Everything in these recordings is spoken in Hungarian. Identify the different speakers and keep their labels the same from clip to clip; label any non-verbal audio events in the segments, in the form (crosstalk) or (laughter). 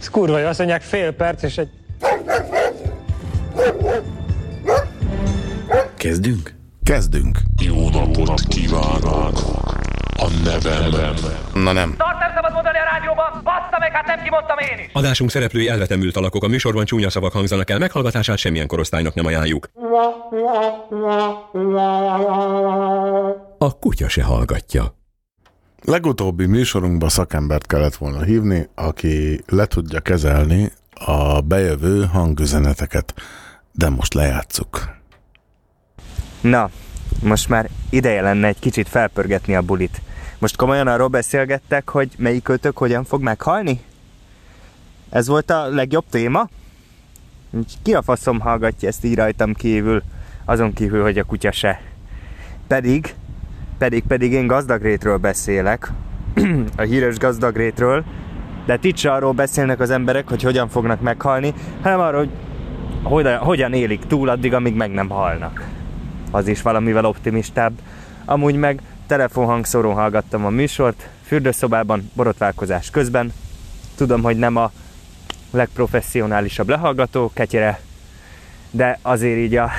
Speaker 1: Ez kurva jó, azt mondják fél perc, és egy...
Speaker 2: Kezdünk?
Speaker 3: Kezdünk.
Speaker 4: Jó napot kívánok! A nevem
Speaker 3: Na nem.
Speaker 5: Tart nem szabad mondani a rádióban, bassza meg, hát nem kimondtam én is.
Speaker 6: Adásunk szereplői elvetemült alakok a műsorban csúnya szavak hangzanak el, meghallgatását semmilyen korosztálynak nem ajánljuk. A kutya se hallgatja.
Speaker 3: Legutóbbi műsorunkba szakembert kellett volna hívni, aki le tudja kezelni a bejövő hangüzeneteket, de most lejátszuk.
Speaker 7: Na, most már ideje lenne egy kicsit felpörgetni a bulit. Most komolyan arról beszélgettek, hogy melyik kötök hogyan fog meghalni? Ez volt a legjobb téma? Ki a faszom hallgatja ezt így rajtam kívül, azon kívül, hogy a kutya se. Pedig, pedig, pedig én gazdagrétről beszélek, (clears throat) a híres gazdagrétről, de itt se arról beszélnek az emberek, hogy hogyan fognak meghalni, hanem arról, hogy hogyan, hogyan élik túl addig, amíg meg nem halnak az is valamivel optimistább. Amúgy meg telefonhangszórón hallgattam a műsort, fürdőszobában, borotválkozás közben. Tudom, hogy nem a legprofessionálisabb lehallgató ketyere, de azért így a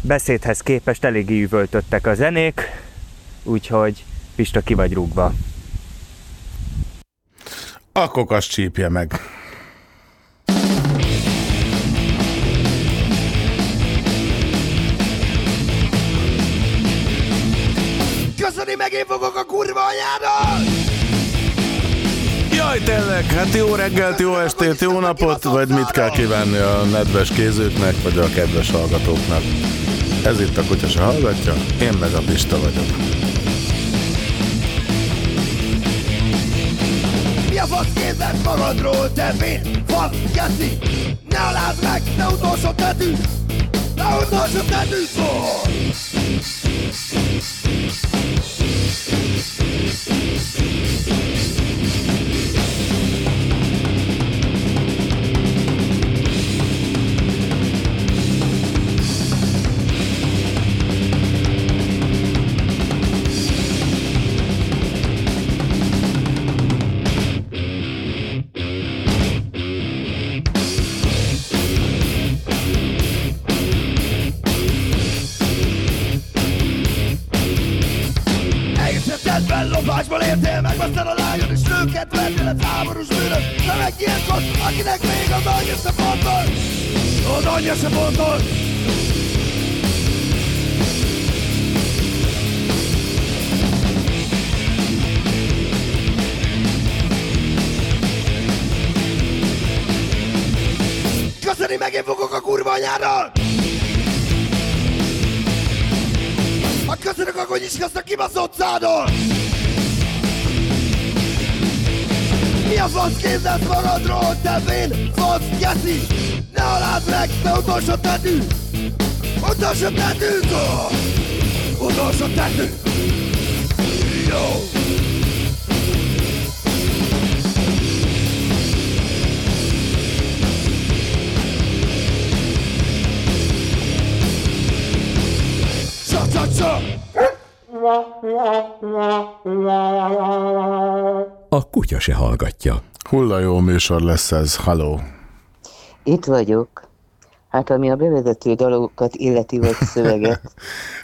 Speaker 7: beszédhez képest eléggé üvöltöttek a zenék, úgyhogy Pista ki vagy rúgva.
Speaker 3: A kokas csípje meg.
Speaker 8: Köszöni meg én fogok a kurva anyádat!
Speaker 3: Jaj, tényleg, hát jó reggelt, jó estét, jó napot, vagy mit kell kívánni a nedves kézőknek, vagy a kedves hallgatóknak. Ez itt a Kutya se hallgatja, én meg a Pista vagyok.
Speaker 8: Fasz képzett magadról, te vén, fasz, geci! Ne alázd meg, ne utolsó tetű! Ne utolsó tetű szól! Háborús bűnös De meggyilkolt, akinek még az anyja se fontos Az anyja se fontos Köszöni meg, fogok a kurva anyádat! Ha köszönök, akkor nyiskasz a kibaszott szádon! Mi a fasz képzelt magadról, te vén, fasz, geci! Ne alázd meg, te utolsó tetű! Utolsó tetű! Utolsó tetű! Jó! Sa!
Speaker 6: A kutya se hallgatja.
Speaker 3: Hulla jó műsor lesz ez, haló.
Speaker 9: Itt vagyok. Hát ami a bevezető dalokat illeti vagy (laughs) szöveget,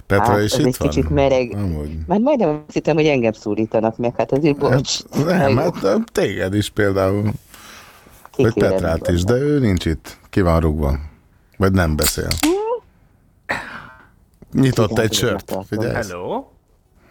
Speaker 3: Petra
Speaker 9: hát,
Speaker 3: is
Speaker 9: az
Speaker 3: itt
Speaker 9: egy
Speaker 3: van?
Speaker 9: kicsit mereg.
Speaker 3: Amúgy.
Speaker 9: Már majdnem azt hittem, hogy engem szólítanak meg, hát azért bocs.
Speaker 3: Nem,
Speaker 9: Na jó,
Speaker 3: hát téged is például. Vagy
Speaker 9: kikérem
Speaker 3: Petrát is, de ő nincs itt. Ki van rúgva. Vagy nem beszél. Nyitott
Speaker 9: Igen,
Speaker 3: egy sört. Figyelj.
Speaker 7: Hello?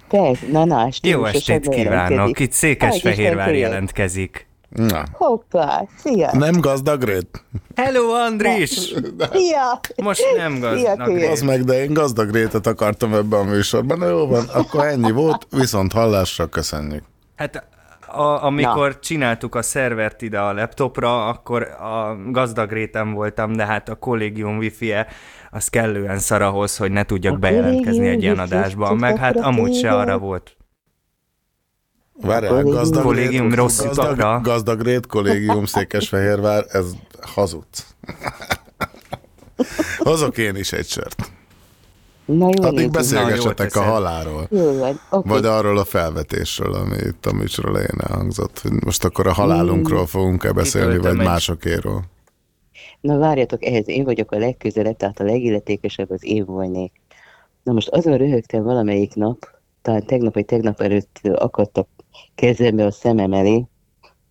Speaker 9: Persze, na na,
Speaker 7: Jó
Speaker 9: stílusosan
Speaker 7: estét kívánok! Itt Székesfehérvár jelentkezik.
Speaker 3: Na,
Speaker 9: Hoppá, szia!
Speaker 3: nem gazdagrét?
Speaker 7: Hello, Andris! (laughs)
Speaker 9: Szia!
Speaker 7: Most nem
Speaker 9: Szia,
Speaker 7: gazdag.
Speaker 9: kölyök.
Speaker 3: Az meg, de én gazdag rétet akartam ebben a műsorban. Jó van, akkor ennyi volt, viszont hallásra köszönjük.
Speaker 7: Hát a, amikor Na. csináltuk a szervert ide a laptopra, akkor a gazdag réten voltam, de hát a kollégium wifi-e az kellően szar ahhoz, hogy ne tudjak
Speaker 9: A
Speaker 7: bejelentkezni egy ilyen adásban, meg hát amúgy se arra volt.
Speaker 3: Várjál,
Speaker 9: kollégium-
Speaker 3: gazdag
Speaker 7: Kollégium
Speaker 3: rét,
Speaker 7: rossz
Speaker 3: gazdag,
Speaker 7: utakra.
Speaker 3: gazdag rét, kollégium Székesfehérvár, ez hazudsz. (laughs) Hozok én is egy sört.
Speaker 9: Na jó,
Speaker 3: Addig beszélgessetek a halálról.
Speaker 9: Jó van, oké.
Speaker 3: Vagy arról a felvetésről, ami itt a műsor elején elhangzott. Most akkor a halálunkról fogunk-e beszélni,
Speaker 7: Kitöltöm
Speaker 3: vagy
Speaker 7: egy-
Speaker 3: másokéről?
Speaker 9: Na várjatok, ehhez én vagyok a legközelebb, tehát a legilletékesebb az én volnék. Na most azon röhögtem valamelyik nap, talán tegnap vagy tegnap előtt akadtak kezembe a szemem elé,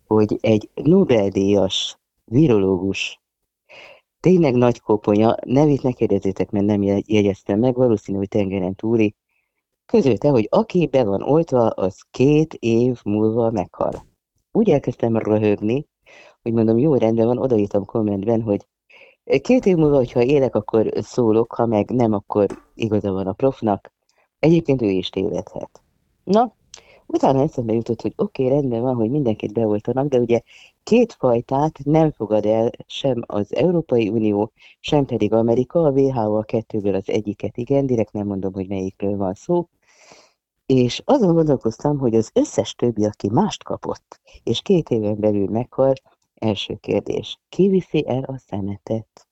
Speaker 9: hogy egy Nobel-díjas virológus, tényleg nagy koponya, nevét ne kérdezzétek, mert nem jegy- jegyeztem meg, valószínű, hogy tengeren túli, közölte, hogy aki be van oltva, az két év múlva meghal. Úgy elkezdtem röhögni, hogy mondom, jó, rendben van, odaírtam kommentben, hogy két év múlva, hogyha élek, akkor szólok, ha meg nem, akkor igaza van a profnak. Egyébként ő is tévedhet. Na, utána eszembe jutott, hogy oké, okay, rendben van, hogy mindenkit beoltanak, de ugye két fajtát nem fogad el sem az Európai Unió, sem pedig Amerika, a WHO a kettőből az egyiket, igen, direkt nem mondom, hogy melyikről van szó. És azon gondolkoztam, hogy az összes többi, aki mást kapott, és két éven belül meghal, első kérdés, ki viszi el a szemetet?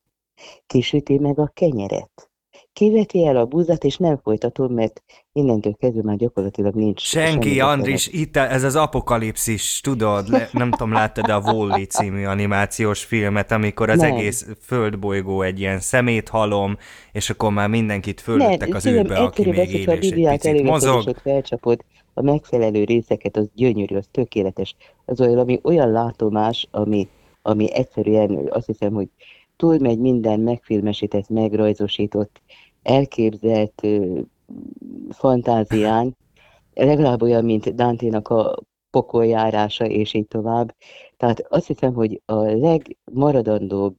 Speaker 9: Ki süti meg a kenyeret? Ki veti el a búzat, és nem folytatom, mert innentől kezdve már gyakorlatilag nincs
Speaker 7: Senki, Andris, itt ez az apokalipszis, tudod, le, nem tudom, láttad a Wall-E című animációs filmet, amikor az
Speaker 9: Nem.
Speaker 7: egész földbolygó egy ilyen szeméthalom, és akkor már mindenkit fölöttek az űrbe, aki még él és egy picit mozog.
Speaker 9: felcsapod a megfelelő részeket, az gyönyörű, az tökéletes. Az olyan, ami olyan látomás, ami, ami egyszerűen azt hiszem, hogy túlmegy minden megfilmesített, megrajzosított, elképzelt ö, fantázián, legalább olyan, mint Dante-nak a pokoljárása, és így tovább. Tehát azt hiszem, hogy a legmaradandóbb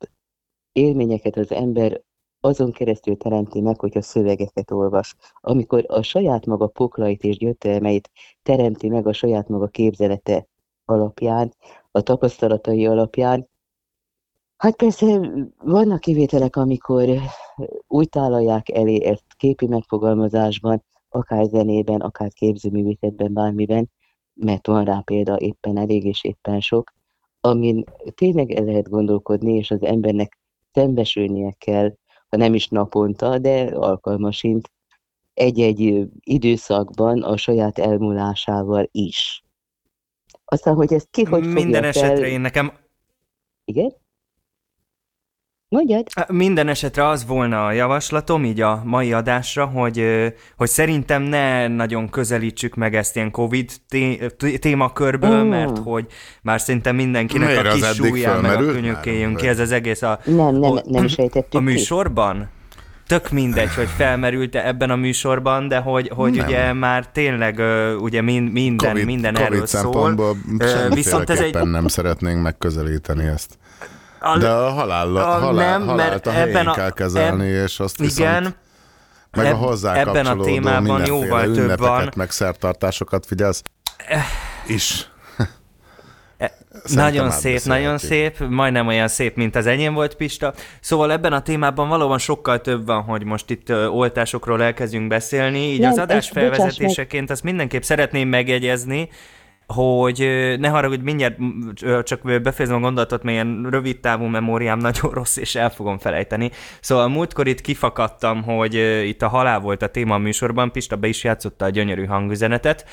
Speaker 9: élményeket az ember azon keresztül teremti meg, hogyha szövegeket olvas. Amikor a saját maga poklait és gyötrelmeit teremti meg a saját maga képzelete alapján, a tapasztalatai alapján. Hát persze vannak kivételek, amikor úgy tálalják elé ezt képi megfogalmazásban, akár zenében, akár képzőművészetben, bármiben, mert van rá példa éppen elég és éppen sok, amin tényleg el lehet gondolkodni, és az embernek szembesülnie kell, nem is naponta, de alkalmasint egy-egy időszakban a saját elmúlásával is. Aztán, hogy ezt ki hogy
Speaker 7: Minden esetre
Speaker 9: fel...
Speaker 7: én nekem
Speaker 9: Igen? Mondjad?
Speaker 7: Minden esetre az volna a javaslatom így a mai adásra, hogy, hogy szerintem ne nagyon közelítsük meg ezt ilyen Covid té- té- témakörből,
Speaker 9: Mm.
Speaker 7: mert hogy már szerintem mindenkinek
Speaker 3: Miért
Speaker 7: a kis súlyán meg a könyökéjön ki ez az egész a,
Speaker 9: Nem, nem,
Speaker 7: a-
Speaker 9: nem
Speaker 7: a
Speaker 9: ki.
Speaker 7: műsorban. Tök mindegy, hogy felmerült-e ebben a műsorban, de hogy, hogy
Speaker 3: Nem.
Speaker 7: ugye már tényleg ugye min, minden,
Speaker 3: COVID,
Speaker 7: minden
Speaker 3: COVID
Speaker 7: erről szól. viszont ez egy
Speaker 3: nem szeretnénk megközelíteni ezt.
Speaker 7: A-
Speaker 3: De a halál,
Speaker 7: a-
Speaker 3: halál,
Speaker 7: nem,
Speaker 3: halált
Speaker 7: mert
Speaker 3: a
Speaker 7: ebben a-
Speaker 3: kell kezelni,
Speaker 7: eb-
Speaker 3: és azt viszont
Speaker 7: igen,
Speaker 3: meg a
Speaker 7: eb-
Speaker 3: hozzá
Speaker 7: ebben a témában jóval több van.
Speaker 3: meg szertartásokat figyelsz is. (laughs) Szerintem
Speaker 7: Nagyon szép, nagyon szép, majdnem olyan szép, mint az enyém volt, Pista. Szóval ebben a témában valóban sokkal több van, hogy most itt oltásokról elkezdjünk beszélni. Így
Speaker 9: Nem,
Speaker 7: az adás
Speaker 9: meg.
Speaker 7: felvezetéseként azt mindenképp szeretném megjegyezni, hogy ne haragudj, mindjárt csak befejezem a gondolatot, mert ilyen rövid távú memóriám (laughs) nagyon rossz, és el fogom felejteni. Szóval múltkor itt kifakadtam, hogy itt a halál volt a téma a műsorban, Pista be is játszotta a gyönyörű hangüzenetet,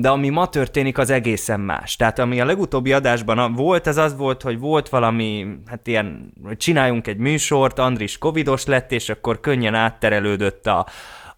Speaker 7: de ami ma történik, az egészen más. Tehát ami a legutóbbi adásban a- volt, ez az volt, hogy volt valami, hát ilyen, hogy csináljunk egy műsort, Andris covidos lett, és akkor könnyen átterelődött a,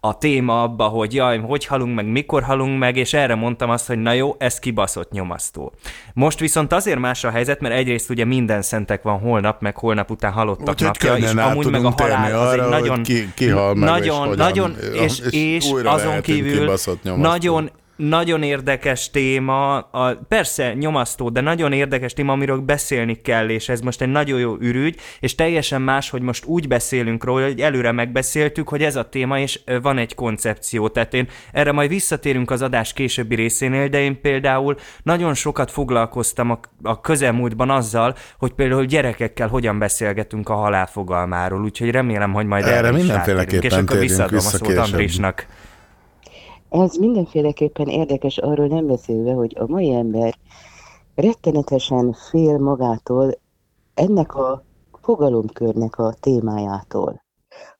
Speaker 7: a téma abba, hogy jaj, hogy halunk meg, mikor halunk meg, és erre mondtam azt, hogy na jó, ez kibaszott nyomasztó. Most viszont azért más a helyzet, mert egyrészt ugye minden szentek van holnap, meg holnap után halottak
Speaker 3: Úgyhogy
Speaker 7: napja, és amúgy meg a halál az
Speaker 3: arra,
Speaker 7: egy nagyon,
Speaker 3: ki- ki hal meg, és
Speaker 7: nagyon,
Speaker 3: hogyan,
Speaker 7: nagyon, és,
Speaker 3: és
Speaker 7: és azon kívül nagyon nagyon érdekes téma, a, persze nyomasztó, de nagyon érdekes téma, amiről beszélni kell, és ez most egy nagyon jó ürügy, és teljesen más, hogy most úgy beszélünk róla, hogy előre megbeszéltük, hogy ez a téma, és van egy koncepció, tehát én erre majd visszatérünk az adás későbbi részénél, de én például nagyon sokat foglalkoztam a, a közelmúltban azzal, hogy például gyerekekkel hogyan beszélgetünk a halál fogalmáról, úgyhogy remélem, hogy majd
Speaker 3: Erre
Speaker 7: erre
Speaker 3: mindenféleképpen
Speaker 7: és akkor visszaadom a szót. Andrisnak.
Speaker 9: Ez mindenféleképpen érdekes, arról nem beszélve, hogy a mai ember rettenetesen fél magától ennek a fogalomkörnek a témájától.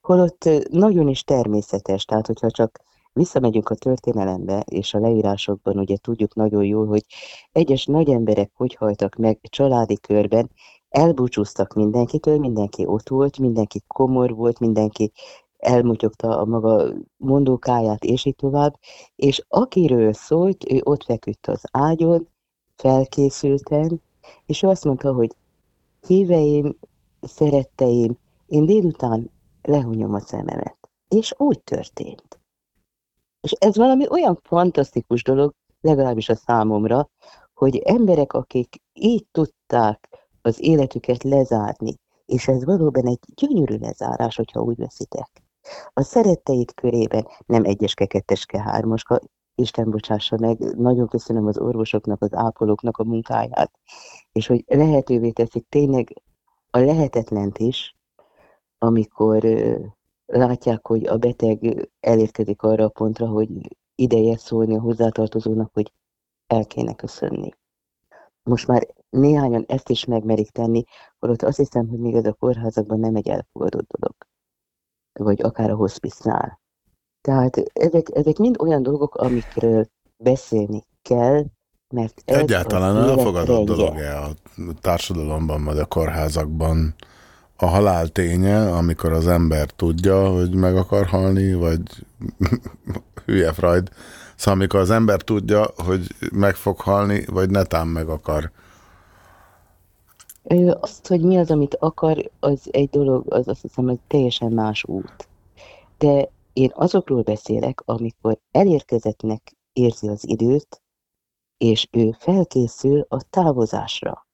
Speaker 9: holott nagyon is természetes, tehát hogyha csak visszamegyünk a történelembe, és a leírásokban ugye tudjuk nagyon jól, hogy egyes nagy emberek hogy haltak meg családi körben, elbúcsúztak mindenkitől, mindenki ott volt, mindenki komor volt, mindenki elmutyogta a maga mondókáját, és így tovább, és akiről szólt, ő ott feküdt az ágyon, felkészülten, és ő azt mondta, hogy híveim, szeretteim, én délután lehunyom a szememet. És úgy történt. És ez valami olyan fantasztikus dolog, legalábbis a számomra, hogy emberek, akik így tudták az életüket lezárni, és ez valóban egy gyönyörű lezárás, hogyha úgy veszitek. A szeretteid körében nem egyeske, ketteske, hármaska, Isten bocsássa meg, nagyon köszönöm az orvosoknak, az ápolóknak a munkáját, és hogy lehetővé teszik tényleg a lehetetlent is, amikor látják, hogy a beteg elérkezik arra a pontra, hogy ideje szólni a hozzátartozónak, hogy el kéne köszönni. Most már néhányan ezt is megmerik tenni, holott azt hiszem, hogy még ez a kórházakban nem egy elfogadott dolog. Vagy akár a hospice-nál. Tehát ezek, ezek mind olyan dolgok, amikről beszélni kell, mert ez
Speaker 3: Egyáltalán elfogadott
Speaker 9: rendje.
Speaker 3: dolog-e a társadalomban, vagy a kórházakban a halál ténye, amikor az ember tudja, hogy meg akar halni, vagy (laughs) hülye Freud, szóval amikor az ember tudja, hogy meg fog halni, vagy netán meg akar.
Speaker 9: Azt, hogy mi az, amit akar, az egy dolog, az azt hiszem, hogy teljesen más út. De én azokról beszélek, amikor elérkezettnek érzi az időt, és ő felkészül a távozásra.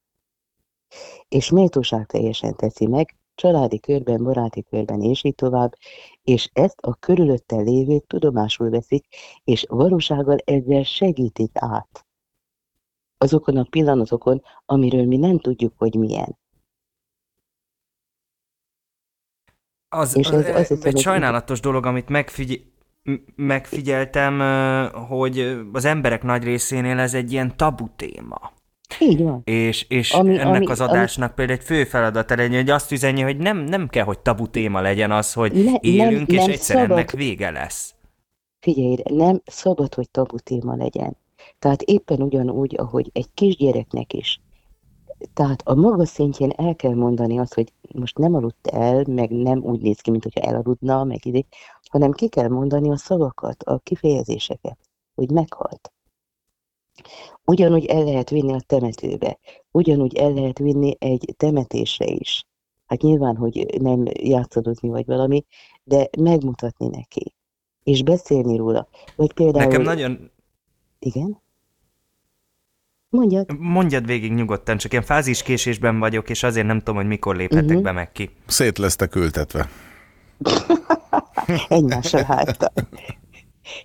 Speaker 9: És méltóság teljesen teszi meg, családi körben, baráti körben, és így tovább, és ezt a körülötte lévők tudomásul veszik, és valósággal ezzel segítik át azokon a pillanatokon, amiről mi nem tudjuk, hogy milyen.
Speaker 10: Az,
Speaker 9: És
Speaker 10: az,
Speaker 9: ez- azt hiszem,
Speaker 10: egy sajnálatos dolog, amit megfigy- megfigyeltem, hogy az emberek nagy részénél ez egy ilyen tabu téma.
Speaker 9: Így van.
Speaker 10: És, és
Speaker 9: Ami-
Speaker 10: ennek
Speaker 9: ami-
Speaker 10: az
Speaker 9: ami-
Speaker 10: adásnak például egy fő feladata legyen, hogy azt üzenje, hogy nem, nem kell, hogy tabu téma legyen az, hogy
Speaker 9: Ne- nem-
Speaker 10: élünk, és
Speaker 9: nem
Speaker 10: egyszer
Speaker 9: szabad.
Speaker 10: ennek vége lesz.
Speaker 9: Figyelj, nem szabad, hogy tabu téma legyen. Tehát éppen ugyanúgy, ahogy egy kisgyereknek is. Tehát a maga szintjén el kell mondani azt, hogy most nem aludt el, meg nem úgy néz ki, mint hogyha elaludna, meg ide, hanem ki kell mondani a szavakat, a kifejezéseket, hogy meghalt. Ugyanúgy el lehet vinni a temetőbe, ugyanúgy el lehet vinni egy temetésre is. Hát nyilván, hogy nem játszadozni vagy valami, de megmutatni neki, és beszélni róla. Vagy például...
Speaker 10: Nekem nagyon...
Speaker 9: Igen? Mondjad.
Speaker 10: Mondjad végig nyugodtan, csak ilyen fáziskésésben vagyok, és azért nem tudom, hogy mikor léphetek
Speaker 9: Mhm.
Speaker 10: be meg ki.
Speaker 3: Szét lesztek ültetve. (laughs)
Speaker 9: Egymással háttal.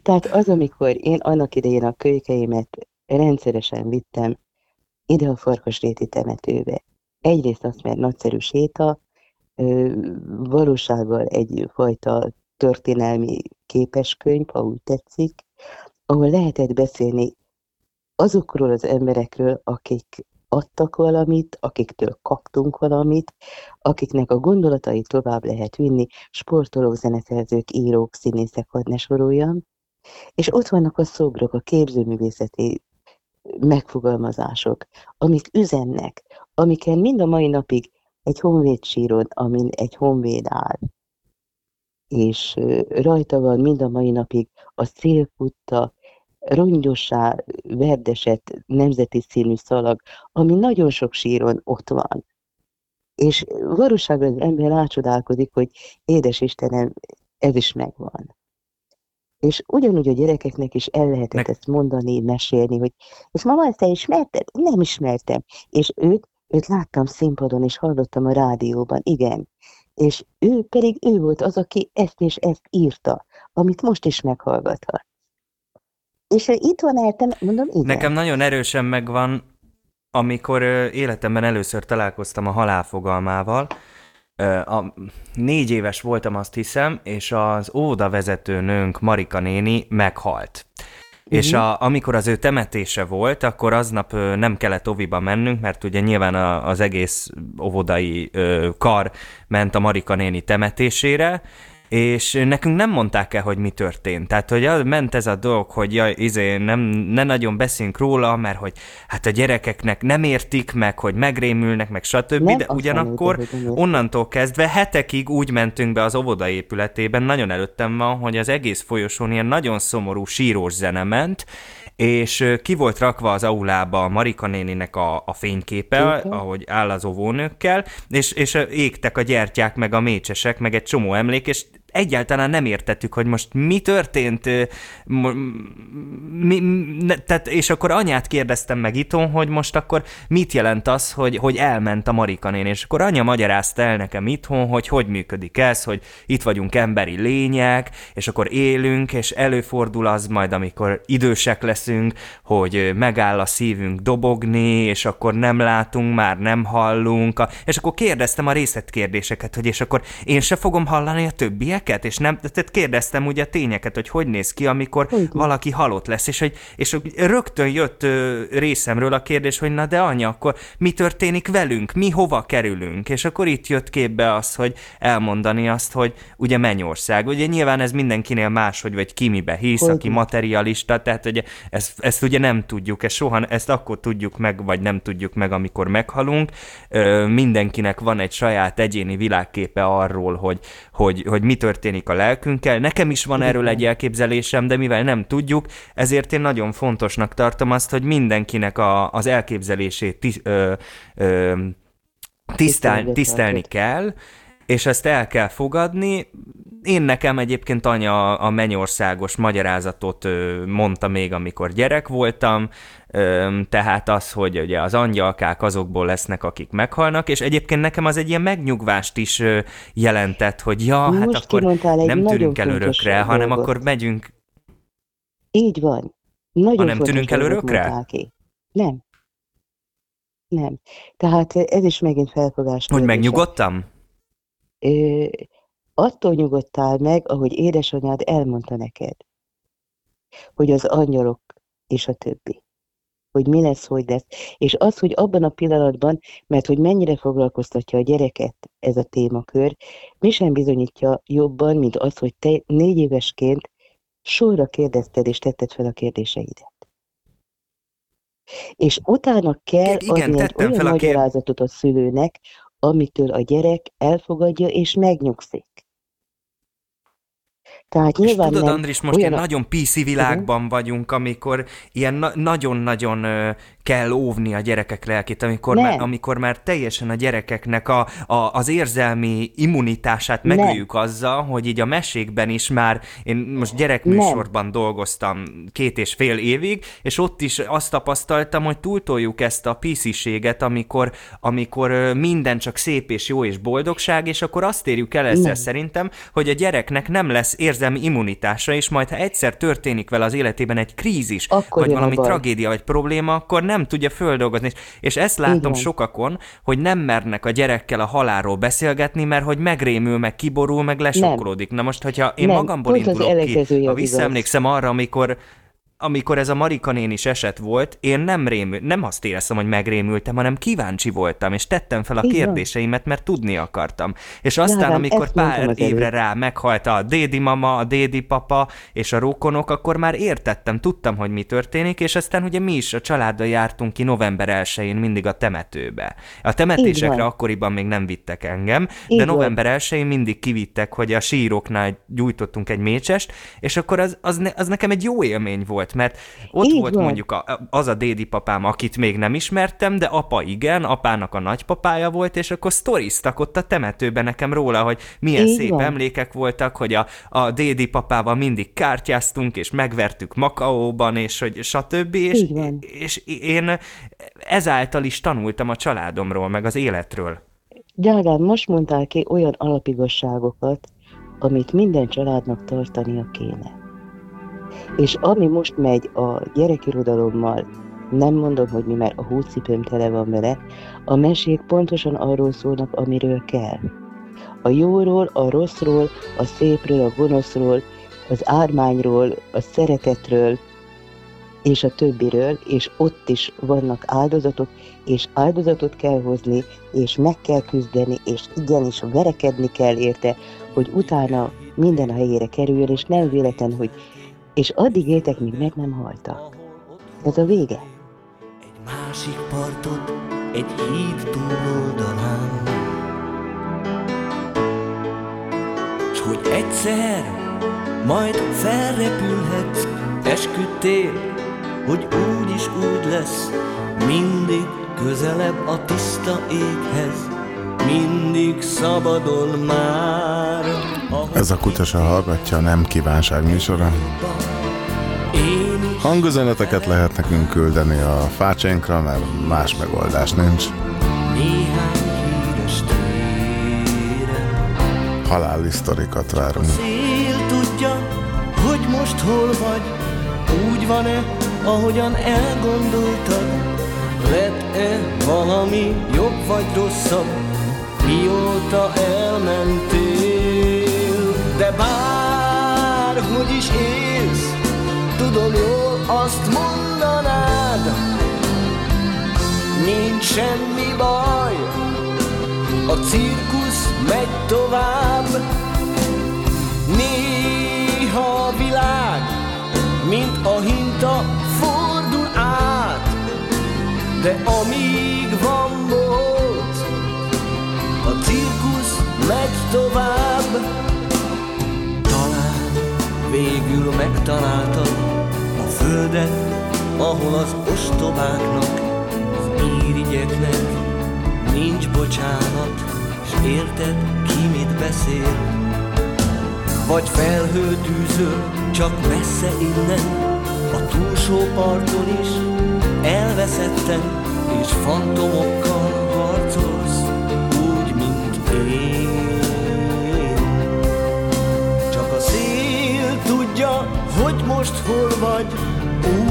Speaker 9: Tehát az, amikor én annak idején a kölykeimet rendszeresen vittem ide a Farkasréti temetőbe. Egyrészt azt, mert nagyszerű séta, valósággal egyfajta történelmi képeskönyv, ha úgy tetszik, ahol lehetett beszélni azokról az emberekről, akik adtak valamit, akiktől kaptunk valamit, akiknek a gondolatait tovább lehet vinni, sportolók, zeneszerzők, írók, színészek, hadd ne soroljam. És ott vannak a szobrok, a képzőművészeti megfogalmazások, amik üzennek, amiken mind a mai napig egy honvéd síron, amin egy honvéd áll, és rajta van mind a mai napig a szélkutta, rongyossá verdesett nemzeti színű szalag, ami nagyon sok síron ott van. És valóságban az ember rácsodálkozik, hogy édes Istenem, ez is megvan. És ugyanúgy a gyerekeknek is el lehetett ezt mondani, mesélni, hogy és mama, ezt te ismerted? Nem ismertem. És őt, őt láttam színpadon, és hallottam a rádióban, igen. És ő pedig ő volt az, aki ezt és ezt írta, amit most is meghallgathat. És itt van eltem, mondom, igen.
Speaker 10: Nekem nagyon erősen megvan, amikor életemben először találkoztam a halál fogalmával. A, négy éves voltam, azt hiszem, és az óvoda vezetőnőnk Marika néni meghalt.
Speaker 7: És a, amikor az ő temetése volt, akkor aznap ö, nem kellett oviba mennünk, mert ugye nyilván a, az egész óvodai ö, kar ment a Marika néni temetésére, és nekünk nem mondták el, hogy mi történt. Tehát, hogy ment ez a dolog, hogy ja, izé, nem, ne nagyon beszéljünk róla, mert hogy hát a gyerekeknek nem értik meg, hogy megrémülnek, meg stb.
Speaker 9: Nem,
Speaker 7: de ugyanakkor onnantól kezdve hetekig úgy mentünk be az óvoda épületében, nagyon előttem van, hogy az egész folyosón ilyen nagyon szomorú sírós zene ment, és ki volt rakva az aulába a Marika néninek a, a fényképe,
Speaker 9: Képe.
Speaker 7: ahogy áll az óvónőkkel, és, és égtek a gyertyák, meg a mécsesek, meg egy csomó emlék, és egyáltalán nem értettük, hogy most mi történt, mi, ne, tehát, és akkor anyát kérdeztem meg itthon, hogy most akkor mit jelent az, hogy, hogy elment a Marika néni, és akkor anya magyarázta el nekem itthon, hogy hogy működik ez, hogy itt vagyunk emberi lények, és akkor élünk, és előfordul az majd, amikor idősek leszünk, hogy megáll a szívünk dobogni, és akkor nem látunk, már nem hallunk, a- és akkor kérdeztem a részletkérdéseket, hogy és akkor én se fogom hallani a többieket, és nem, tehát kérdeztem ugye a tényeket, hogy hogy néz ki, amikor
Speaker 9: Hogy?
Speaker 7: valaki halott lesz, és hogy és rögtön jött ö, részemről a kérdés, hogy na de anya, akkor mi történik velünk, mi hova kerülünk, és akkor itt jött képbe az, hogy elmondani azt, hogy ugye Mennyország, ugye nyilván ez mindenkinél máshogy, vagy ki mibe hisz,
Speaker 9: Hogy?
Speaker 7: aki materialista, tehát ugye ezt, ezt ugye nem tudjuk, ezt soha, ezt akkor tudjuk meg, vagy nem tudjuk meg, amikor meghalunk, Ö, mindenkinek van egy saját egyéni világképe arról, hogy, hogy, hogy mi történik a lelkünkkel. Nekem is van erről egy elképzelésem, de mivel nem tudjuk, ezért én nagyon fontosnak tartom azt, hogy mindenkinek a, az elképzelését ti, ö, ö, tisztel, tisztelni kell, és ezt el kell fogadni. Én nekem egyébként anya a mennyországos magyarázatot mondta még, amikor gyerek voltam, tehát az, hogy ugye az angyalkák azokból lesznek, akik meghalnak, és egyébként nekem az egy ilyen megnyugvást is jelentett, hogy ja, hát
Speaker 9: Most
Speaker 7: akkor
Speaker 9: kimondtál egy
Speaker 7: nem tűnünk el örökre, hanem
Speaker 9: dolgot.
Speaker 7: akkor megyünk
Speaker 9: Így van. Nagyon
Speaker 7: Ha nem tűnünk el örökre?
Speaker 9: ki. Nem. Nem. Tehát ez is megint felfogás.
Speaker 7: Hogy megnyugodtam?
Speaker 9: Ö, attól nyugodtál meg, ahogy édesanyád elmondta neked, hogy az angyalok és a többi. Hogy mi lesz, hogy lesz. És az, hogy abban a pillanatban, mert hogy mennyire foglalkoztatja a gyereket ez a témakör, mi sem bizonyítja jobban, mint az, hogy te négy évesként sorra kérdezted és tetted fel a kérdéseidet. És utána kell
Speaker 7: Igen,
Speaker 9: adni egy olyan
Speaker 7: fel a kér-
Speaker 9: magyarázatot a szülőnek, amitől a gyerek elfogadja és megnyugszik. Tehát
Speaker 7: És
Speaker 9: nyilván
Speaker 7: tudod, Andris, most
Speaker 9: olyan
Speaker 7: ilyen nagyon PC világban vagyunk, amikor ilyen na- nagyon-nagyon kell óvni a gyerekek lelkét, amikor
Speaker 9: Nem.
Speaker 7: már, amikor már teljesen a gyerekeknek a, a, az érzelmi immunitását
Speaker 9: Nem.
Speaker 7: megöljük azzal, hogy így a mesékben is már, én most gyerekműsorban dolgoztam két és fél évig, és ott is azt tapasztaltam, hogy túltoljuk ezt a PC-séget, amikor, amikor minden csak szép és jó és boldogság, és akkor azt érjük el ezzel
Speaker 9: Nem.
Speaker 7: szerintem, hogy a gyereknek nem lesz érzelmi immunitása, és majd ha egyszer történik vele az életében egy krízis,
Speaker 9: Akkor
Speaker 7: vagy valami
Speaker 9: baj.
Speaker 7: tragédia, vagy probléma, akkor nem tudja földolgozni. És- ezt látom
Speaker 9: van.
Speaker 7: sokakon, hogy nem mernek a gyerekkel a halálról beszélgetni, mert hogy megrémül, meg kiborul, meg lesokkolódik. Na most, hogyha én
Speaker 9: Nem,
Speaker 7: magamból indulok ki, ha visszaemlékszem arra, amikor amikor ez a Marika nénis eset volt, én nem, rémül, nem azt éreztem, hogy megrémültem, hanem kíváncsi voltam, és tettem fel a
Speaker 9: van.
Speaker 7: kérdéseimet, mert tudni akartam. És aztán,
Speaker 9: Ádám,
Speaker 7: amikor pár évre rá meghalt a dédi mama, a dédi papa és a rokonok, akkor már értettem, tudtam, hogy mi történik, és aztán ugye mi is a családdal jártunk ki november 1-én mindig a temetőbe. A temetésekre akkoriban még nem vittek engem,
Speaker 9: Így
Speaker 7: de november 1-én mindig kivittek, hogy a síroknál gyújtottunk egy mécsest, és akkor az, az, ne, az nekem egy jó élmény volt, mert ott
Speaker 9: Így
Speaker 7: volt
Speaker 9: van.
Speaker 7: mondjuk a, az a dédi papám, akit még nem ismertem, de apa igen, apának a nagypapája volt, és akkor sztoriztak ott a temetőben nekem róla, hogy milyen
Speaker 9: Így
Speaker 7: szép
Speaker 9: van.
Speaker 7: emlékek voltak, hogy a, a dédi papával mindig kártyáztunk, és megvertük Makaóban, és hogy stb. És,
Speaker 9: Így van.
Speaker 7: és én ezáltal is tanultam a családomról, meg az életről.
Speaker 9: Drágám, most mondtál ki olyan alapigazságokat, amit minden családnak tartania kéne. És ami most megy a gyerekirodalommal, nem mondom, hogy mi, mert a húcipőm tele van vele, a mesék pontosan arról szólnak, amiről kell. A jóról, a rosszról, a szépről, a gonoszról, az ármányról, a szeretetről, és a többiről, és ott is vannak áldozatok, és áldozatot kell hozni, és meg kell küzdeni, és igenis verekedni kell érte, hogy utána minden a helyére kerüljön, és nem véletlen, hogy és addig éltek, míg meg nem haltak. Ez a vége.
Speaker 11: Egy másik partot, egy híd túloldalán. S hogy egyszer majd felrepülhetsz, esküdtél, hogy úgy is úgy lesz, mindig közelebb a tiszta éghez, mindig szabadon már.
Speaker 3: Ez a kutya hallgatja Nem Kívánság műsora. Hangüzeneteket lehet nekünk küldeni a fácsénkra, mert más megoldás nincs.
Speaker 11: néhány híres téren.
Speaker 3: Haláli sztorikat várunk.
Speaker 11: Szél tudja, hogy most hol vagy, úgy van-e, ahogyan elgondoltad? Lett-e valami jobb vagy rosszabb, mióta elmentél? De bárhogy is élsz, tudom jól azt mondanád, nincs semmi baj, a cirkusz megy tovább, Néha a világ, mint a hinta, fordul át, de amíg van bolt, cirkusz megy tovább. Talán végül megtaláltad a földet, ahol az ostobáknak, az irigyeknek nincs bocsánat, és érted, ki mit beszél. Vagy felhőtűző, csak messze innen, a túlsó parton is elveszettem, és fantomokkal mint én. Csak a szél tudja, hogy most hol vagy,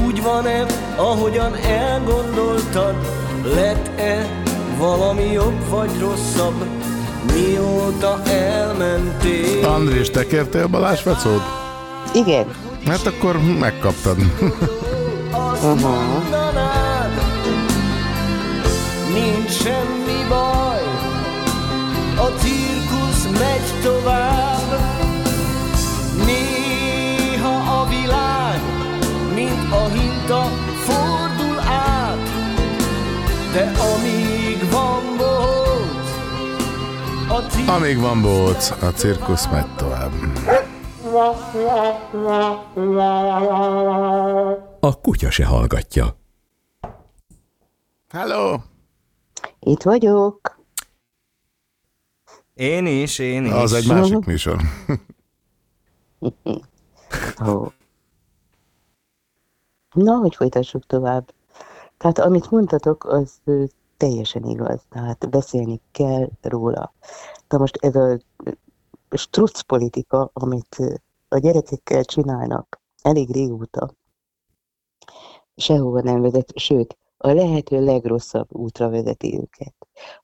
Speaker 11: úgy van-e, ahogyan elgondoltad, lett-e valami jobb vagy rosszabb, mióta elmentél.
Speaker 3: Andrés, te kértél Balázs Fecót?
Speaker 9: Igen.
Speaker 3: Hát akkor megkaptad.
Speaker 9: Aha.
Speaker 11: nincs semmi baj, tovább. Néha a világ, mint a hinta, fordul át, de amíg van bolt, a cirkusz
Speaker 3: Amíg van bóc, a cirkusz megy tovább.
Speaker 12: A kutya se hallgatja.
Speaker 3: Hello!
Speaker 9: Itt vagyok.
Speaker 10: Én is, én is.
Speaker 3: Az egy másik műsor.
Speaker 9: Ó. Na, hogy folytassuk tovább. Tehát amit mondtatok, az teljesen igaz. Tehát beszélni kell róla. Na most ez a struc politika, amit a gyerekekkel csinálnak elég régóta, sehova nem vezet, sőt, a lehető legrosszabb útra vezeti őket.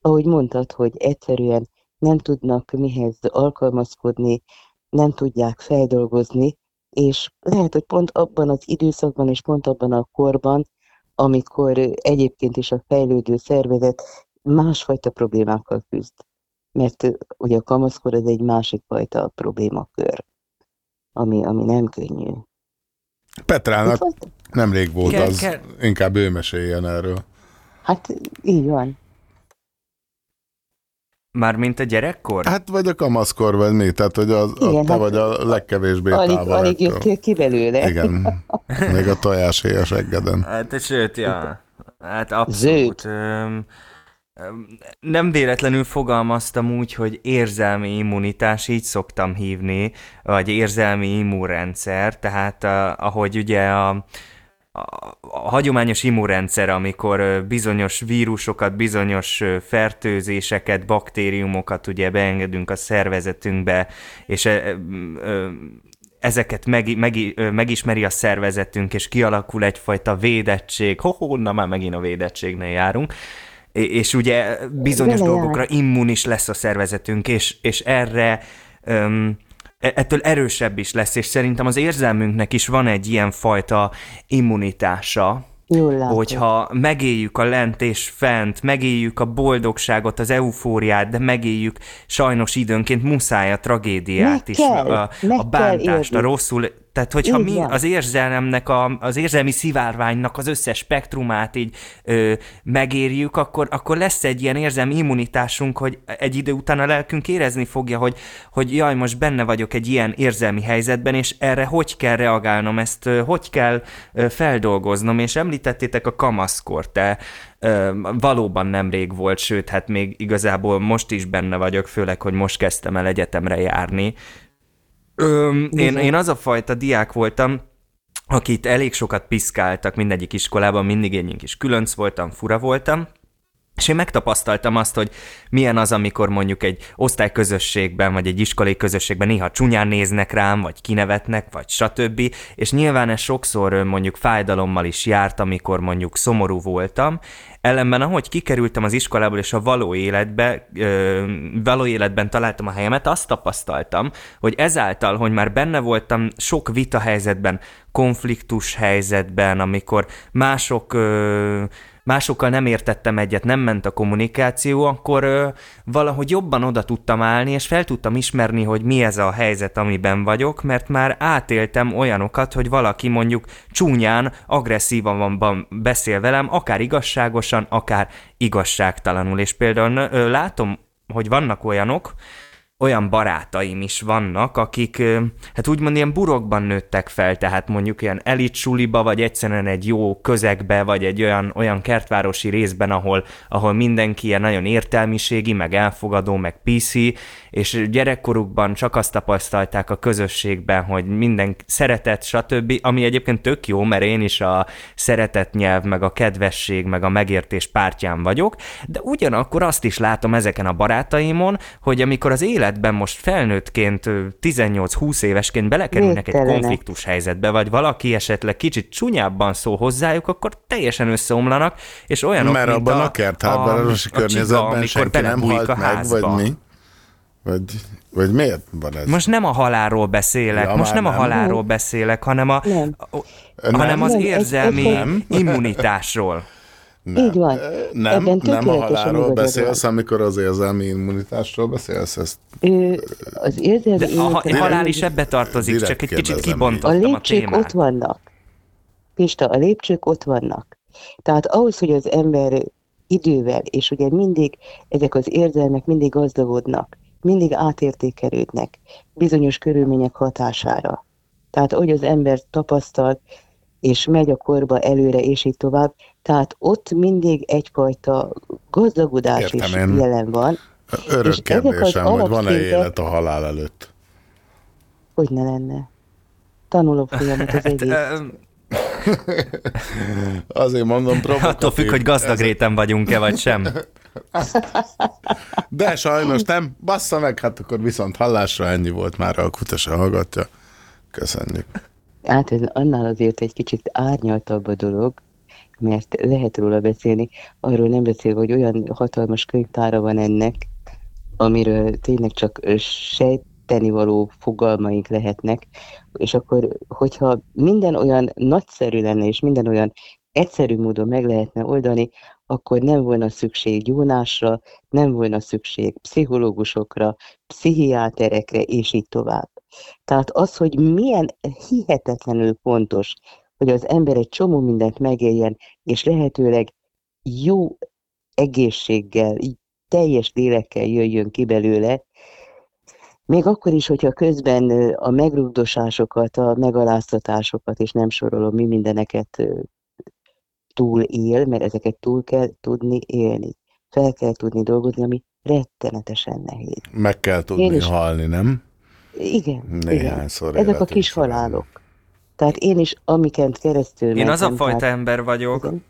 Speaker 9: Ahogy mondtad, hogy egyszerűen nem tudnak mihez alkalmazkodni, nem tudják feldolgozni, és lehet, hogy pont abban az időszakban és pont abban a korban, amikor egyébként is a fejlődő szervezet másfajta problémákkal küzd. Mert ugye a kamaszkor az egy másik fajta problémakör, ami, ami nem könnyű.
Speaker 3: Petrának nemrég volt az, inkább ő meséljen erről.
Speaker 9: Hát így van.
Speaker 10: Mármint a gyerekkor?
Speaker 3: Hát vagy a kamaszkor, vagy mi? Tehát, hogy az, a,
Speaker 9: Igen,
Speaker 3: te
Speaker 9: hát
Speaker 3: vagy a legkevésbé
Speaker 9: Alig,
Speaker 3: távol
Speaker 9: alig jöttél ki belőle.
Speaker 3: Igen. (laughs) Még a tojás a seggeden.
Speaker 10: Hát, sőt, ja. Hát abszolút. Öm, öm, nem véletlenül fogalmaztam úgy, hogy érzelmi immunitás, így szoktam hívni, vagy érzelmi immunrendszer, tehát a, ahogy ugye a, a, a hagyományos immunrendszer, amikor bizonyos vírusokat, bizonyos fertőzéseket, baktériumokat ugye beengedünk a szervezetünkbe, és ezeket meg, meg, megismeri a szervezetünk, és kialakul egyfajta védettség. Ho, na már megint a védettségnél járunk. És ugye bizonyos
Speaker 9: Vele jár.
Speaker 10: dolgokra immunis lesz a szervezetünk, és, és erre öm,
Speaker 7: ettől erősebb is lesz, és szerintem az érzelmünknek is van egy ilyen fajta immunitása, hogyha megéljük a lent és fent, megéljük a boldogságot, az eufóriát, de megéljük sajnos időnként muszáj a tragédiát
Speaker 9: Meg
Speaker 7: is,
Speaker 9: kell,
Speaker 7: a, a
Speaker 9: kell
Speaker 7: bántást, a
Speaker 9: élni.
Speaker 7: rosszul. Tehát, hogyha
Speaker 9: Így
Speaker 7: mi
Speaker 9: van.
Speaker 7: az érzelmnek, a, az érzelmi szivárványnak az összes spektrumát így ö, megérjük, akkor, akkor lesz egy ilyen érzelmi immunitásunk, hogy egy idő után a lelkünk érezni fogja, hogy, hogy jaj, most benne vagyok egy ilyen érzelmi helyzetben, és erre hogy kell reagálnom, ezt ö, hogy kell ö, feldolgoznom, és említettétek a kamaszkort, te ö, valóban nemrég volt, sőt, hát még igazából most is benne vagyok, főleg, hogy most kezdtem el egyetemre járni. Öm, én, én az a fajta diák voltam, akit elég sokat piszkáltak mindegyik iskolában, mindig én kis különc voltam, fura voltam, és én megtapasztaltam azt, hogy milyen az, amikor mondjuk egy osztályközösségben, vagy egy iskolai közösségben néha csúnyán néznek rám, vagy kinevetnek, vagy stb. És nyilván ez sokszor mondjuk fájdalommal is járt, amikor mondjuk szomorú voltam. Ellenben, ahogy kikerültem az iskolából, és a való életbe, ö, való életben találtam a helyemet, azt tapasztaltam, hogy ezáltal, hogy már benne voltam sok vita helyzetben, konfliktus helyzetben, amikor mások ö, másokkal nem értettem egyet, nem ment a kommunikáció, akkor ö, valahogy jobban oda tudtam állni, és fel tudtam ismerni, hogy mi ez a helyzet, amiben vagyok, mert már átéltem olyanokat, hogy valaki mondjuk csúnyán, agresszívan beszél velem, akár igazságosan, akár igazságtalanul. És például ö, látom, hogy vannak olyanok, olyan barátaim is vannak, akik hát úgymond ilyen burokban nőttek fel, tehát mondjuk ilyen elit suliba, vagy egyszerűen egy jó közegbe, vagy egy olyan, olyan kertvárosi részben, ahol, ahol mindenki ilyen nagyon értelmiségi, meg elfogadó, meg PC, és gyerekkorukban csak azt tapasztalták a közösségben, hogy minden szeretet, stb., ami egyébként tök jó, mert én is a szeretet nyelv, meg a kedvesség, meg a megértés pártján vagyok, de ugyanakkor azt is látom ezeken a barátaimon, hogy amikor az életben most felnőttként, ö, 18-20 évesként belekerülnek egy konfliktus helyzetbe, vagy valaki esetleg kicsit csúnyábban szól hozzájuk, akkor teljesen összeomlanak, és olyanok,
Speaker 3: Mert
Speaker 7: mint
Speaker 3: abban a,
Speaker 7: a
Speaker 3: kertházárosi
Speaker 7: a csiga,
Speaker 3: senki nem halt
Speaker 7: a
Speaker 3: meg,
Speaker 7: házba.
Speaker 3: vagy mi? Vagy, vagy miért van ez?
Speaker 7: Most nem a halálról beszélek,
Speaker 3: Ja,
Speaker 7: most
Speaker 3: már
Speaker 7: nem a
Speaker 3: nem.
Speaker 7: halálról beszélek, hanem, a,
Speaker 9: Nem.
Speaker 7: a, hanem az
Speaker 9: Nem, ez-
Speaker 7: érzelmi
Speaker 9: ez-
Speaker 3: Nem.
Speaker 7: immunitásról.
Speaker 3: nem.
Speaker 9: Így van.
Speaker 3: Nem,
Speaker 9: Ebben
Speaker 3: nem a halálról beszélsz, amikor az érzelmi immunitásról beszélsz, ezt
Speaker 9: Ö, az érzelmi
Speaker 7: De a, ha- halál is ebbe tartozik,
Speaker 3: Direkt
Speaker 7: csak egy kicsit
Speaker 3: kérdezem.
Speaker 9: A
Speaker 7: kibontottam a
Speaker 9: lépcsők
Speaker 7: témát.
Speaker 9: ott vannak. Pista, a lépcsők ott vannak. Tehát ahhoz, hogy az ember idővel, és ugye mindig ezek az érzelmek mindig gazdagodnak, mindig átértékelődnek bizonyos körülmények hatására. Tehát ahogy az ember tapasztal, és megy a korba előre, és így tovább, tehát ott mindig egyfajta gazdagodás
Speaker 3: Értem
Speaker 9: is jelen van,
Speaker 3: örök
Speaker 9: És
Speaker 3: kérdésem, hogy van-e élet a halál előtt?
Speaker 9: hogy ne lenne. Tanuló folyamat az egész.
Speaker 7: Ö,
Speaker 3: Azért mondom provokatív.
Speaker 7: Attól függ, hogy gazdag réten vagyunk-e, vagy sem. (laughs) (laughs)
Speaker 3: De sajnos nem. Bassza meg, hát akkor viszont hallásra ennyi volt már, a kutasa hallgatja. Köszönjük.
Speaker 9: Hát ez annál azért egy kicsit árnyaltabb a dolog, mert lehet róla beszélni, arról nem beszélve, hogy olyan hatalmas könyvtára van ennek, amiről tényleg csak sejteni való fogalmaink lehetnek, és akkor, hogyha minden olyan nagyszerű lenne, és minden olyan egyszerű módon meg lehetne oldani, akkor nem volna szükség gyónásra, nem volna szükség pszichológusokra, pszichiáterekre, és így tovább. Tehát az, hogy milyen hihetetlenül fontos, hogy az ember egy csomó mindent megéljen, és lehetőleg jó egészséggel, teljes lélekkel jöjjön ki belőle, még akkor is, hogyha közben a megrugdosásokat, a megaláztatásokat, és nem sorolom, mi mindeneket túl él, mert ezeket túl kell tudni élni. Fel kell tudni dolgozni, ami rettenetesen nehéz.
Speaker 3: Meg kell tudni
Speaker 9: Én is-
Speaker 3: halni, nem?
Speaker 9: Igen, igen.
Speaker 3: Néhányszor
Speaker 9: Ezek a kis halálok. Tehát én is, amikent keresztül
Speaker 7: Én az a fajta
Speaker 9: tehát-
Speaker 7: ember vagyok,
Speaker 9: Igen.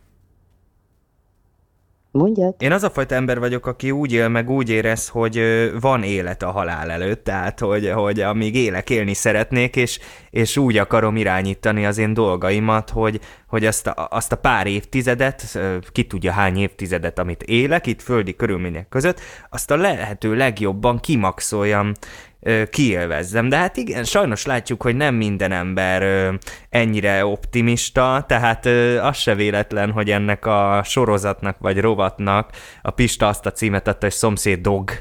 Speaker 9: Mondjad?
Speaker 7: Én az a fajta ember vagyok, aki úgy él, meg úgy érez, hogy van élet a halál előtt, tehát hogy, hogy amíg élek, élni szeretnék, és, és úgy akarom irányítani az én dolgaimat, hogy, hogy azt, a, azt a pár évtizedet, ki tudja hány évtizedet, amit élek itt földi körülmények között, azt a lehető legjobban kimaxoljam
Speaker 10: kiélvezzem. De hát igen, sajnos látjuk, hogy nem minden ember ennyire optimista, tehát az se véletlen, hogy ennek a sorozatnak vagy rovatnak a Pista azt a címet adta, hogy szomszéd dog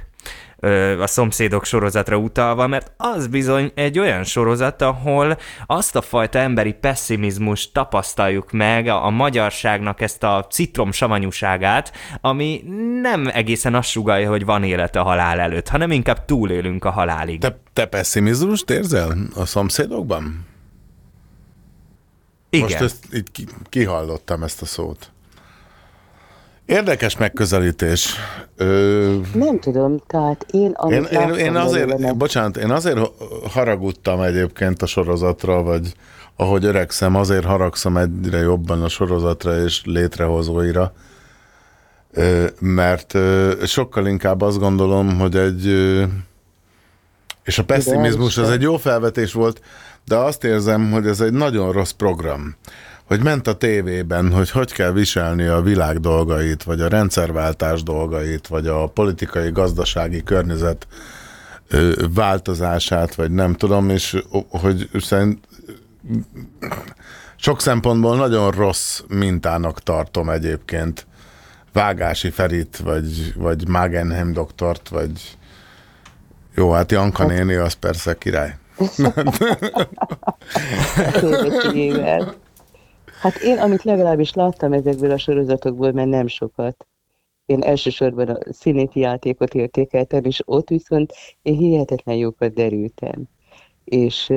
Speaker 10: a szomszédok sorozatra utalva, mert az bizony egy olyan sorozat, ahol azt a fajta emberi pessimizmus tapasztaljuk meg, a, a magyarságnak ezt a citrom savanyúságát, ami nem egészen azt sugalja, hogy van élet a halál előtt, hanem inkább túlélünk a halálig.
Speaker 3: Te, te pessimizmust érzel a szomszédokban?
Speaker 10: Igen.
Speaker 3: Most ezt így ki- kihallottam ezt a szót. Érdekes megközelítés. Ö,
Speaker 9: Nem tudom, tehát én,
Speaker 3: én, én, én azért,
Speaker 9: belőle,
Speaker 3: bocsánat, én azért haragudtam egyébként a sorozatra, vagy ahogy öregszem, azért haragszom egyre jobban a sorozatra és létrehozóira, Ö, mert ö, sokkal inkább azt gondolom, hogy egy ö, és a pessimizmus az egy jó felvetés volt, de azt érzem, hogy ez egy nagyon rossz program. Hogy ment a tévében, hogy hogy kell viselni a világ dolgait, vagy a rendszerváltás dolgait, vagy a politikai, gazdasági környezet változását, vagy nem tudom, és hogy szerint sok szempontból nagyon rossz mintának tartom egyébként Vágási Ferit, vagy, vagy Magenheim doktort, vagy jó, hát Janka néni, az persze király. (laughs)
Speaker 9: Hát én, amit legalábbis láttam ezekből a sorozatokból, mert nem sokat, én elsősorban a színéti játékot értékeltem, és ott viszont én hihetetlen jókat derültem. És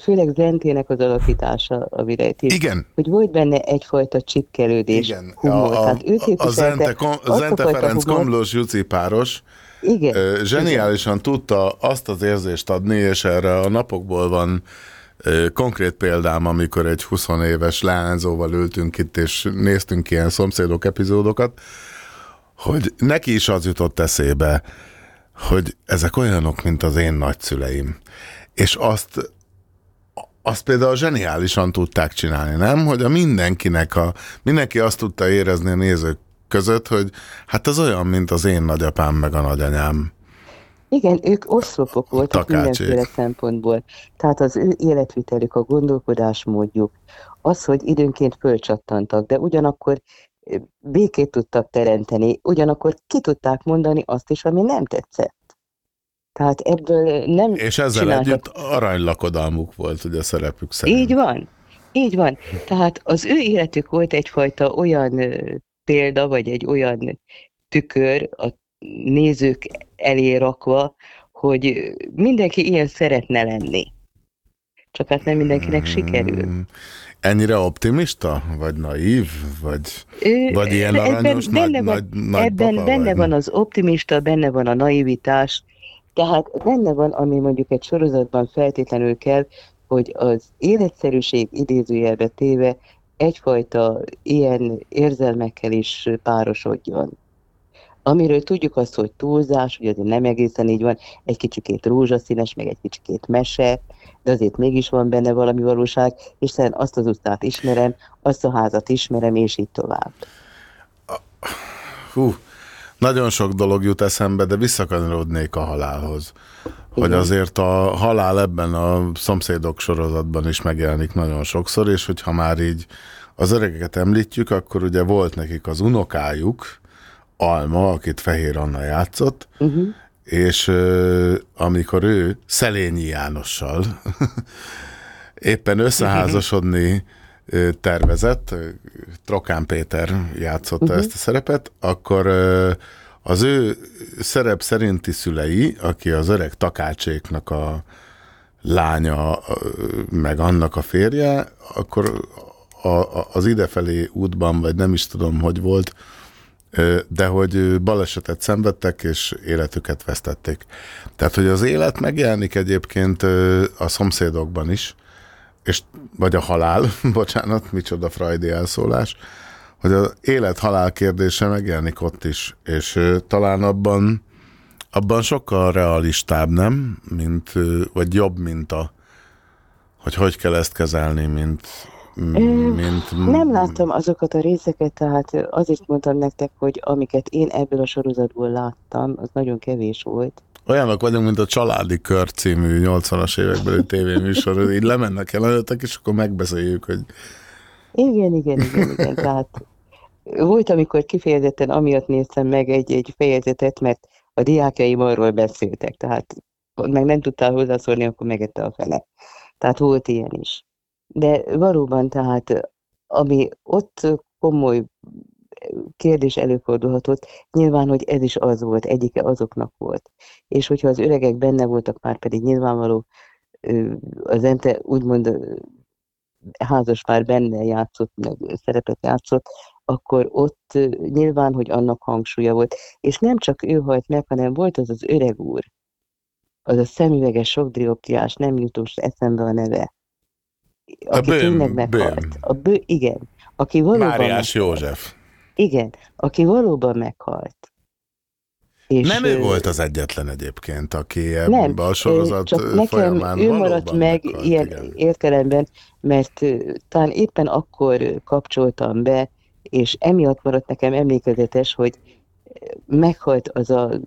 Speaker 9: főleg Zentének az alakítása, amire itt,
Speaker 3: Igen.
Speaker 9: hogy volt benne egyfajta csipkelődés,
Speaker 3: Igen,
Speaker 9: humor.
Speaker 3: a, a,
Speaker 9: Tehát ő
Speaker 3: a Zente, Kom- Zente Ferenc
Speaker 9: humort-
Speaker 3: Komlós Juci páros
Speaker 9: Igen,
Speaker 3: zseniálisan tudta azt az érzést adni, és erre a napokból van konkrét példám, amikor egy 20 éves leányzóval ültünk itt, és néztünk ilyen szomszédok epizódokat, hogy neki is az jutott eszébe, hogy ezek olyanok, mint az én nagyszüleim. És azt azt például zseniálisan tudták csinálni, nem? Hogy a mindenkinek, a, mindenki azt tudta érezni a nézők között, hogy hát ez olyan, mint az én nagyapám meg a nagyanyám.
Speaker 9: Igen, ők oszlopok voltak
Speaker 3: Takácsék.
Speaker 9: mindenféle szempontból. Tehát az ő életvitelük, a gondolkodásmódjuk, az, hogy időnként fölcsattantak, de ugyanakkor békét tudtak teremteni, ugyanakkor ki tudták mondani azt is, ami nem tetszett. Tehát ebből nem
Speaker 3: És ezzel
Speaker 9: csináltak
Speaker 3: együtt aranylakodalmuk volt, ugye a szerepük szerint.
Speaker 9: Így van, így van. Tehát az ő életük volt egyfajta olyan példa, vagy egy olyan tükör a nézők elé rakva, hogy ö, mindenki ilyen szeretne lenni. Csak hát nem mindenkinek sikerül.
Speaker 3: Mm, Ennyire optimista? Vagy naív? Vagy,
Speaker 9: Ő-
Speaker 3: vagy ilyen
Speaker 9: ebben
Speaker 3: aranyos nagy,
Speaker 9: benne van,
Speaker 3: nagy, nagy
Speaker 9: ebben
Speaker 3: papa,
Speaker 9: benne
Speaker 3: vagy?
Speaker 9: van az optimista, benne van a naivitás, tehát benne van, ami mondjuk egy sorozatban feltétlenül kell, hogy az életszerűség idézőjelbe téve egyfajta ilyen érzelmekkel is párosodjon. Amiről tudjuk azt, hogy túlzás, hogy azért nem egészen így van, egy kicsikét rózsaszínes, meg egy kicsikét mese, de azért mégis van benne valami valóság, hiszen azt az utcát ismerem, azt a házat ismerem, és így tovább.
Speaker 3: Hú, nagyon sok dolog jut eszembe, de visszakanyarodnék a halálhoz. Hogy
Speaker 9: Igen.
Speaker 3: azért a halál ebben a szomszédok sorozatban is megjelenik nagyon sokszor, és hogyha már így az öregeket említjük, akkor ugye volt nekik az unokájuk, Alma, akit Fehér Anna játszott,
Speaker 9: Uh-huh.
Speaker 3: és ö, amikor ő Szelényi Jánossal (laughs) éppen összeházasodni ö, tervezett, Trokán Péter játszotta uh-huh. ezt a szerepet, akkor ö, az ő szerep szerinti szülei, aki az öreg Takácséknak a lánya, meg annak a férje, akkor a, a, az idefelé útban, vagy nem is tudom, hogy volt, de hogy balesetet szenvedtek, és életüket vesztették. Tehát, hogy az élet megjelenik egyébként a szomszédokban is, és, vagy a halál, (laughs) bocsánat, micsoda frajdi elszólás, hogy az élet-halál kérdése megjelenik ott is, és talán abban, abban sokkal realistább, nem? Mint, vagy jobb, mint a, hogy hogy kell ezt kezelni, mint, mint
Speaker 9: Nem láttam azokat a részeket, tehát azért mondtam nektek, hogy amiket én ebből a sorozatból láttam, az nagyon kevés volt.
Speaker 3: Olyanok vagyunk, mint a Családi Kör című 80-as évekbeli tévéműsor, így lemennek jelenetek, és akkor megbeszéljük, hogy
Speaker 9: Igen, igen, igen, igen. Tehát volt, amikor kifejezetten amiatt néztem meg egy, egy fejezetet, mert a diákjaim arról beszéltek, tehát meg nem tudtál hozzászólni, akkor megette a fele. Tehát volt ilyen is. De valóban, tehát ami ott komoly kérdés előfordulhatott, nyilván, hogy ez is az volt, egyike azoknak volt. És hogyha az öregek benne voltak, már pedig nyilvánvaló, az ente úgymond házas már benne játszott, meg szerepet játszott, akkor ott nyilván, hogy annak hangsúlya volt. És nem csak ő halt meg, hanem volt az az öreg úr, az a szemüveges, sokdioptriás, nem jut most eszembe a neve. Aki
Speaker 3: Böhm,
Speaker 9: tényleg meghalt.
Speaker 3: Böhm.
Speaker 9: A bő, igen. Aki valóban
Speaker 3: Máriás
Speaker 9: meghalt.
Speaker 3: József.
Speaker 9: Igen, aki valóban meghalt. És,
Speaker 3: Nem ő
Speaker 9: ö,
Speaker 3: volt az egyetlen egyébként, aki ebben a sorozat
Speaker 9: csak nekem
Speaker 3: folyamán
Speaker 9: ő maradt meg
Speaker 3: meghalt,
Speaker 9: ilyen
Speaker 3: igen.
Speaker 9: értelemben, mert talán éppen akkor kapcsoltam be, és emiatt maradt nekem emlékezetes, hogy meghalt az a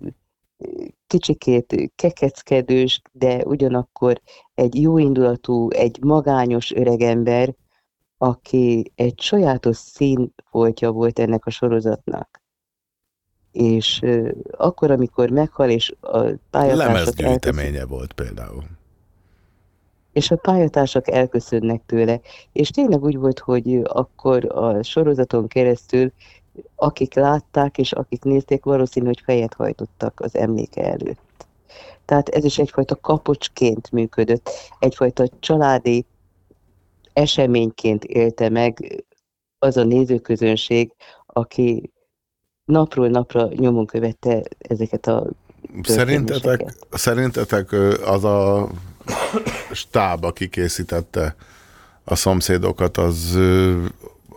Speaker 9: kicsikét kekeckedős, de ugyanakkor egy jóindulatú, egy magányos öregember, aki egy sajátos színfoltja volt ennek a sorozatnak. És akkor, amikor meghal, és a pályatársak
Speaker 3: Lemezgyűjteménye volt például.
Speaker 9: és a pályatársak elköszönnek tőle. És tényleg úgy volt, hogy akkor a sorozaton keresztül, akik látták és akik nézték, valószínű, hogy fejet hajtottak az emléke előtt. Tehát ez is egyfajta kapocsként működött, egyfajta családi eseményként élte meg az a nézőközönség, aki napról napra nyomon követte ezeket a
Speaker 3: Szerintetek, szerintetek az a stáb, aki készítette a szomszédokat, az,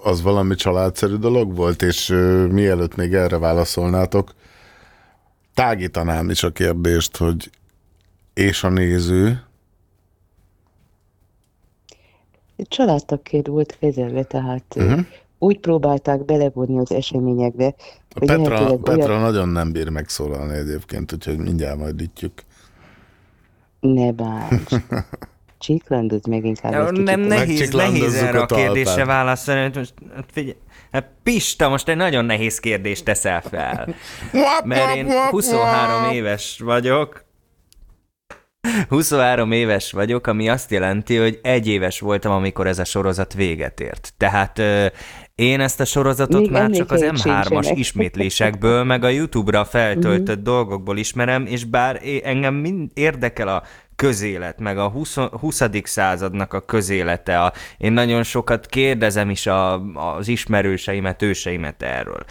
Speaker 3: az valami családszerű dolog volt, és ö, mielőtt még erre válaszolnátok, tágítanám is a kérdést, hogy és a néző,
Speaker 9: Családtagként volt kezelve, tehát uh-huh. úgy próbálták belevonni az eseményekbe,
Speaker 3: a Petra, Petra
Speaker 9: olyan...
Speaker 3: nagyon nem bír megszólalni egyébként, úgyhogy mindjárt majd ütjük.
Speaker 9: Ne bánts. (laughs) Csíklandozz meg inkább.
Speaker 7: Ja, nem nehéz, nehéz erre a kérdésre válaszolni. Hát Most, hát figyelj, hát Pista, most egy nagyon nehéz kérdést teszel fel. (laughs) Mert én 23 éves vagyok. 23 éves vagyok, ami azt jelenti, hogy egy éves voltam, amikor ez a sorozat véget ért. Tehát én ezt a sorozatot
Speaker 9: Még
Speaker 7: már csak az
Speaker 9: emlékeim
Speaker 7: M3-as
Speaker 9: sincsenek.
Speaker 7: ismétlésekből, meg a YouTube-ra feltöltött
Speaker 9: Mhm.
Speaker 7: dolgokból ismerem, és bár engem mind érdekel a közélet, meg a 20. 20. századnak a közélete. A, én nagyon sokat kérdezem is a, az ismerőseimet, őseimet erről.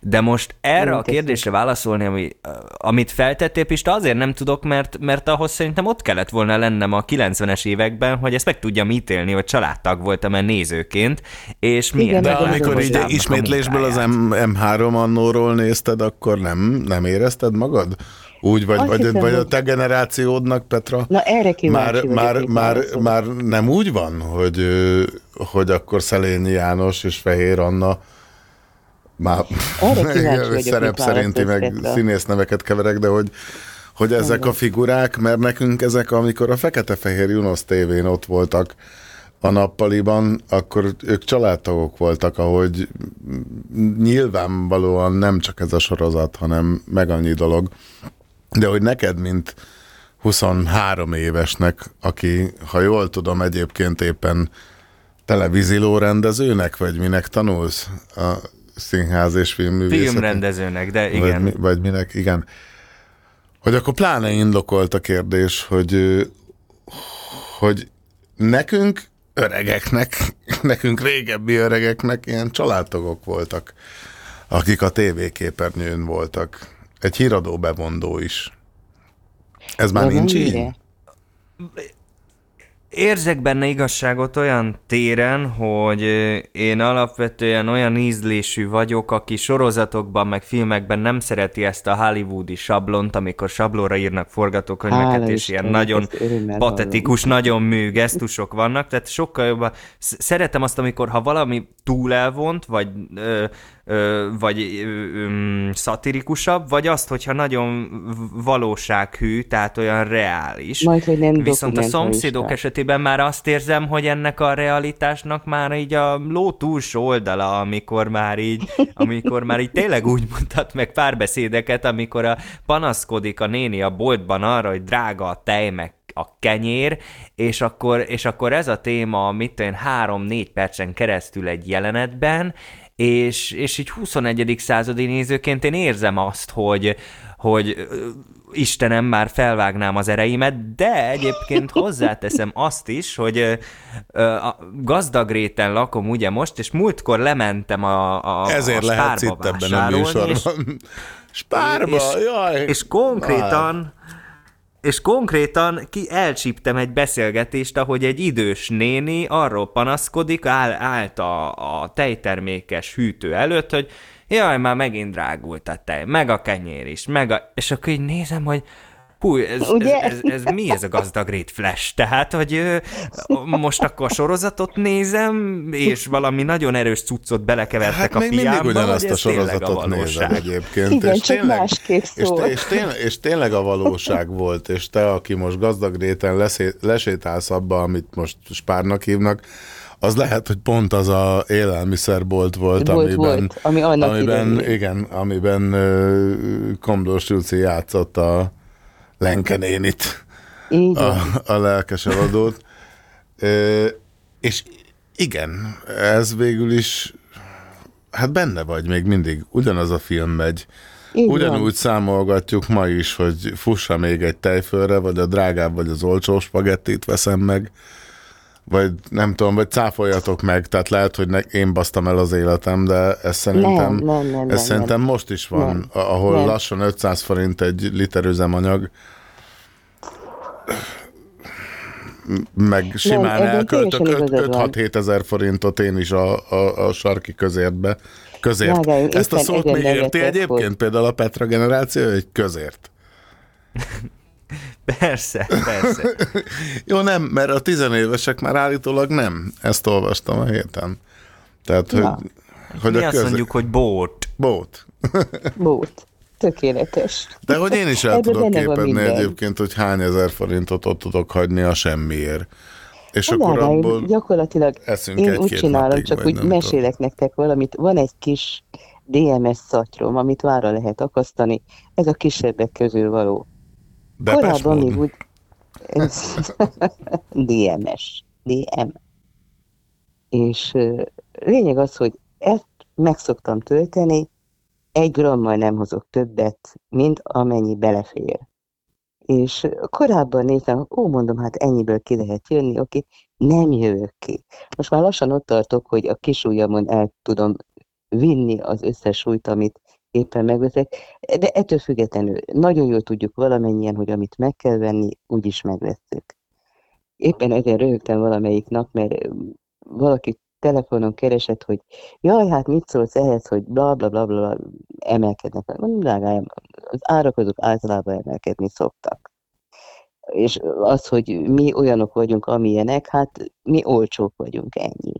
Speaker 7: De most erre a kérdésre válaszolni, ami, amit feltettél, Pista, azért nem tudok, mert, mert ahhoz szerintem ott kellett volna lennem a 90-es években, hogy ezt meg tudjam ítélni, hogy családtag voltam-e nézőként, és milyen
Speaker 9: Igen,
Speaker 3: De amikor így ismétlésből az. M- M3 annóról nézted, akkor nem, nem érezted magad? Úgy, vagy,
Speaker 9: Azt
Speaker 3: vagy,
Speaker 9: hiszem,
Speaker 3: vagy a te generációdnak, Petra?
Speaker 9: Na erre kíváncsi
Speaker 3: már, már, már, már nem úgy van, hogy, hogy akkor Szelényi János és Fehér Anna már (laughs) szerep szerinti meg színész neveket keverek, de hogy, hogy ezek a figurák, mert nekünk ezek, amikor a Fekete-Fehér Junos tévén ott voltak a nappaliban, akkor ők családtagok voltak, ahogy nyilvánvalóan nem csak ez a sorozat, hanem meg annyi dolog. De hogy neked, mint 23 évesnek, aki, ha jól tudom, egyébként éppen televíziló rendezőnek, vagy minek tanulsz a színház és filmművészet?
Speaker 7: filmrendezőnek, de
Speaker 3: Vagy,
Speaker 7: igen.
Speaker 3: mi, vagy minek, igen. Hogy akkor pláne indokolt a kérdés, hogy, hogy nekünk öregeknek, (laughs) nekünk régebbi öregeknek ilyen családtagok voltak, akik a tévéképernyőn voltak. Egy híradó bevondó is. Ez már
Speaker 9: De
Speaker 3: nincs így?
Speaker 7: Érzek benne igazságot olyan téren, hogy én alapvetően olyan ízlésű vagyok, aki sorozatokban, meg filmekben nem szereti ezt a hollywoodi sablont, amikor sablóra írnak forgatókönyveket,
Speaker 9: Hála
Speaker 7: és ilyen
Speaker 9: Istennek,
Speaker 7: nagyon patetikus, nagyon mű gesztusok vannak, tehát sokkal jobban sz- szeretem azt, amikor ha valami túl elvont, vagy ö, vagy szatirikusabb, vagy azt, hogyha nagyon valósághű, tehát olyan reális.
Speaker 9: Majd, hogy nem
Speaker 7: Viszont a szomszédok esetében már azt érzem, hogy ennek a realitásnak már így a ló túlsó oldala, amikor már így, amikor már így tényleg úgy mutat meg párbeszédeket, amikor a panaszkodik a néni a boltban arra, hogy drága a tej, meg a kenyér, és akkor, és akkor ez a téma, mit én, három-négy percen keresztül egy jelenetben, és, és így 21. századi nézőként én érzem azt, hogy, hogy Istenem, már felvágnám az ereimet, de egyébként hozzáteszem azt is, hogy a gazdag réten lakom ugye most, és múltkor lementem a, a
Speaker 3: Ezért
Speaker 7: a Spárba
Speaker 3: itt ebben a
Speaker 7: vásárolni, és-
Speaker 3: műsorban. Spárba,
Speaker 7: és,
Speaker 3: jaj.
Speaker 7: és konkrétan és konkrétan ki elcsíptem egy beszélgetést, ahogy egy idős néni arról panaszkodik, áll, állt a, a tejtermékes hűtő előtt, hogy jaj, már megint drágult a tej, meg a kenyér is, meg a... És akkor így nézem, hogy hú, ez, ez,
Speaker 9: Ugye?
Speaker 7: ez, ez, mi ez a gazdag rét flash? Tehát, hogy ö, most akkor sorozatot nézem, és valami nagyon erős cuccot belekevertek
Speaker 3: Hát
Speaker 7: a
Speaker 3: még mindig
Speaker 7: fiámba,
Speaker 3: ugyanazt a
Speaker 7: ez
Speaker 3: sorozatot nézem
Speaker 7: valóság?
Speaker 3: egyébként.
Speaker 9: Igen,
Speaker 3: és
Speaker 9: csak
Speaker 3: tényleg,
Speaker 9: másképp
Speaker 3: és,
Speaker 9: szól.
Speaker 3: és, tényleg, és tényleg a valóság (laughs) volt, és te, aki most gazdag réten leszé, lesétálsz abba, amit most spárnak hívnak, az lehet, hogy pont az a élelmiszerbolt volt,
Speaker 9: Volt,
Speaker 3: amiben,
Speaker 9: volt, ami annak
Speaker 3: amiben
Speaker 9: idején.
Speaker 3: igen, amiben uh, Komdós Julci játszott a Lenkenénit
Speaker 9: Így
Speaker 3: a,
Speaker 9: van.
Speaker 3: a lelkes eladót. Ö, és igen, ez végül is, hát benne vagy még mindig, ugyanaz a film megy.
Speaker 9: Így van.
Speaker 3: Ugyanúgy számolgatjuk ma is, hogy fussa még egy tejfölre, vagy a drágább, vagy az olcsó spagettit veszem meg, vagy nem tudom, vagy cáfoljatok meg, tehát lehet, hogy ne, én basztam el az életem, de ez szerintem,
Speaker 9: Nem, nem, nem,
Speaker 3: ez
Speaker 9: nem,
Speaker 3: szerintem
Speaker 9: nem.
Speaker 3: most is van,
Speaker 9: Nem.
Speaker 3: ahol
Speaker 9: Nem.
Speaker 3: lassan 500 forint egy liter üzemanyag, meg simán
Speaker 9: ebben
Speaker 3: elköltök
Speaker 9: teljesen igazad van.
Speaker 3: 5-6-7 ezer forintot én is a, a, a sarki közértbe. Közért.
Speaker 9: Drágáim,
Speaker 3: Ezt a szót még érti egyébként például a Petra generáció, egy közért. (laughs) (laughs)
Speaker 7: Persze, persze.
Speaker 3: Jó, nem, mert a tizenévesek már állítólag nem. Ezt olvastam a héten. Tehát, hogy,
Speaker 9: Na.
Speaker 3: hogy
Speaker 7: Mi
Speaker 3: a
Speaker 7: azt
Speaker 3: közé-
Speaker 7: mondjuk, hogy bót.
Speaker 3: Bót. (laughs)
Speaker 9: Bót. Tökéletes.
Speaker 3: De hogy én is el
Speaker 9: Ebben
Speaker 3: tudok képedni egyébként, hogy hány ezer forintot ott tudok hagyni a semmiért. És
Speaker 9: A
Speaker 3: akkor abból
Speaker 9: gyakorlatilag
Speaker 3: eszünk
Speaker 9: én úgy csinálom,
Speaker 3: napig,
Speaker 9: csak úgy
Speaker 3: nem
Speaker 9: mesélek nektek valamit. Van egy kis DMS szatyrom, amit vára lehet akasztani. Ez a kisebbek közül való.
Speaker 3: Depes
Speaker 9: Korábban még úgy... (laughs) DMS. DM. És lényeg az, hogy ezt meg szoktam tölteni, egy grammal nem hozok többet, mint amennyi belefér. És korábban néztem, ó, mondom, hát ennyiből ki lehet jönni, oké, nem jövök ki. Most már lassan ott tartok, hogy a kis ujjamon el tudom vinni az összes súlyt, amit éppen megveszek, de ettől függetlenül nagyon jól tudjuk valamennyien, hogy amit meg kell venni, úgyis megvesszük. Éppen ezért röhögtem valamelyik nap, mert valaki telefonon keresett, hogy jaj, hát mit szólsz ehhez, hogy bla bla bla bla emelkednek. Mondom, drágáim, az árak azok általában emelkedni szoktak. És az, hogy mi olyanok vagyunk, amilyenek, hát mi olcsók vagyunk, ennyi.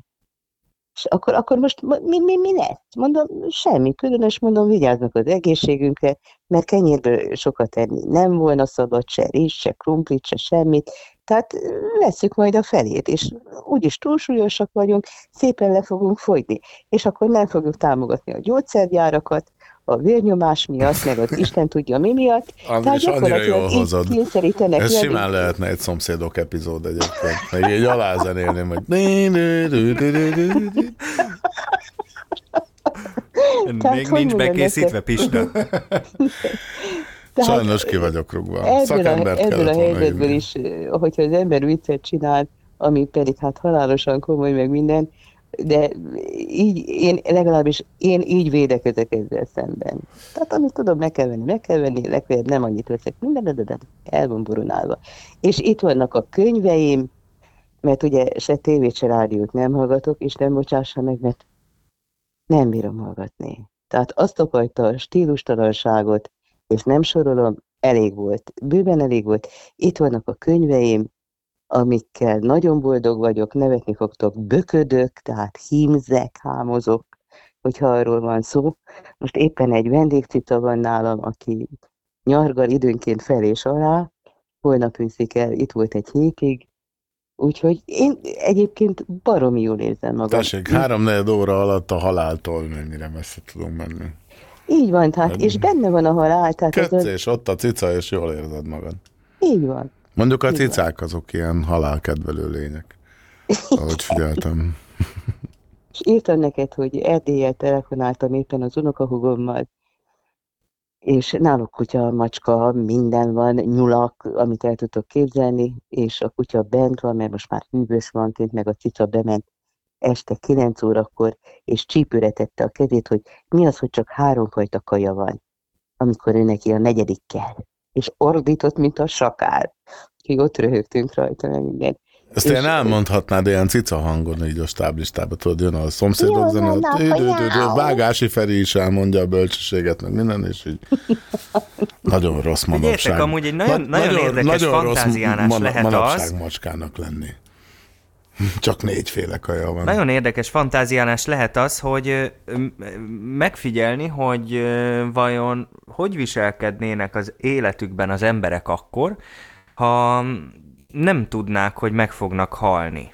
Speaker 9: És akkor, akkor most mi, mi, mi lesz? Mondom, semmi különös, mondom, vigyázznak az egészségünkre, mert kenyérből sokat enni nem volna szabad, se rizs, se krumplit, se semmit, tehát veszük majd a felét, és úgyis túlsúlyosak vagyunk, szépen le fogunk fogyni, és akkor nem fogjuk támogatni a gyógyszergyárakat, a vérnyomás miatt, meg az Isten tudja mi miatt.
Speaker 3: András, annyira jól hozod.
Speaker 9: kényszerítenek
Speaker 3: Ez simán lehetne egy szomszédok epizód egyébként. Meg így alázenélném, hogy...
Speaker 9: Tehát,
Speaker 7: Még nincs bekészítve? Pista. (laughs)
Speaker 9: Tehát
Speaker 3: Sajnos ki vagyok rúgva.
Speaker 9: Ebből a, ebből a helyzetből
Speaker 3: hívni.
Speaker 9: is, eh, hogyha az ember viccet csinál, ami pedig hát halálosan komoly, meg minden, de így én legalábbis én így védekezek ezzel szemben. Tehát amit tudom, meg kell venni, meg kell venni, legfeljebb nem annyit veszek, minden, de, de, el van borunálva. És itt vannak a könyveim, mert ugye se tévét, se rádiót nem hallgatok, és nem bocsássa meg, mert nem bírom hallgatni. Tehát azt a fajta stílustalanságot, és nem sorolom, elég volt, bőven elég volt. Itt vannak a könyveim, amikkel nagyon boldog vagyok, nevetni fogtok, böködök, tehát hímzek, hámozok, hogyha arról van szó. Most éppen egy vendégcica van nálam, aki nyargal időnként fel és alá, holnap őszik el, itt volt egy hétig, úgyhogy én egyébként baromi jól érzem magam.
Speaker 3: Tessék, három óra alatt a haláltól mennyire messze tudunk menni.
Speaker 9: Így van, tehát, és benne van a halál, tehát
Speaker 3: Kötsz,
Speaker 9: az,
Speaker 3: és ott a cica, és jól érzed magad.
Speaker 9: így van.
Speaker 3: Mondjuk a cicák azok ilyen halálkedvelő lények. Ahogy figyeltem.
Speaker 9: Írtam neked, hogy Erdélyel telefonáltam éppen az unokahugommal, és náluk kutya, macska, minden van, nyulak, amit el tudtok képzelni, és a kutya bent van, mert most már hűvös van kint, meg a cica bement este 9 órakor, és csípőre tette a kezét, hogy mi az, hogy csak háromfajta kaja van, amikor ő neki a negyedik kell. És ordított, mint a sakár. Úgyhogy ott röhögtünk rajta, meg minden.
Speaker 3: Ezt ilyen elmondhatnád ilyen cica hangon, így a stáblistába, tudod, jön a szomszédok zene,
Speaker 9: na.
Speaker 3: Vágási Feri is elmondja a bölcsességet, meg minden, és így nagyon rossz manapság.
Speaker 7: amúgy egy nagyon- nagyon érdekes fantáziálás lehet az-
Speaker 3: manapság macskának lenni. (laughs) Csak négyféle kaja van.
Speaker 7: Nagyon érdekes fantáziálás lehet az, hogy megfigyelni, hogy vajon hogy viselkednének az életükben az emberek akkor, ha nem tudnák, hogy meg fognak halni.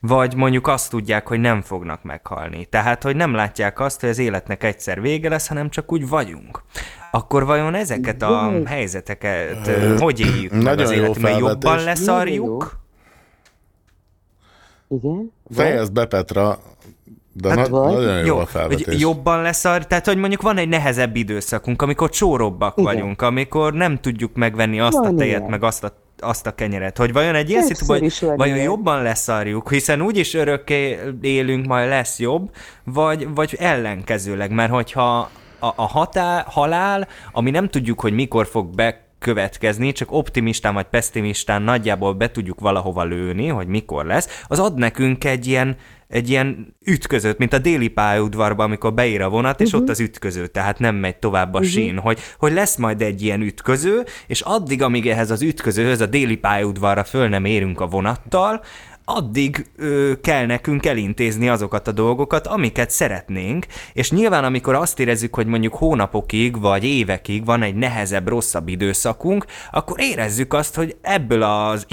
Speaker 7: Vagy mondjuk azt tudják, hogy nem fognak meghalni. Tehát, hogy nem látják azt, hogy az életnek egyszer vége lesz, hanem csak úgy vagyunk. Akkor vajon ezeket a helyzeteket hogy éljük meg
Speaker 3: Nagyon
Speaker 7: az életünkben? Jobban leszarjuk?
Speaker 9: Igen?
Speaker 3: Fejezd be, Petra, de
Speaker 7: Hát
Speaker 3: na-
Speaker 9: vagy-
Speaker 3: nagyon jó,
Speaker 7: Jó,
Speaker 3: a
Speaker 7: hogy
Speaker 3: felvetés.
Speaker 7: jobban lesz a, tehát hogy mondjuk van egy nehezebb időszakunk, amikor csórobbak
Speaker 9: Igen.
Speaker 7: vagyunk, amikor nem tudjuk megvenni azt
Speaker 9: Van
Speaker 7: a tejet,
Speaker 9: ilyen.
Speaker 7: meg azt a, azt a kenyeret, hogy vajon egy ilyen
Speaker 9: is van
Speaker 7: vajon jobban leszarjuk, hiszen úgyis örökké élünk, majd lesz jobb, vagy, vagy ellenkezőleg, mert hogyha a, a hatá, halál, ami nem tudjuk, hogy mikor fog bekövetkezni, csak optimistán vagy pessimistán nagyjából be tudjuk valahova lőni, hogy mikor lesz, az ad nekünk egy ilyen, egy ilyen ütközőt, mint a déli pályaudvarban, amikor beír a vonat, és ott az ütköző, tehát nem megy tovább a sín, hogy, hogy lesz majd egy ilyen ütköző, és addig, amíg ehhez az ütközőhöz a déli pályaudvarra föl nem érünk a vonattal, addig ö, kell nekünk elintézni azokat a dolgokat, amiket szeretnénk, és nyilván amikor azt érezzük, hogy mondjuk hónapokig vagy évekig van egy nehezebb, rosszabb időszakunk, akkor érezzük azt, hogy ebből az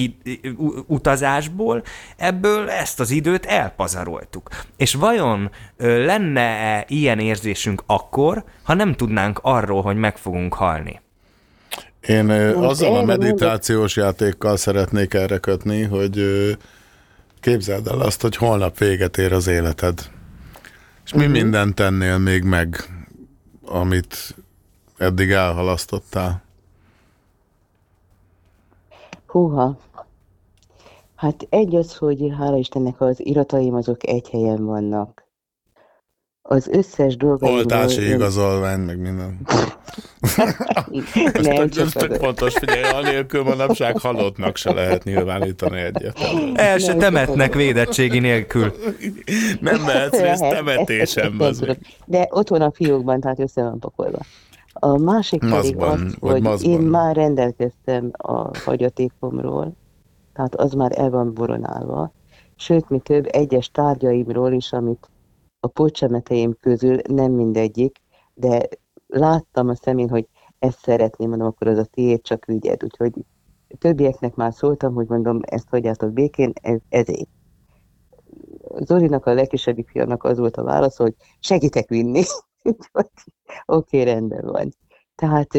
Speaker 7: utazásból, ebből ezt az időt elpazaroltuk. És vajon ö, lenne-e ilyen érzésünk akkor, ha nem tudnánk arról, hogy meg fogunk halni?
Speaker 3: Én azzal a meditációs játékkal szeretnék erre kötni, hogy ö, képzeld el azt, hogy holnap véget ér az életed. És mi mindent tennél még meg, amit eddig elhalasztottál?
Speaker 9: Húha. Hát egy az, hogy hála Istennek az irataim azok egy helyen vannak. Az összes dolgaimról...
Speaker 3: Oltási igazolvány, meg minden. Ez
Speaker 9: Nem,
Speaker 3: tök,
Speaker 9: csak
Speaker 3: ez tök
Speaker 9: az-
Speaker 3: fontos, figyelj, anélkül manapság halottnak se lehet nyilvánítani egyet.
Speaker 7: El se temetnek védettségi nélkül.
Speaker 3: Nem mehetsz részt
Speaker 9: Lehet,
Speaker 3: temetésen.
Speaker 9: De ott van a fiókban, tehát össze van pakolva. A másik pedig az, hogy
Speaker 3: maszkban.
Speaker 9: én már rendelkeztem a hagyatékomról, tehát az már el van boronálva. Sőt, mi több, egyes tárgyaimról is, amit a pocsemeteim közül nem mindegyik, de láttam a szemén, hogy ezt szeretném, mondom, akkor az a tiéd, csak ügyed. Úgyhogy többieknek már szóltam, hogy mondom, ezt hagyjátok békén, ez, ezért. Zolinak, a legkisebbik fiának az volt a válasz, hogy segítek vinni. (laughs) Oké, okay, rendben van. Tehát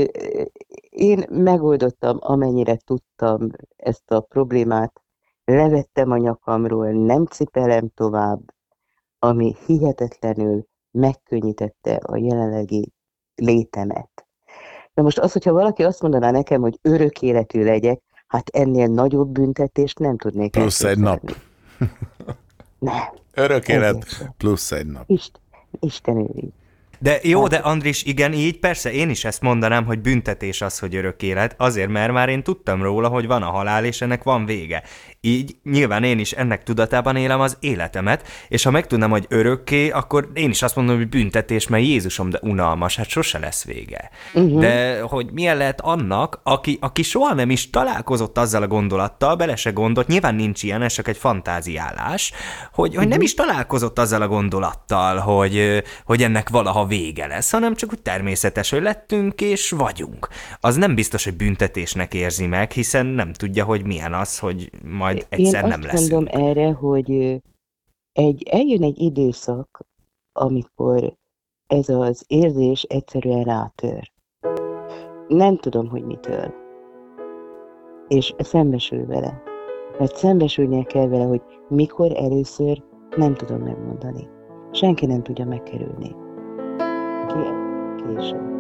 Speaker 9: én megoldottam, amennyire tudtam ezt a problémát, levettem a nyakamról, nem cipelem tovább, ami hihetetlenül megkönnyítette a jelenlegi létemet. Na most az, hogyha valaki azt mondaná nekem, hogy örök életű legyek, hát ennél nagyobb büntetést nem tudnék
Speaker 3: Plusz egy nap.
Speaker 9: elképzelni. (laughs) Nem,
Speaker 3: Örök élet, plusz egy nap.
Speaker 9: Isten, Isten őriz.
Speaker 7: De jó, de Andris, igen, így persze én is ezt mondanám, hogy büntetés az, hogy örök élet, azért, mert már én tudtam róla, hogy van a halál, és ennek van vége. Így nyilván én is ennek tudatában élem az életemet, és ha megtudnám, hogy örökké, akkor én is azt mondom, hogy büntetés, mert Jézusom, de unalmas, hát sose lesz vége. Uh-huh. De hogy milyen lehet annak, aki, aki soha nem is találkozott azzal a gondolattal, bele se gondolt, nyilván nincs ilyen, ez csak egy fantáziálás, hogy, hogy nem is találkozott azzal a gondolattal, hogy, hogy ennek valaha vége lesz, hanem csak úgy természetes, hogy lettünk és vagyunk. Az nem biztos, hogy büntetésnek érzi meg, hiszen nem tudja, hogy milyen az, hogy majd egyszer
Speaker 13: Én
Speaker 7: nem
Speaker 13: azt
Speaker 7: leszünk.
Speaker 13: mondom erre, hogy egy, eljön egy időszak, amikor ez az érzés egyszerűen rátör. Nem tudom, hogy mitől. És szembesül vele. Mert szembesülnie kell vele, hogy mikor először nem tudom megmondani. Senki nem tudja megkerülni. Ki- Később.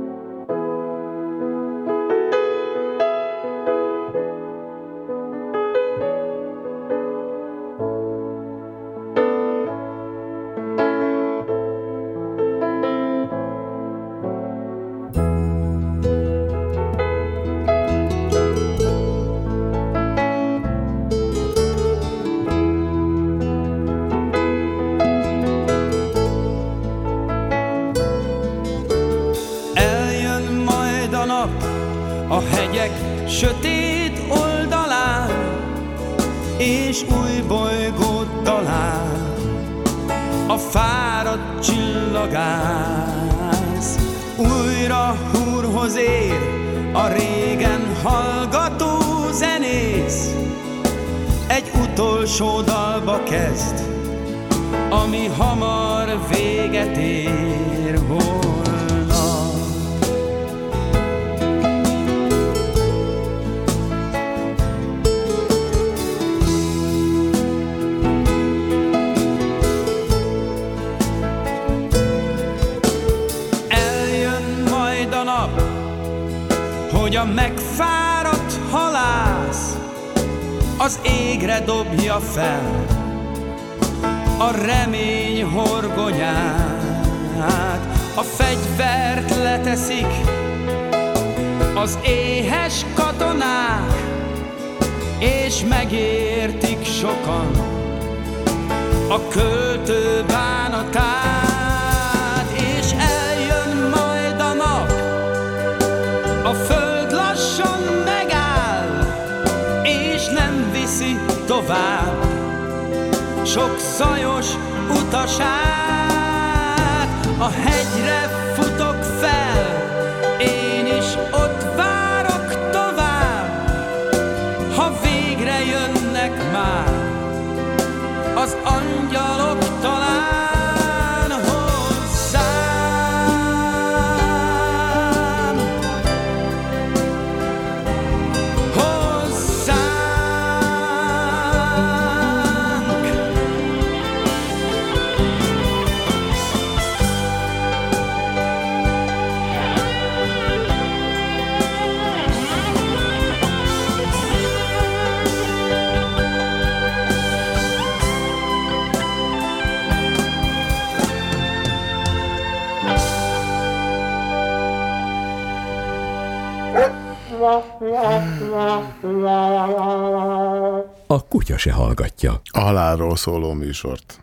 Speaker 14: A
Speaker 12: kutya se hallgatja.
Speaker 3: A halálról szóló műsort.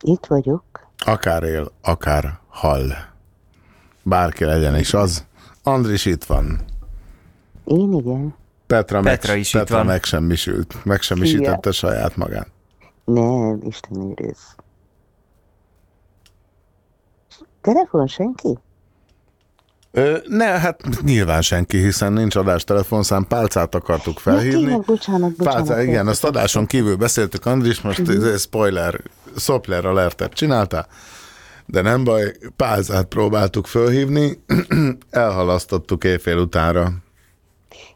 Speaker 13: Itt vagyok.
Speaker 3: Akár él, akár hall. Bárki legyen is az. Andris itt van.
Speaker 13: Én igen.
Speaker 3: Petra,
Speaker 7: Petra
Speaker 3: meg,
Speaker 7: is itt
Speaker 3: Petra
Speaker 7: van.
Speaker 3: megsemmisült. Megsemmisítette saját magát.
Speaker 13: Nem, Isten őriz. Telefon senki?
Speaker 3: Ö, ne, hát nyilván senki, hiszen nincs adás telefonszám, pálcát akartuk
Speaker 13: Ja,
Speaker 3: felhívni.
Speaker 13: tényleg, bocsánat, bocsánat.
Speaker 3: Pálca, igen, azt adáson kívül beszéltük, Andris, most uh-huh. spoiler, Sopler alertet csinálta, de nem baj, Pálcát próbáltuk fölhívni, (clears throat) elhalasztottuk éjfél utánra,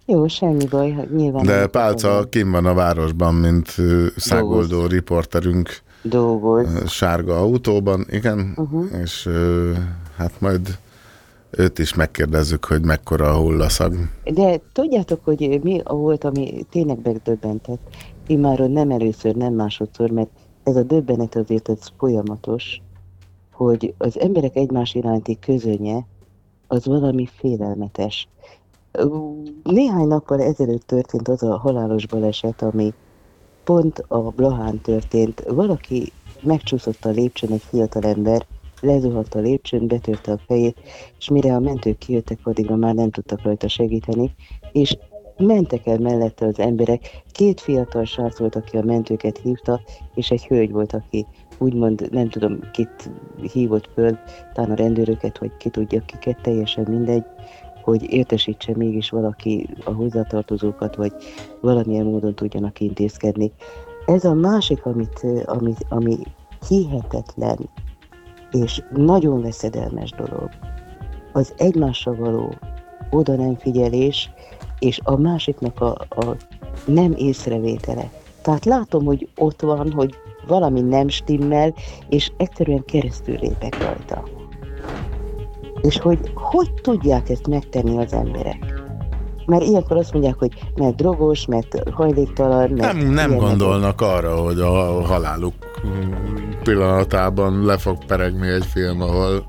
Speaker 13: Jó, semmi baj, nyilván.
Speaker 3: de Pálca kim van a városban, mint szágoldó riporterünk
Speaker 13: Dolgoz.
Speaker 3: sárga autóban, igen,
Speaker 13: Uh-huh.
Speaker 3: és hát majd őt is megkérdezzük, hogy mekkora a hullaszag.
Speaker 13: De tudjátok, hogy mi volt, ami tényleg megdöbbentett? Imáron nem először, nem másodszor, mert ez a döbbenet azért ez folyamatos, hogy az emberek egymás iránti közönye az valami félelmetes.
Speaker 9: Néhány nappal ezelőtt történt az a halálos baleset, ami pont a Blahán történt. Valaki megcsúszott a lépcsőn, egy fiatal ember, lezuhant a lépcsőn, betörte a fejét, és mire a mentők kijöttek, addigra már nem tudtak rajta segíteni, és mentek el mellette az emberek. Két fiatal srác volt, aki a mentőket hívta, és egy hölgy volt, aki úgymond nem tudom, kit hívott föl, talán a rendőröket, vagy ki tudja kiket, teljesen mindegy, hogy értesítse mégis valaki a hozzátartozókat, vagy valamilyen módon tudjanak intézkedni. Ez a másik, amit, ami, ami hihetetlen, és nagyon veszedelmes dolog, az egymásra való oda nem figyelés, és a másiknak a, a nem észrevétele. Tehát látom, hogy ott van, hogy valami nem stimmel, és egyszerűen keresztül lépek rajta. És hogy hogy tudják ezt megtenni az emberek? Mert ilyenkor azt mondják, hogy mert drogos, mert hajléktalan, mert...
Speaker 3: Nem, nem gondolnak arra, hogy a haláluk pillanatában le fog peregni egy film, ahol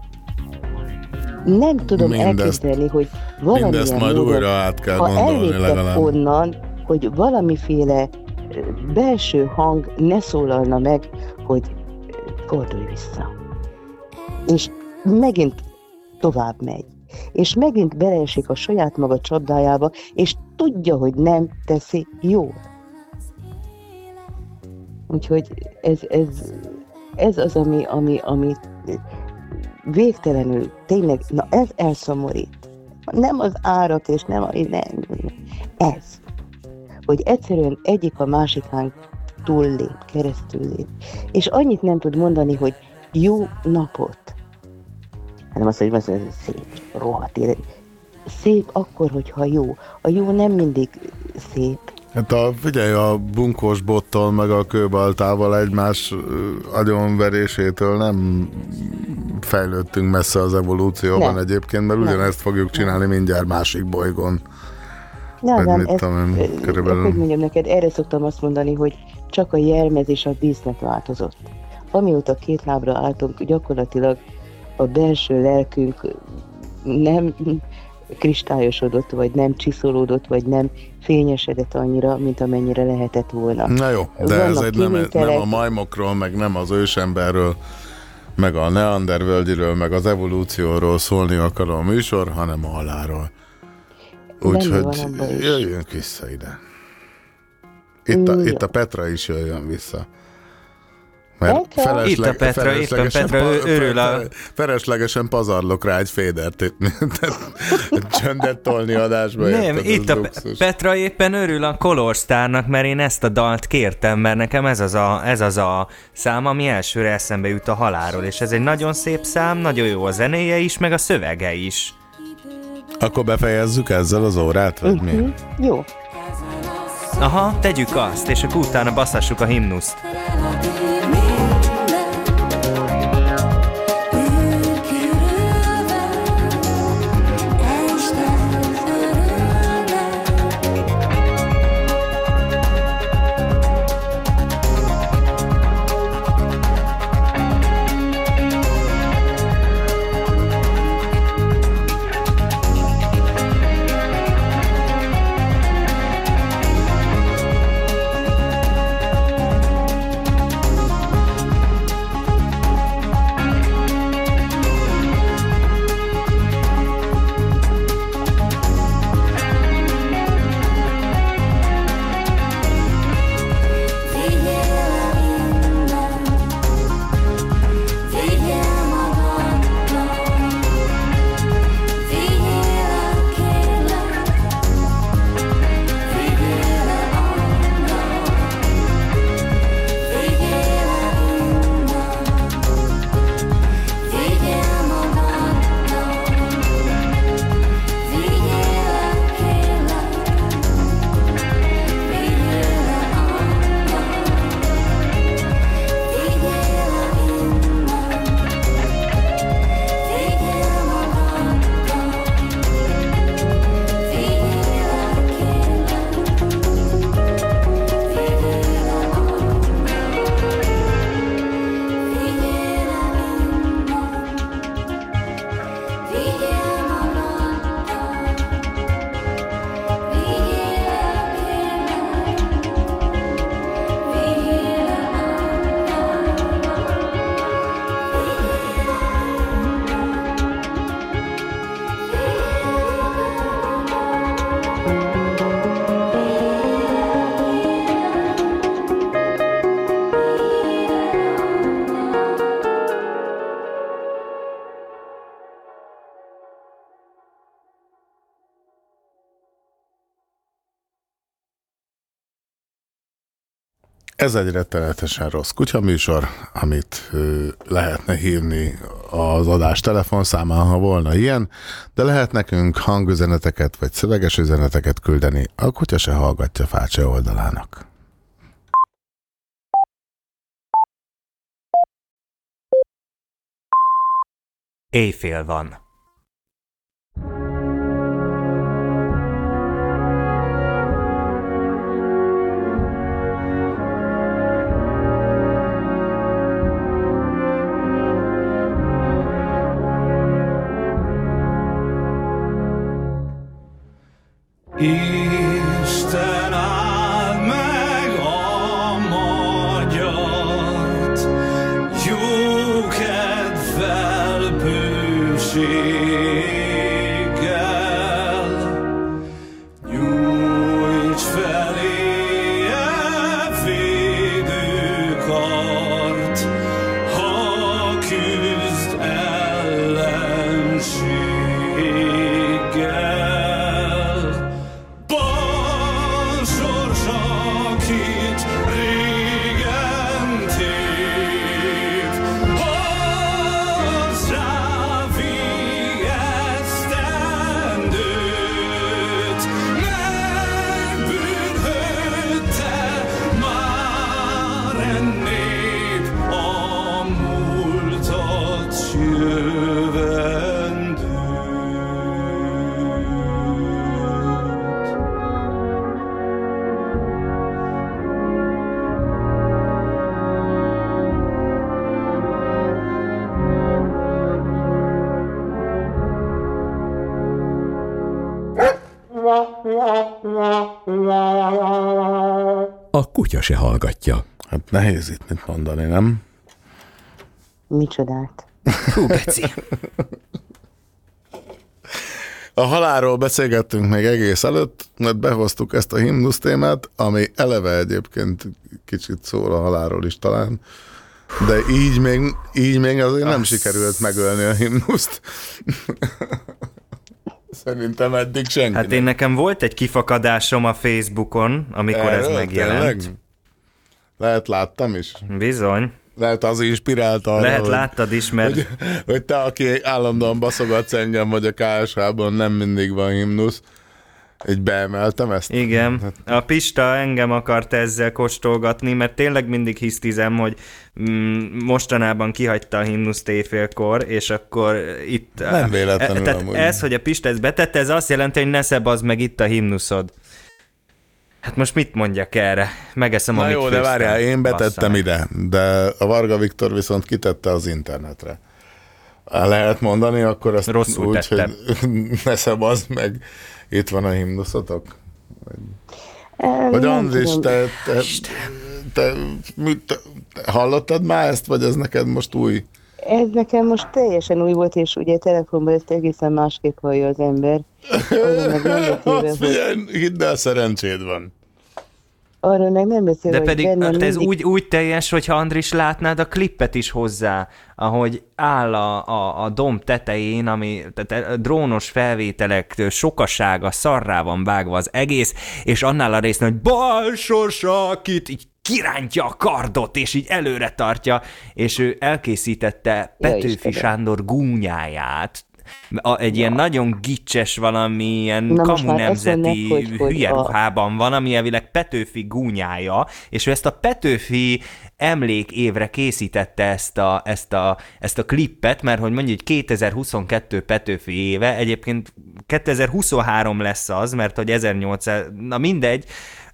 Speaker 9: nem tudom
Speaker 3: Mindezt-
Speaker 9: elképzelni, hogy valamilyen
Speaker 3: mindezt majd
Speaker 9: módon,
Speaker 3: újra át kell
Speaker 9: ha
Speaker 3: gondolni legalább.
Speaker 9: onnan, hogy valamiféle belső hang ne szólalna meg, hogy fordulj vissza. És megint tovább megy. És megint beleesik a saját maga csapdájába, és tudja, hogy nem teszi jól. Úgyhogy ez, ez, ez az, ami, ami, ami végtelenül, tényleg, na ez elszomorít. Nem az árak, és nem a, nem, ez. Hogy egyszerűen egyik a másikán túllép, keresztül lép. És annyit nem tud mondani, hogy jó napot. Hanem azt, hogy mondja, hogy szép, rohadt élet. Szép akkor, hogyha jó. A jó nem mindig szép.
Speaker 3: Hát a, figyelj, a bunkós bottól meg a kőbaltával egymás agyonverésétől nem fejlődtünk messze az evolúcióban
Speaker 9: Nem.
Speaker 3: egyébként, mert
Speaker 9: Nem.
Speaker 3: ugyanezt fogjuk csinálni mindjárt másik bolygón. Vagy
Speaker 9: nem,
Speaker 3: mit
Speaker 9: ez,
Speaker 3: tudom én, körülbelül.
Speaker 9: Hogy mondjam neked, erre szoktam azt mondani, hogy csak a jelmez és a díszlet változott. Amióta két lábra álltunk, gyakorlatilag a belső lelkünk nem kristályosodott, vagy nem csiszolódott, vagy nem fényesedett annyira, mint amennyire lehetett volna.
Speaker 3: Na jó, de ez
Speaker 9: Vannak
Speaker 3: egy nem, nem a majmokról, meg nem az ősemberről, meg a neandervölgyiről, meg az evolúcióról szólni akaró a műsor, hanem a halálról.
Speaker 9: Benne
Speaker 3: Úgyhogy jöjjünk vissza ide. Itt a, itt a Petra is jöjjön vissza.
Speaker 9: Petra?
Speaker 3: felesleg-
Speaker 7: Itt a Petra, éppen
Speaker 3: feleslegesen
Speaker 7: Petra, ő-
Speaker 3: pa-
Speaker 7: örül a-
Speaker 3: fe- Feleslegesen pazarlok rá egy fédert (laughs) csöndet tolni adásba.
Speaker 7: Nem,
Speaker 3: érted?
Speaker 7: itt a
Speaker 3: luxus.
Speaker 7: Petra éppen örül a Color Starnak, mert én ezt a dalt kértem, mert nekem ez az, a, ez az a szám, ami elsőre eszembe jut a halálról, és ez egy nagyon szép szám, nagyon jó a zenéje is, meg a szövege is.
Speaker 3: Akkor befejezzük ezzel az órát, vagy mi?
Speaker 9: Mhm, Jó.
Speaker 7: Aha, tegyük azt, és akkor utána basszassuk a himnuszt.
Speaker 3: Ez egy rettenetesen rossz kutyaműsor, amit ö, lehetne hívni az adás telefonszámán, ha volna ilyen, de lehet nekünk hangüzeneteket vagy szöveges üzeneteket küldeni a kutya se hallgatja fácsa oldalának.
Speaker 7: Éjfél van.
Speaker 12: Se hallgatja.
Speaker 3: Hát nehéz itt mit mondani, nem?
Speaker 9: Micsodát?
Speaker 7: Hú, Beci.
Speaker 3: A halálról beszélgettünk még egész előtt, mert behoztuk ezt a himnusz témát, ami eleve egyébként kicsit szól a halálról is talán, de így még, így még azért nem sikerült megölni a himnuszt. Szerintem eddig senki.
Speaker 7: Hát én nekem volt egy kifakadásom a Facebookon, amikor ez
Speaker 3: Erről?
Speaker 7: megjelent.
Speaker 3: Tényleg? Lehet láttam is.
Speaker 7: Bizony.
Speaker 3: Lehet az inspirált arra,
Speaker 7: Lehet
Speaker 3: hogy,
Speaker 7: láttad is, mert
Speaker 3: hogy, hogy te, aki állandóan baszogatsz engem, vagy a KSH-ban nem mindig van himnusz, így beemeltem ezt?
Speaker 7: Igen, a Pista engem akart ezzel kóstolgatni, mert tényleg mindig hisztizem, hogy mm, mostanában kihagyta a himnuszt éjfélkor, és akkor itt...
Speaker 3: Nem véletlenül
Speaker 7: Tehát
Speaker 3: amúgy.
Speaker 7: ez, hogy a Pista ezt betette, ez azt jelenti, hogy ne szebazd meg itt a himnuszod. Hát most mit mondjak erre? Megeszem,
Speaker 3: Na
Speaker 7: amit
Speaker 3: jó, de
Speaker 7: főztem.
Speaker 3: várjál, én
Speaker 7: Bassza
Speaker 3: betettem
Speaker 7: meg.
Speaker 3: ide, de a Varga Viktor viszont kitette az internetre. Lehet mondani, akkor ezt
Speaker 7: Rosszul
Speaker 3: úgy,
Speaker 7: tettem.
Speaker 3: hogy (laughs) ne szebazd meg, itt van a himnuszotok. Vagy Andris, te, te, te, mit, te, hallottad már ezt, vagy ez neked most új?
Speaker 9: Ez nekem most teljesen új volt, és ugye telefonban ezt egészen másképp hallja az ember.
Speaker 3: Figyelj, (laughs) hidd el, szerencséd van.
Speaker 9: arról meg nem beszélve,
Speaker 7: De pedig
Speaker 9: bennem
Speaker 7: hát ez
Speaker 9: mindig
Speaker 7: úgy, úgy teljes, hogyha Andris látnád a klippet is hozzá, ahogy áll a, a, a domb tetején, ami tehát a drónos felvételek sokasága szarrá van vágva az egész, és annál a résznél, hogy bal akit így kirántja a kardot, és így előre tartja, és ő elkészítette
Speaker 9: Ja,
Speaker 7: Petőfi
Speaker 9: Istenem.
Speaker 7: Sándor gúnyáját, a, egy ilyen nagyon gicses valami, ilyen
Speaker 9: Na
Speaker 7: kamu nemzeti
Speaker 9: mondják, hogy- hogy
Speaker 7: hülye
Speaker 9: a-
Speaker 7: ruhában van, ami elvileg Petőfi gúnyája, és ő ezt a Petőfi emlékévre készítette ezt a, ezt, a, ezt a klippet, mert hogy mondjuk 2022 Petőfi éve, egyébként 2023 lesz az, mert hogy 1800, na mindegy,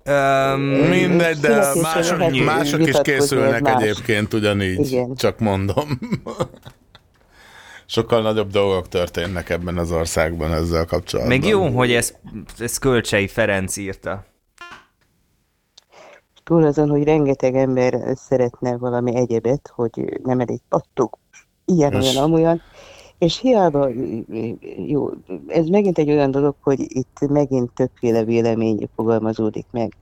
Speaker 7: Öm,
Speaker 3: Mindegy, de mások, mások is készülnek
Speaker 9: más.
Speaker 3: egyébként ugyanígy,
Speaker 9: Igen.
Speaker 3: csak mondom. (laughs) Sokkal nagyobb dolgok történnek ebben az országban ezzel kapcsolatban.
Speaker 7: még jó, hogy ez, ez Kölcsei Ferenc írta.
Speaker 9: túl azon, hogy rengeteg ember szeretne valami egyebet, hogy nem elég pattog, ilyen, olyan, amolyan, és hiába, jó, ez megint egy olyan dolog, hogy itt megint többféle vélemény fogalmazódik meg.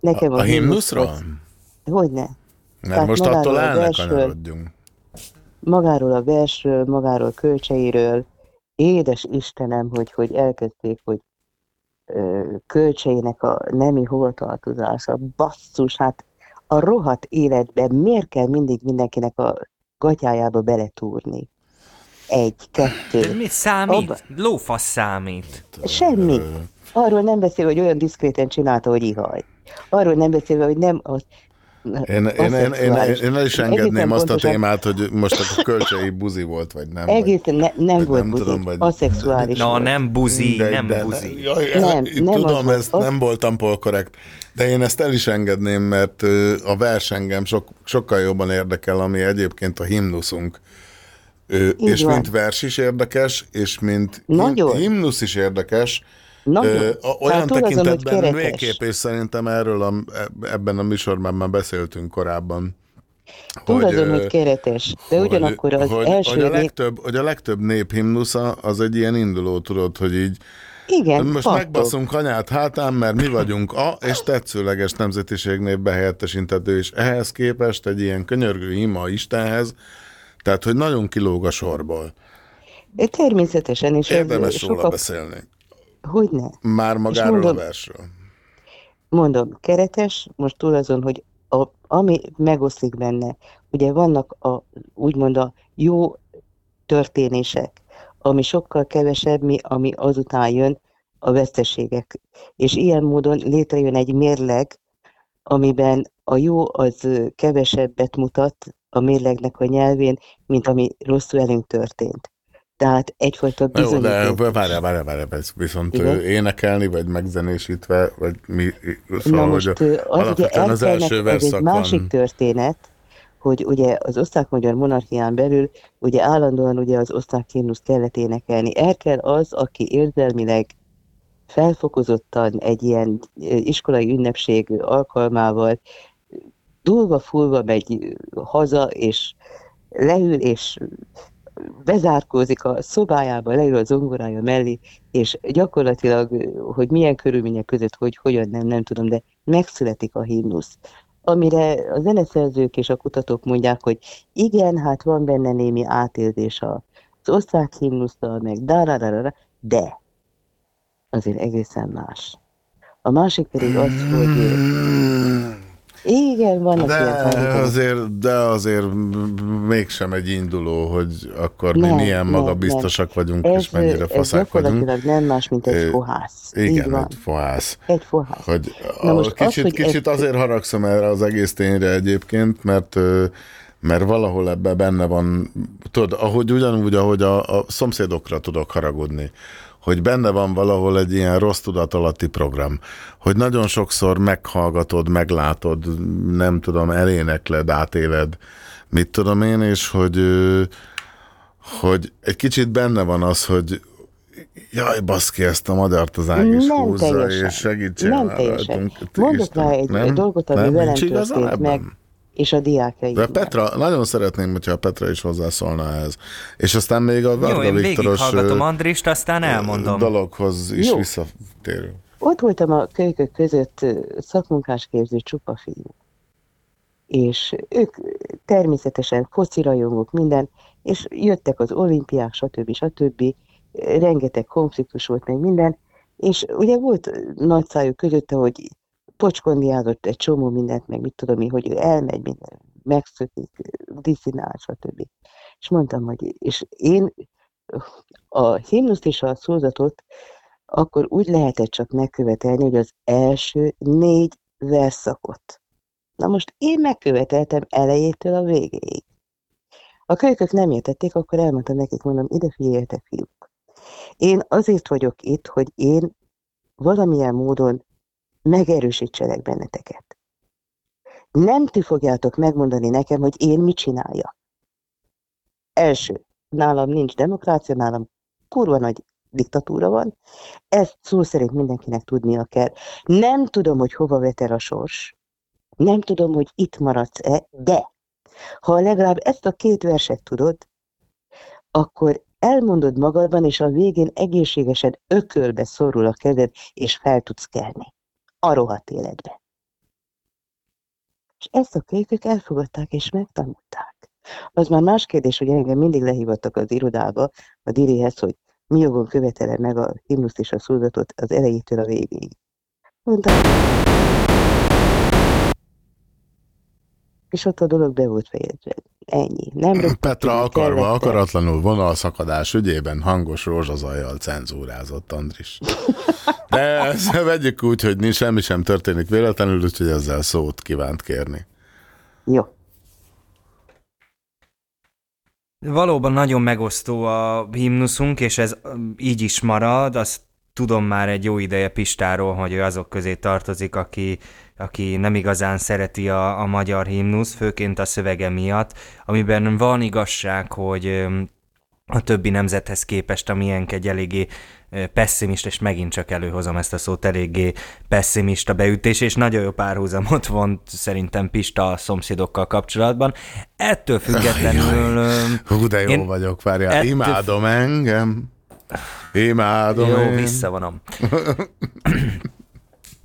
Speaker 9: Nekem
Speaker 3: A, a himnuszról?
Speaker 9: az- Hogyne.
Speaker 3: Mert
Speaker 9: Tehát
Speaker 3: most attól
Speaker 9: a
Speaker 3: elnekanyarodjunk.
Speaker 9: versről- Magáról a versről, magáról kölcseiről, édes Istenem, hogy, hogy elkezdték, hogy ö, kölcseinek a nemi hovatartozása, basszus, hát a rohadt életben miért kell mindig mindenkinek a gatyájába beletúrni? Egy,
Speaker 7: De
Speaker 9: kettő.
Speaker 7: mi számít?
Speaker 9: Abba-
Speaker 7: Lófasz számít.
Speaker 9: Semmi. Arról nem beszél, hogy olyan diszkréten csinálta, hogy ihaj. Arról nem beszélve, hogy nem az...
Speaker 3: Én, én, én, én, én, el is engedném azt a
Speaker 9: pontosan-
Speaker 3: témát, hogy most a kölcsei buzi volt, vagy nem.
Speaker 9: Egészen ne, nem
Speaker 3: vagy
Speaker 9: volt
Speaker 3: nem
Speaker 9: buzi,
Speaker 3: tudom, vagy-
Speaker 9: aszexuális
Speaker 7: Na,
Speaker 9: volt.
Speaker 7: nem buzi,
Speaker 3: De-
Speaker 7: nem
Speaker 3: de-
Speaker 7: buzi.
Speaker 3: Jaj,
Speaker 9: Nem, nem az
Speaker 3: tudom,
Speaker 9: volt.
Speaker 3: ezt
Speaker 9: Az-
Speaker 3: nem voltam polkorrekt, de én ezt el is engedném, mert a vers engem sok, sokkal jobban érdekel, ami egyébként a himnuszunk.
Speaker 9: Így
Speaker 3: és
Speaker 9: van.
Speaker 3: mint vers is érdekes, és mint
Speaker 9: Nagyon.
Speaker 3: himnusz is érdekes,
Speaker 9: Nagyon.
Speaker 3: Ö, olyan
Speaker 9: azon, hogy
Speaker 3: tekintetben
Speaker 9: keretes.
Speaker 3: végképp, és szerintem erről a, ebben a műsorban már beszéltünk korábban.
Speaker 9: Azon,
Speaker 3: ö,
Speaker 9: hogy keretes, de ugyanakkor az
Speaker 3: hogy,
Speaker 9: első
Speaker 3: hogy, a legtöbb, hogy a legtöbb nép himnusza az egy ilyen induló, tudod, hogy így
Speaker 9: Igen,
Speaker 3: most
Speaker 9: pattog.
Speaker 3: megbaszunk anyát hátán, mert mi vagyunk a és tetszőleges nemzetiségnév behelyettesítető, és ehhez képest egy ilyen könyörgő ima Istenhez, tehát, hogy nagyon kilóg a sorból.
Speaker 9: Természetesen, és
Speaker 3: Érdemes róla
Speaker 9: sokak...
Speaker 3: beszélni.
Speaker 9: Hogyne?
Speaker 3: Már magáról a
Speaker 9: mondom-
Speaker 3: versről.
Speaker 9: Mondom, keretes, most túl azon, hogy a, ami megoszlik benne, ugye vannak a, úgymond a jó történések, ami sokkal kevesebb, mi, ami azután jön, a veszteségek. És ilyen módon létrejön egy mérleg, amiben a jó az kevesebbet mutat a mérlegnek a nyelvén, mint ami rosszul elünk történt. Tehát egyfajta
Speaker 3: Na jó, de
Speaker 9: bizonyíték.
Speaker 3: várjál, várjál, várjál, ez viszont
Speaker 9: Igen?
Speaker 3: énekelni, vagy megzenésítve, vagy mi, szóval,
Speaker 9: Na
Speaker 3: hogy
Speaker 9: most ö, az ugye
Speaker 3: az első
Speaker 9: ez egy
Speaker 3: verszak
Speaker 9: másik
Speaker 3: van.
Speaker 9: történet, hogy ugye az osztrák-magyar monarchián belül ugye állandóan ugye az osztrák himnusz kellett énekelni. El kell az, aki érzelmileg felfokozottan egy ilyen iskolai ünnepség alkalmával dúlva fulva megy haza, és leül, és bezárkózik a szobájába, leül a zongorája mellé, és gyakorlatilag, hogy milyen körülmények között, hogy hogyan nem, nem tudom, de megszületik a himnusz. Amire a zeneszerzők és a kutatók mondják, hogy igen, hát van benne némi átérzés az osztrák himnusztal, meg dararara, de azért egészen más. A másik pedig az, hogy igen, vannak
Speaker 3: De
Speaker 9: ilyen
Speaker 3: azért, de azért mégsem egy induló, hogy akkor mi
Speaker 9: Nem,
Speaker 3: milyen
Speaker 9: nem,
Speaker 3: magabiztosak vagyunk,
Speaker 9: ez,
Speaker 3: és mennyire faszák vagyunk.
Speaker 9: nem más, mint egy fohász.
Speaker 3: Igen,
Speaker 9: van.
Speaker 3: egy fohász.
Speaker 9: Egy fohász.
Speaker 3: Hogy
Speaker 9: Na most az,
Speaker 3: kicsit,
Speaker 9: hogy
Speaker 3: kicsit
Speaker 9: ez-
Speaker 3: azért haragszom erre az egész tényre egyébként, mert mert valahol ebben benne van, tudod, ahogy ugyanúgy, ahogy a, a szomszédokra tudok haragudni, hogy benne van valahol egy ilyen rossz tudat alatti program, hogy nagyon sokszor meghallgatod, meglátod, nem tudom, elénekled, átéled, mit tudom én, és hogy, hogy egy kicsit benne van az, hogy jaj, baszki, ezt a magyart az ág is
Speaker 9: Nem
Speaker 3: húzza,
Speaker 9: teljesen.
Speaker 3: és segítsél
Speaker 9: Nem
Speaker 3: már
Speaker 9: teljesen.
Speaker 3: rajtunk.
Speaker 9: Mondok rá egy
Speaker 3: nem?
Speaker 9: dolgot, ami
Speaker 3: Nem?
Speaker 9: velem
Speaker 3: igazam
Speaker 9: történt meg? És a diákjaim.
Speaker 3: De Petra, nagyon szeretném, hogyha a Petra is hozzászólna ehhez. És aztán még a
Speaker 7: Jó,
Speaker 3: Varga
Speaker 7: én
Speaker 3: Viktoros
Speaker 7: végighallgatom
Speaker 3: ö,
Speaker 7: Andrist, aztán elmondom.
Speaker 3: dologhoz is
Speaker 9: Jó.
Speaker 3: visszatérünk.
Speaker 9: Ott voltam a kölykök között szakmunkásképző csupa fiú. És ők természetesen focirajongók, minden, és jöttek az olimpiák, stb. stb. Rengeteg konfliktus volt meg minden, és ugye volt nagy szájuk közötte, hogy pocskondiázott egy csomó mindent, meg mit tudom én, hogy ő elmegy, minden, megszökik, diszinál, stb. És mondtam, hogy, és én a himnuszt és a szózatot akkor úgy lehetett csak megkövetelni, hogy az első négy verszakot. Na most én megköveteltem elejétől a végéig. A kölykök nem értették, akkor elmondtam nekik, mondom, ide figyeljetek, fiúk. Én azért vagyok itt, hogy én valamilyen módon megerősítselek benneteket. Nem ti fogjátok megmondani nekem, hogy én mit csináljak. Első, nálam nincs demokrácia, nálam kurva nagy diktatúra van. Ezt szó szerint mindenkinek tudnia kell. Nem tudom, hogy hova vet el a sors, nem tudom, hogy itt maradsz-e, de ha legalább ezt a két verset tudod, akkor elmondod magadban, és a végén egészségesen ökölbe szorul a kezed, és fel tudsz kelni. A rohadt életbe. És ezt a kölykök elfogadták, és megtanulták. Az már más kérdés, hogy engem mindig lehívottak az irodába, a dirihez, hogy mi jogon követelem meg a himnuszt és a szózatot az elejétől a végéig. Mondtam, és ott a dolog be volt fejezve. Ennyi. Nem rögtön
Speaker 3: Petra akarva,
Speaker 9: kellett-
Speaker 3: akaratlanul vonalszakadás ügyében hangos rózsazajjal cenzúrázott Andris. De ezt (laughs) vegyük úgy, hogy nincs, semmi sem történik véletlenül, úgyhogy ezzel szót kívánt kérni.
Speaker 9: Jó.
Speaker 7: Valóban nagyon megosztó a himnuszunk, és ez így is marad. Azt tudom már egy jó ideje Pistáról, hogy ő azok közé tartozik, aki, aki nem igazán szereti a, a magyar himnusz, főként a szövege miatt, amiben van igazság, hogy a többi nemzethez képest, amilyen egy eléggé pessimista, és megint csak előhozom ezt a szót, eléggé pessimista beütés, és nagyon jó párhuzamot vont szerintem Pista a szomszédokkal kapcsolatban. Ettől függetlenül...
Speaker 3: Hú, de jó
Speaker 7: Én
Speaker 3: vagyok, várjál.
Speaker 7: ettől-
Speaker 3: Imádom engem. Imádom
Speaker 7: Jó,
Speaker 3: én.
Speaker 7: visszavonom.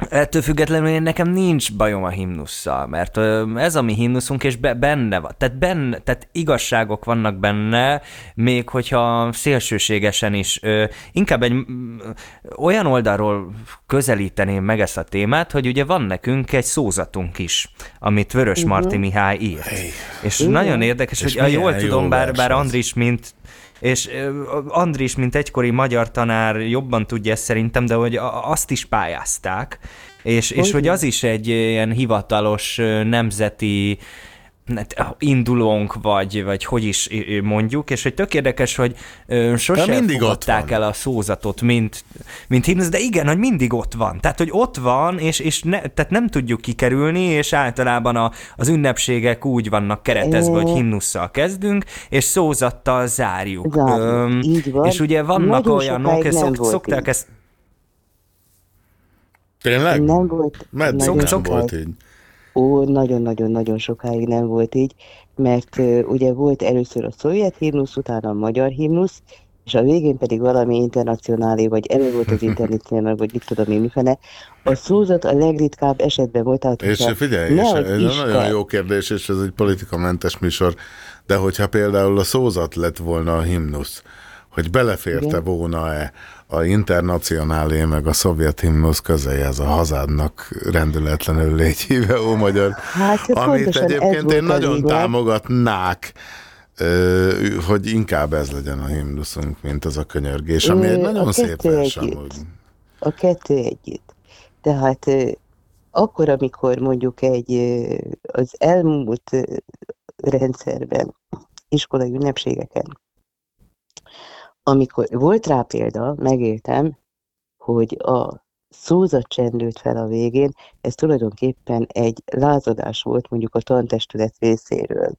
Speaker 7: Ettől függetlenül én nekem nincs bajom a himnusszal, mert ez a mi himnuszunk, és be, benne van. Tehát, benne, tehát igazságok vannak benne, még hogyha szélsőségesen is. Inkább egy olyan oldalról közelíteném meg ezt a témát, hogy ugye van nekünk egy szózatunk is, amit Vörös
Speaker 3: Mhm.
Speaker 7: Marti Mihály írt. És
Speaker 3: Igen.
Speaker 7: nagyon érdekes,
Speaker 3: És
Speaker 7: hogy jól tudom, bár,
Speaker 3: vers
Speaker 7: bár
Speaker 3: az.
Speaker 7: Andris, mint és Andris, mint egykori magyar tanár jobban tudja ezt szerintem, de hogy azt is pályázták, és, és
Speaker 9: Hogy
Speaker 7: az is egy ilyen hivatalos nemzeti indulónk, vagy, vagy hogy is mondjuk, és hogy tök érdekes, hogy ö, sose
Speaker 3: mindig
Speaker 7: fogadták el a szózatot, mint, mint himnusz, de igen, hogy mindig ott van. Tehát, hogy ott van, és, és ne, tehát nem tudjuk kikerülni, és általában a, az ünnepségek úgy vannak keretezve, hogy himnusszal kezdünk, és szózattal zárjuk.
Speaker 9: Zárjuk,
Speaker 7: Öm,
Speaker 9: így van.
Speaker 7: És ugye vannak
Speaker 9: Nagyon
Speaker 7: olyanok, szok, szokták
Speaker 9: így.
Speaker 7: ezt
Speaker 3: Tényleg?
Speaker 9: Nem volt. Nagyon
Speaker 3: nem
Speaker 7: szok-
Speaker 3: volt így?
Speaker 9: Ó, nagyon-nagyon-nagyon sokáig nem volt így, mert ugye volt először a szovjet himnusz, utána a magyar himnusz, és a végén pedig valami internacionálé, vagy elő volt az internacionál, vagy mit tudom én mifene. A szózat a legritkább esetben volt, tehát
Speaker 3: És figyelj, és ez
Speaker 9: Isten-
Speaker 3: nagyon jó kérdés, és ez egy politikamentes műsor, de hogyha például a szózat lett volna a himnusz, hogy beleférte volna-e a internacionálé meg a szovjet himnusz közéhez a hazádnak rendületlenül légy híve ó magyar,
Speaker 9: Hát,
Speaker 3: amit
Speaker 9: ez
Speaker 3: egyébként én
Speaker 9: a
Speaker 3: nagyon
Speaker 9: lényeg.
Speaker 3: támogatnák, hogy inkább ez legyen a himnuszunk, mint az a könyörgés, ami egy
Speaker 9: a
Speaker 3: nagyon szép
Speaker 9: kettő
Speaker 3: vers amúgy.
Speaker 9: A kettő együtt. Tehát akkor, amikor mondjuk egy az elmúlt rendszerben, iskolai ünnepségeken, amikor volt rá példa, megéltem, hogy a szózat csendült fel a végén, ez tulajdonképpen egy lázadás volt mondjuk a tantestület részéről.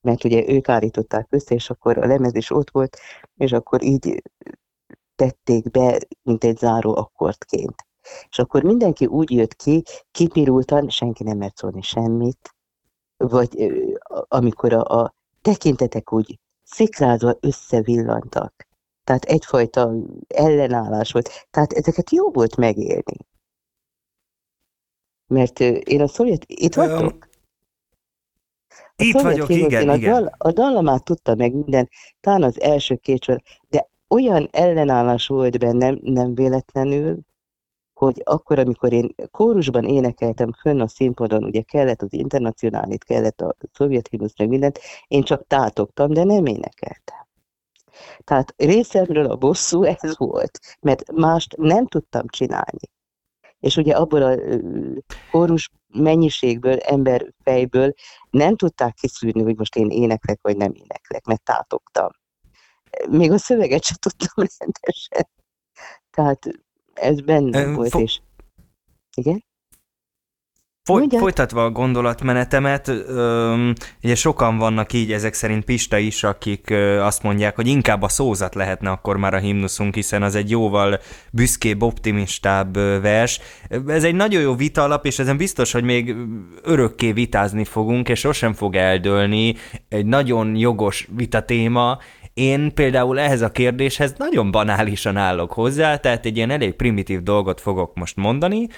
Speaker 9: Mert ugye ők állították össze, és akkor a lemez is ott volt, és akkor így tették be, mint egy záró akkordként. És akkor mindenki úgy jött ki, kipirultan, senki nem mert szólni semmit, vagy amikor a, a tekintetek úgy szikrázva összevillantak. Tehát egyfajta ellenállás volt. Tehát ezeket jó volt megélni. Mert én a szovjet... Itt vagytok? A
Speaker 7: Itt vagyok,
Speaker 9: himnusz,
Speaker 7: igen,
Speaker 9: én a,
Speaker 7: igen.
Speaker 9: Dal, a dallamát tudta meg minden, talán az első két sor, de olyan ellenállás volt bennem, nem véletlenül, hogy akkor, amikor én kórusban énekeltem fönn a színpadon, ugye kellett az internacionálit, kellett a szovjet himnusz, meg mindent, én csak tátogtam, de nem énekeltem. Tehát részemről a bosszú ez volt, mert mást nem tudtam csinálni. És ugye abból a kórus mennyiségből, emberfejből nem tudták kiszűrni, hogy most én éneklek, vagy nem éneklek, mert tátogtam. Még a szöveget sem tudtam (laughs) rendesen. Tehát ez bennem
Speaker 7: Ö,
Speaker 9: volt,
Speaker 7: fo-
Speaker 9: és... Igen?
Speaker 7: Foly, folytatva a gondolatmenetemet, öm, ugye sokan vannak így, ezek szerint Pista is, akik ö, azt mondják, hogy inkább a szózat lehetne akkor már a himnuszunk, hiszen az egy jóval büszkébb, optimistább ö, vers. Ez egy nagyon jó vita alap, és ezen biztos, hogy még örökké vitázni fogunk, és sosem fog eldőlni. Egy nagyon jogos vita téma, én például ehhez a kérdéshez nagyon banálisan állok hozzá, tehát egy ilyen elég primitív dolgot fogok most mondani.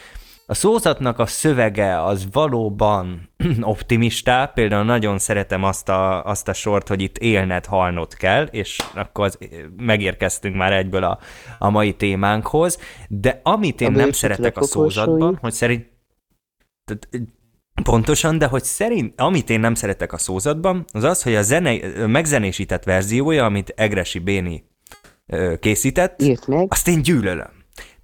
Speaker 7: A szózatnak a szövege az valóban (clears throat) optimistá, például nagyon szeretem azt a, azt a sort, hogy itt élned, halnod kell, és akkor az, megérkeztünk már egyből a, a mai témánkhoz, de amit én
Speaker 9: A
Speaker 7: nem szeretek a szózatban, hogy szerint tehát, Pontosan, de hogy szerint, amit én nem szeretek a szózatban, az az, hogy a zene, megzenésített verziója, amit Egresi Béni ö, készített,
Speaker 9: Írt meg.
Speaker 7: azt én gyűlölöm.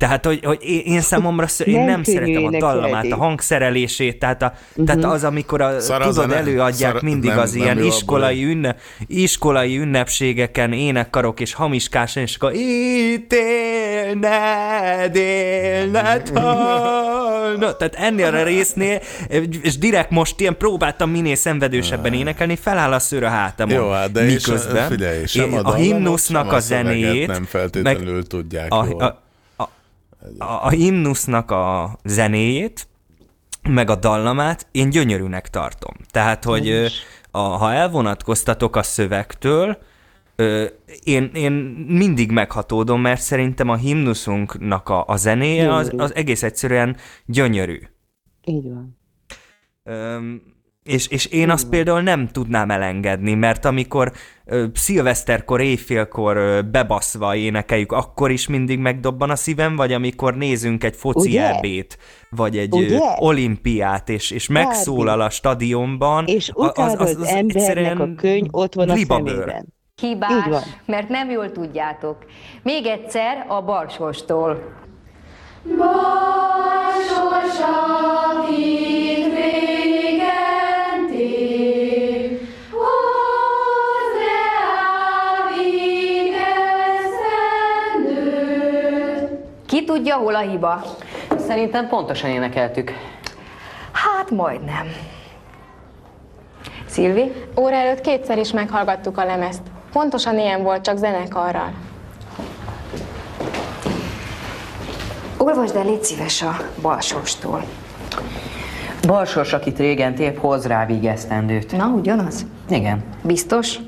Speaker 7: Tehát, hogy, hogy én, számomra sz- én
Speaker 9: Nem
Speaker 7: szeretem a dallamát, a hangszerelését, tehát, a, uh-huh. tehát az, amikor a,
Speaker 3: Szar a
Speaker 7: tudod,
Speaker 3: zene.
Speaker 7: előadják
Speaker 3: Szar-
Speaker 7: mindig
Speaker 3: nem-
Speaker 7: az
Speaker 3: nem
Speaker 7: ilyen iskolai, ünne, iskolai ünnepségeken énekkarok és hamiskásan, és akkor itt élned, élned, halna. Tehát ennél a résznél, és direkt most ilyen próbáltam minél szenvedősebben énekelni, feláll a szőr a hátamon.
Speaker 3: Jó, hát de és
Speaker 7: Miközben
Speaker 3: figyelj, sem a,
Speaker 7: a himnusznak a zenéjét,
Speaker 3: nem feltétlenül tudják
Speaker 7: a,
Speaker 3: jól.
Speaker 7: a, a, a, a himnusznak a zenéjét, meg a dallamát én gyönyörűnek tartom. Tehát, hogy a, ha elvonatkoztatok a szövegtől, ö, én, én mindig meghatódom, mert szerintem a himnuszunknak a, a zenéje az, az egész egyszerűen gyönyörű.
Speaker 9: Így van.
Speaker 7: Öm, és, és én azt például nem tudnám elengedni, mert amikor ö, szilveszterkor, éjfélkor ö, bebaszva énekeljük, akkor is mindig megdobban a szívem, vagy amikor nézünk egy foci
Speaker 9: Ugye?
Speaker 7: elbét, vagy egy ö,
Speaker 9: Ugye?
Speaker 7: olimpiát, és, és megszólal a stadionban,
Speaker 9: És
Speaker 7: a-
Speaker 9: utána az, az embernek
Speaker 7: egyszerűen
Speaker 9: a könyv ott van a
Speaker 7: libabőr.
Speaker 9: szemében. Így
Speaker 15: Hibás,
Speaker 9: van.
Speaker 15: mert nem jól tudjátok. Még egyszer a balsostól. Ki tudja, hol a hiba?
Speaker 16: Szerintem pontosan énekeltük.
Speaker 15: Hát majdnem. Szilvi?
Speaker 17: Óra előtt kétszer is meghallgattuk a lemezt. Pontosan ilyen volt, csak zenekarral.
Speaker 15: Olvasd el, légy szíves a balsostól.
Speaker 16: Balsors, akit régen tép, hoz rá vigesztendőt.
Speaker 15: Na, ugyanaz?
Speaker 16: Igen.
Speaker 15: Biztos?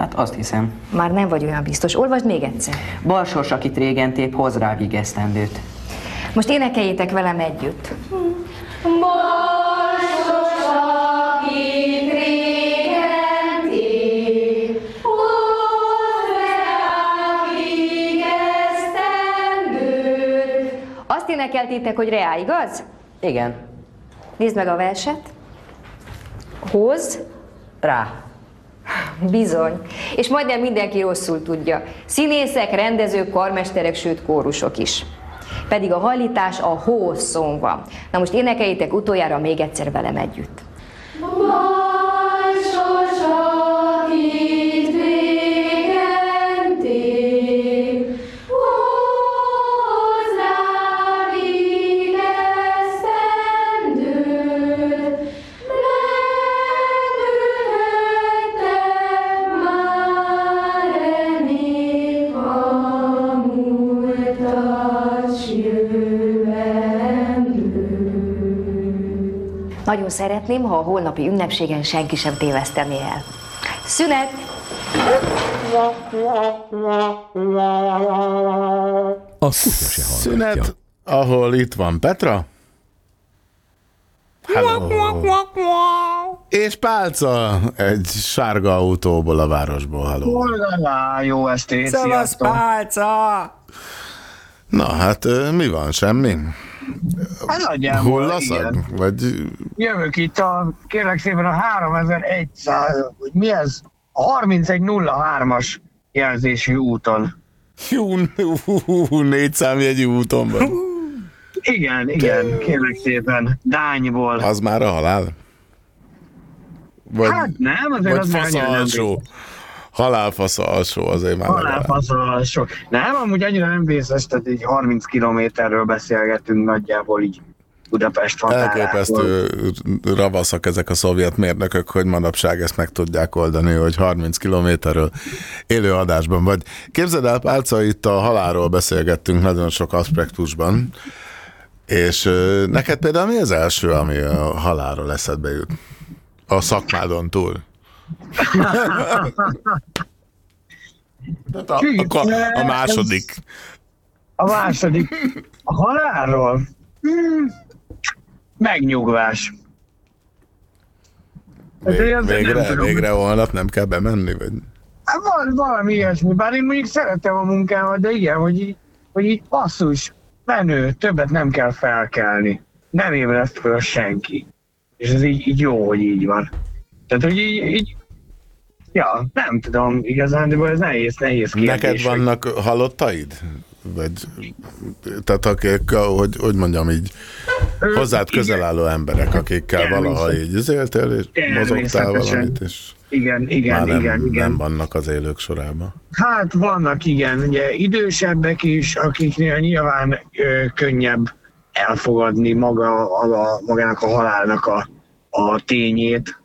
Speaker 16: Hát azt hiszem.
Speaker 15: Már nem vagy olyan biztos. Olvasd még egyszer.
Speaker 16: Balsors, akit régen tép, hoz rá vigesztendőt.
Speaker 15: Most énekeljétek velem együtt. Azt énekeltétek, hogy reá, igaz?
Speaker 16: Igen.
Speaker 15: Nézd meg a verset. Hoz.
Speaker 16: Rá.
Speaker 15: Bizony. És majdnem mindenki rosszul tudja. Színészek, rendezők, karmesterek, sőt kórusok is. Pedig a hajlítás a hószón van. Na most énekeljétek utoljára még egyszer velem együtt. Nagyon szeretném, ha a holnapi ünnepségen senki sem tévesztené el. Szünet!
Speaker 12: A kutya se hallgatja.
Speaker 3: Szünet, ahol itt van Petra. Hello. És Pálca egy sárga autóból a városból. Hello.
Speaker 18: Jó estét,
Speaker 7: Szevasz! Pálca!
Speaker 3: Na hát mi van, semmi?
Speaker 18: Hát nagyjából,
Speaker 3: Hullaszag?
Speaker 18: igen.
Speaker 3: Vagy
Speaker 18: Jövök itt a, kérlek szépen a 3100, hogy mi ez? A 3103-as jelzésű úton.
Speaker 3: Jó, hú, négy számjegyű úton van.
Speaker 18: Igen, igen, kérlek szépen, Dányból.
Speaker 3: Az már a halál? Vagy,
Speaker 18: Hát nem, azért
Speaker 3: vagy
Speaker 18: az
Speaker 3: fasz
Speaker 18: annyira nem
Speaker 3: alsó. Halálfasz alsó, azért már.
Speaker 18: Halálfaszol sok. Nem, amúgy annyira nem vészes, tehát így 30 kilométerről beszélgetünk nagyjából így Budapest határából.
Speaker 3: Elképesztő ravaszak ezek a szovjet mérnökök, hogy manapság ezt meg tudják oldani, hogy 30 kilométerről élő adásban vagy. Képzeld el, Pálca, itt a halálról beszélgettünk nagyon sok aspektusban, és neked például mi az első, ami a halálról eszedbe jut? A szakmádon túl. Tehát a, a, a második.
Speaker 18: A második. A halálról? Hmm. Megnyugvás. Hát
Speaker 3: Vég,
Speaker 18: nem
Speaker 3: végre,
Speaker 18: tudom.
Speaker 3: végre holnap nem kell bemenni? Vagy?
Speaker 18: Hát van valami ilyesmi, bár én mondjuk szeretem a munkámat, de igen, hogy így, hogy így basszus, menő, többet nem kell felkelni. Nem ébreszt föl senki. És ez így, így jó, hogy így van. Tehát, hogy így, így ja, nem tudom, igazán, de ez nehéz, nehéz kérdés.
Speaker 3: Neked vannak halottaid? Vagy, tehát akik, hogy, hogy mondjam így, hozzád közel álló emberek, akikkel valaha így üzéltél, és mozogtál valamit, és
Speaker 18: Igen, igen,
Speaker 3: már nem,
Speaker 18: igen, igen.
Speaker 3: nem vannak az élők sorában.
Speaker 18: Hát vannak, igen, ugye idősebbek is, akiknél nyilván ö, könnyebb elfogadni maga, a, magának a halálnak a, a tényét,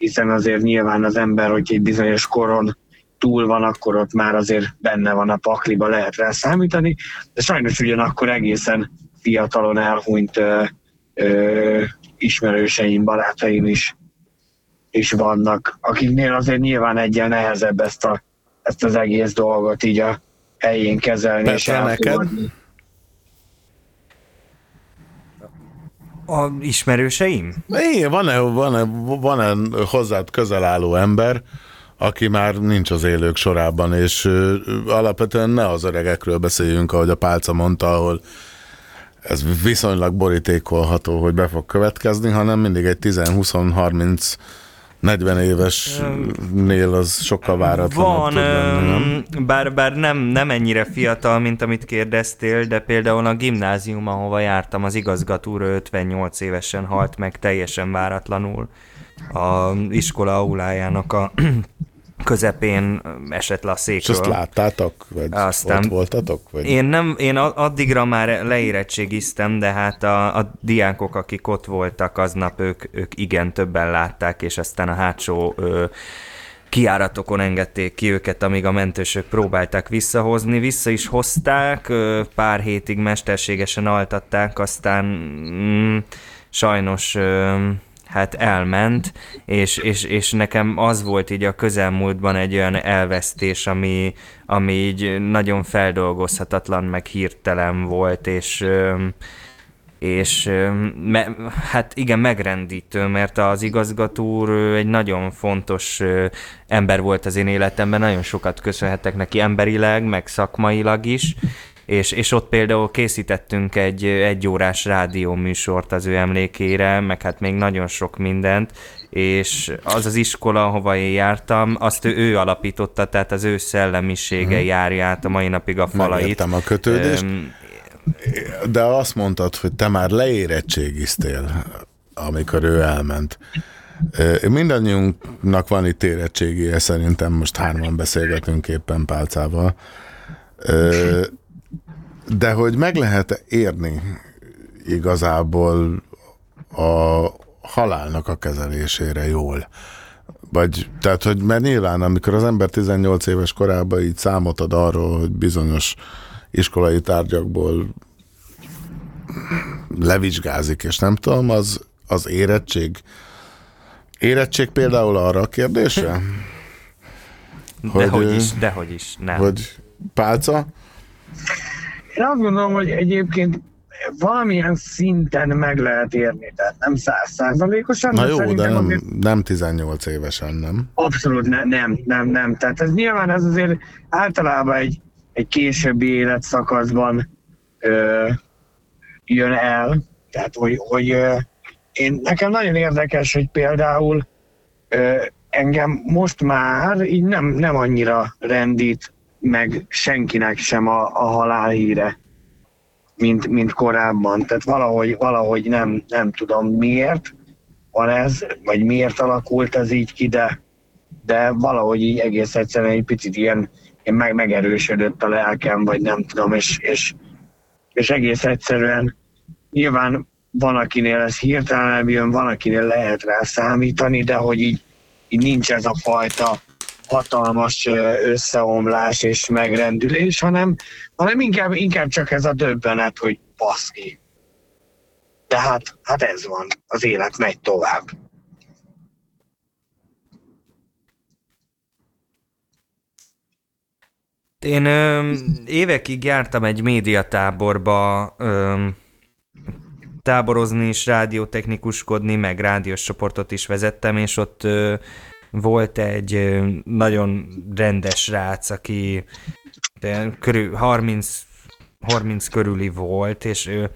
Speaker 18: hiszen azért nyilván az ember, hogy egy bizonyos koron túl van, akkor ott már azért benne van a pakliba, lehet rá számítani, de sajnos ugyanakkor egészen fiatalon elhunyt ö, ö, ismerőseim, barátaim is, is vannak, akiknél azért nyilván egyen nehezebb ezt, a, ezt az egész dolgot így a helyén kezelni és
Speaker 3: Petra, neked?
Speaker 7: A ismerőseim?
Speaker 3: É, van-e, van-e, van-e hozzád közel álló ember, aki már nincs az élők sorában, és alapvetően ne az öregekről beszéljünk, ahogy a Pálca mondta, ahol ez viszonylag borítékolható, hogy be fog következni, hanem mindig egy 10-20-30 40 évesnél az sokkal váratlanabb
Speaker 7: Van,
Speaker 3: tud lenni, nem?
Speaker 7: bár, bár nem, nem ennyire fiatal, mint amit kérdeztél, de például a gimnázium, ahova jártam, az igazgató úr 58 évesen halt meg teljesen váratlanul. A iskola aulájának a közepén esett le a
Speaker 3: És
Speaker 7: székről.
Speaker 3: azt láttátok? Vagy
Speaker 7: Aztán-
Speaker 3: ott voltatok? Vagy?
Speaker 7: Én nem, én addigra már leérettségiztem, de hát a, a diákok, akik ott voltak aznap, ők, ők igen többen látták, és aztán a hátsó ö, kiáratokon engedték ki őket, amíg a mentősök próbálták visszahozni. Vissza is hozták, ö, pár hétig mesterségesen altatták, aztán mm, sajnos ö, hát elment, és, és, és nekem az volt így a közelmúltban egy olyan elvesztés, ami, ami így nagyon feldolgozhatatlan, meg hirtelen volt, és és me, hát igen, megrendítő, mert az igazgató úr egy nagyon fontos ember volt az én életemben, nagyon sokat köszönhetek neki emberileg, meg szakmailag is, és, és ott például készítettünk egy egyórás rádióműsort az ő emlékére, meg hát még nagyon sok mindent, és az az iskola, ahova én jártam, azt ő, ő alapította, tehát az ő szellemisége
Speaker 3: Mhm.
Speaker 7: járja át a mai napig a falait.
Speaker 3: Megértem a kötődést.
Speaker 7: Öm,
Speaker 3: De azt mondtad, hogy te már leérettségiztél, amikor ő elment. Mindannyiunknak van itt érettségije, szerintem most hárman beszélgetünk éppen Pálcával. De hogy meg lehet érni igazából a halálnak a kezelésére jól. Vagy, tehát, hogy mert nyilván, amikor az ember 18 éves korában így számot ad arról, hogy bizonyos iskolai tárgyakból levizsgázik, és nem tudom, az, az érettség. Érettség például arra a kérdésre?
Speaker 7: Dehogy
Speaker 3: ö,
Speaker 7: is, dehogy is, nem.
Speaker 3: Hogy pálca?
Speaker 18: Én azt gondolom, hogy egyébként valamilyen szinten meg lehet érni, tehát nem százszázalékosan,
Speaker 3: Na jó, de nem,
Speaker 18: azért
Speaker 3: nem 18 évesen, nem?
Speaker 18: abszolút ne, nem, nem, nem. Tehát ez nyilván ez azért általában egy, egy későbbi életszakaszban ö, jön el, tehát hogy, hogy ö, én, nekem nagyon érdekes, hogy például ö, engem most már így nem, nem annyira rendít meg senkinek sem a, a halál híre, mint, mint korábban. Tehát valahogy, valahogy nem, nem tudom miért van ez, vagy miért alakult ez így ki, de, de valahogy így egész egyszerűen egy picit ilyen, ilyen meg, megerősödött a lelkem, vagy nem tudom, és, és, és egész egyszerűen nyilván van, akinél ez hirtelen jön, van, akinél lehet rá számítani, de hogy így, így nincs ez a fajta hatalmas összeomlás és megrendülés, hanem, hanem inkább, inkább csak ez a döbbenet, hogy baszki. De hát, hát ez van, az élet megy tovább.
Speaker 7: Én ö, évekig jártam egy médiatáborba ö, táborozni és rádiótechnikuskodni, meg rádiós csoportot is vezettem, és ott ö, volt egy nagyon rendes rác, aki körül 30 30 körüli volt, és ő,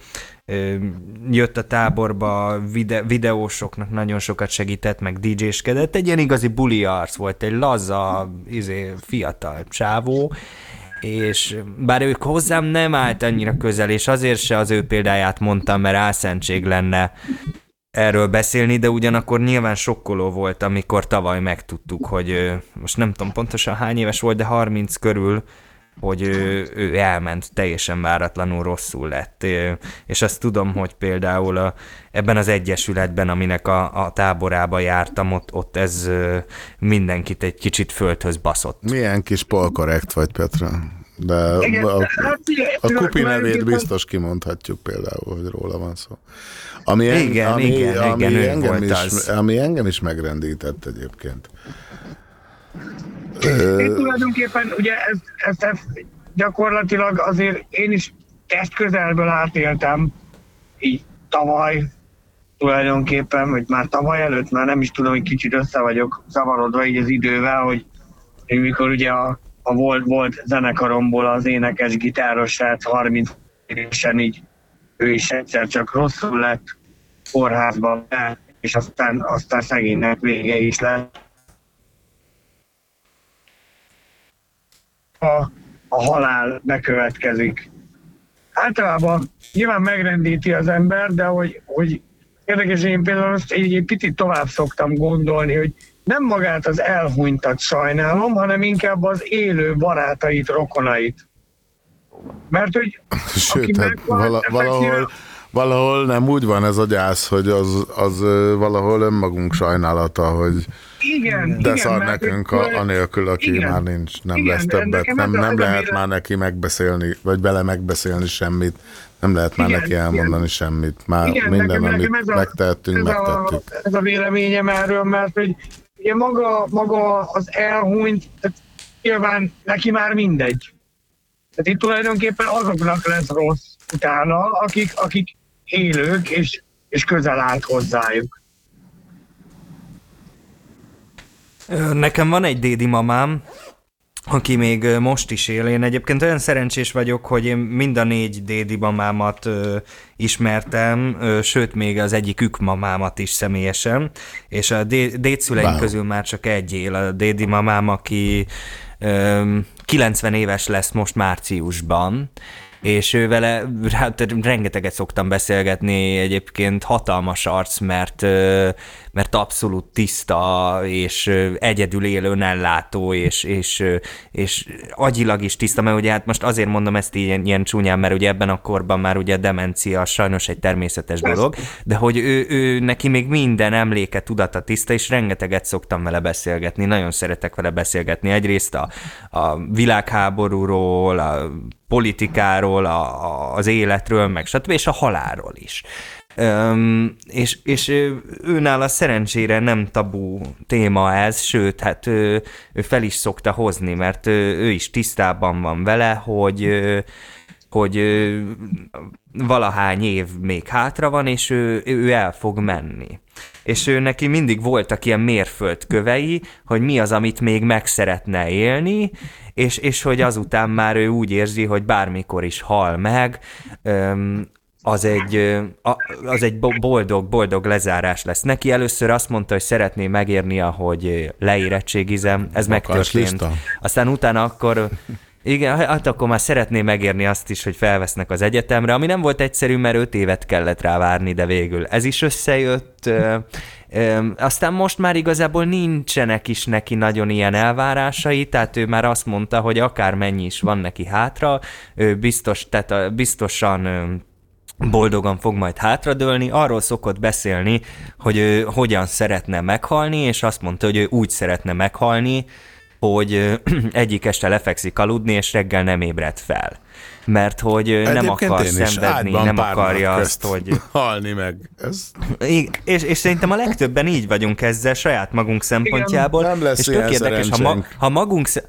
Speaker 7: jött a táborba, vide, videósoknak nagyon sokat segített, meg DJ-skedett, egy ilyen igazi buli arc volt, egy laza, izé, fiatal csávó, és bár ők hozzám nem állt annyira közel, és azért se az ő példáját mondtam, mert álszentség lenne erről beszélni, de ugyanakkor nyilván sokkoló volt, amikor tavaly megtudtuk, hogy most nem tudom pontosan hány éves volt, de 30 körül, hogy ő, ő elment, teljesen váratlanul rosszul lett. És azt tudom, hogy például a, ebben az egyesületben, aminek a, a táborába jártam, ott, ott ez mindenkit egy kicsit földhöz baszott.
Speaker 3: Milyen kis polkorrekt vagy, Petra. De
Speaker 18: Igen,
Speaker 3: a,
Speaker 18: hát figyelj,
Speaker 3: a kupi nevét biztos kimondhatjuk például, hogy róla van szó. Ami, en-
Speaker 7: Igen,
Speaker 3: ami,
Speaker 7: igen,
Speaker 3: ami,
Speaker 7: igen,
Speaker 3: engem is,
Speaker 7: az.
Speaker 3: ami engem is megrendített egyébként.
Speaker 18: Én tulajdonképpen ugye ezt, ezt, ezt gyakorlatilag azért én is test közelből átéltem, így tavaly tulajdonképpen, vagy már tavaly előtt, már nem is tudom, hogy kicsit össze vagyok zavarodva így az idővel, hogy, hogy mikor ugye a, a volt, volt zenekaromból az énekes gitáros srác 30 évesen így ő is egyszer csak rosszul lett kórházban, és aztán, aztán szegénynek vége is lett. a, a halál bekövetkezik. Általában nyilván megrendíti az ember, de hogy, hogy érdekes, én például azt egy, egy picit tovább szoktam gondolni, hogy nem magát az elhunytat sajnálom, hanem inkább az élő barátait, rokonait. Mert hogy
Speaker 3: Sőt, hát vala, valahol, valahol nem úgy van ez a gyász, hogy az, az valahol önmagunk sajnálata, hogy
Speaker 18: igen,
Speaker 3: de
Speaker 18: igen,
Speaker 3: szar
Speaker 18: mert
Speaker 3: nekünk a, anélkül, aki
Speaker 18: igen.
Speaker 3: már nincs, nem
Speaker 18: Igen,
Speaker 3: lesz többet, nem,
Speaker 18: a-
Speaker 3: nem
Speaker 18: a
Speaker 3: lehet már neki megbeszélni, vagy vele megbeszélni semmit, nem lehet már
Speaker 18: Igen,
Speaker 3: neki elmondani
Speaker 18: igen.
Speaker 3: semmit. Már
Speaker 18: Igen,
Speaker 3: minden,
Speaker 18: nekem-
Speaker 3: amit
Speaker 18: nekem ez a-
Speaker 3: megtehettünk,
Speaker 18: ez a,
Speaker 3: megtettük.
Speaker 18: ez a véleményem erről, mert hogy ugye maga, maga az elhunyt, tehát nyilván neki már mindegy. Tehát itt tulajdonképpen azoknak lesz rossz utána, akik, akik élők és, és közel állt hozzájuk.
Speaker 7: Nekem van egy dédi mamám, aki még most is él. Én egyébként olyan szerencsés vagyok, hogy én mind a négy dédi mamámat ö, ismertem, ö, sőt még az egyikük mamámat is személyesen, és a dé- dédszüleim
Speaker 3: Wow.
Speaker 7: közül már csak egy él, a dédi mamám, aki 90 éves lesz most márciusban, és ő vele hát rengeteget szoktam beszélgetni, egyébként hatalmas arc, mert, mert abszolút tiszta, és egyedül élő, ellátó, és, és, és agyilag is tiszta, mert ugye hát most azért mondom ezt ilyen, ilyen csúnyán, mert ugye ebben a korban már ugye a demencia sajnos egy természetes dolog, de hogy ő, ő neki még minden emléke, tudata tiszta, és rengeteget szoktam vele beszélgetni, nagyon szeretek vele beszélgetni. Egyrészt a, a világháborúról, a politikáról, a, a, az életről, meg stb. és a halálról is. Öm, és, és őnála szerencsére nem tabú téma ez, sőt, hát ő, ő fel is szokta hozni, mert ő, ő is tisztában van vele, hogy hogy valahány év még hátra van, és ő, ő el fog menni. És ő neki mindig voltak ilyen mérföldkövei, hogy mi az, amit még meg szeretne élni, és, és hogy azután már ő úgy érzi, hogy bármikor is hal meg, öm, az egy, az egy bo- boldog, boldog lezárás lesz. Neki először azt mondta, hogy szeretné megérni, ahogy leérettségizem, ez megtörtént.
Speaker 3: lista?
Speaker 7: Aztán utána akkor igen, hát akkor már szeretné megérni azt is, hogy felvesznek az egyetemre, ami nem volt egyszerű, mert öt évet kellett rá várni, de végül ez is összejött. Ö, ö, Aztán most már igazából nincsenek is neki nagyon ilyen elvárásai, tehát ő már azt mondta, hogy akármennyi is van neki hátra, ő biztos, tehát biztosan boldogan fog majd hátradőlni, arról szokott beszélni, hogy ő hogyan szeretne meghalni, és azt mondta, hogy ő úgy szeretne meghalni, hogy (clears throat) egyik este lefekszik aludni, és reggel nem ébred fel. Mert hogy nem akar szenvedni, nem akarja azt, hogy...
Speaker 3: Halni meg. Ez
Speaker 7: Igen, és, és szerintem a legtöbben így vagyunk ezzel saját magunk szempontjából.
Speaker 3: nem lesz
Speaker 7: és tök
Speaker 3: ilyen
Speaker 7: érdekes, ha, ma, ha magunk sze-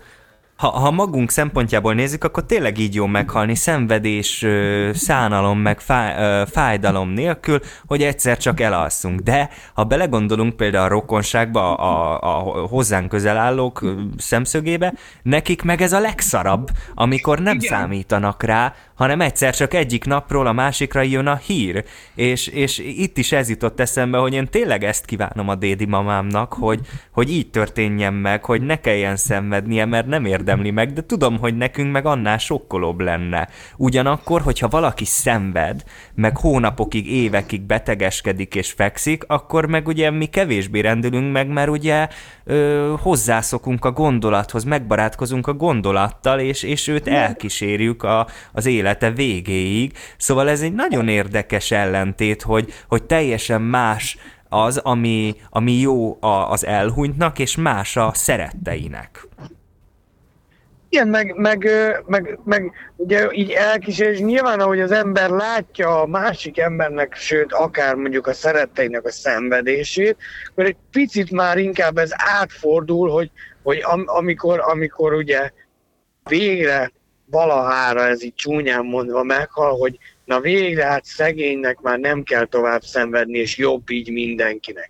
Speaker 7: ha, ha magunk szempontjából nézzük, akkor tényleg így jó meghalni, szenvedés, szánalom, meg fáj, fájdalom nélkül, hogy egyszer csak elalszunk. De ha belegondolunk például a rokonságba, a, a hozzánk közel állók szemszögébe, nekik meg ez a legszarabb, amikor nem
Speaker 18: Igen.
Speaker 7: számítanak rá, hanem egyszer csak egyik napról a másikra jön a hír. És, és itt is ez jutott eszembe, hogy én tényleg ezt kívánom a dédi mamámnak, hogy, hogy így történjen meg, hogy ne kelljen szenvednie, mert nem érdemli meg, de tudom, hogy nekünk meg annál sokkolóbb lenne. Ugyanakkor, hogyha valaki szenved, meg hónapokig, évekig betegeskedik és fekszik, akkor meg ugye mi kevésbé rendülünk meg, mert ugye ö, hozzászokunk a gondolathoz, megbarátkozunk a gondolattal, és, és őt elkísérjük a, az élete végéig. Szóval ez egy nagyon érdekes ellentét, hogy, hogy teljesen más az, ami, ami jó a, az elhunytnak, és más a szeretteinek.
Speaker 18: Igen, meg, meg, meg, meg ugye így elkísérés, nyilván ahogy az ember látja a másik embernek, sőt akár mondjuk a szeretteinek a szenvedését, akkor egy picit már inkább ez átfordul, hogy, hogy am, amikor, amikor ugye végre valahára ez így csúnyán mondva meghal, hogy na végre hát szegénynek már nem kell tovább szenvedni, és jobb így mindenkinek.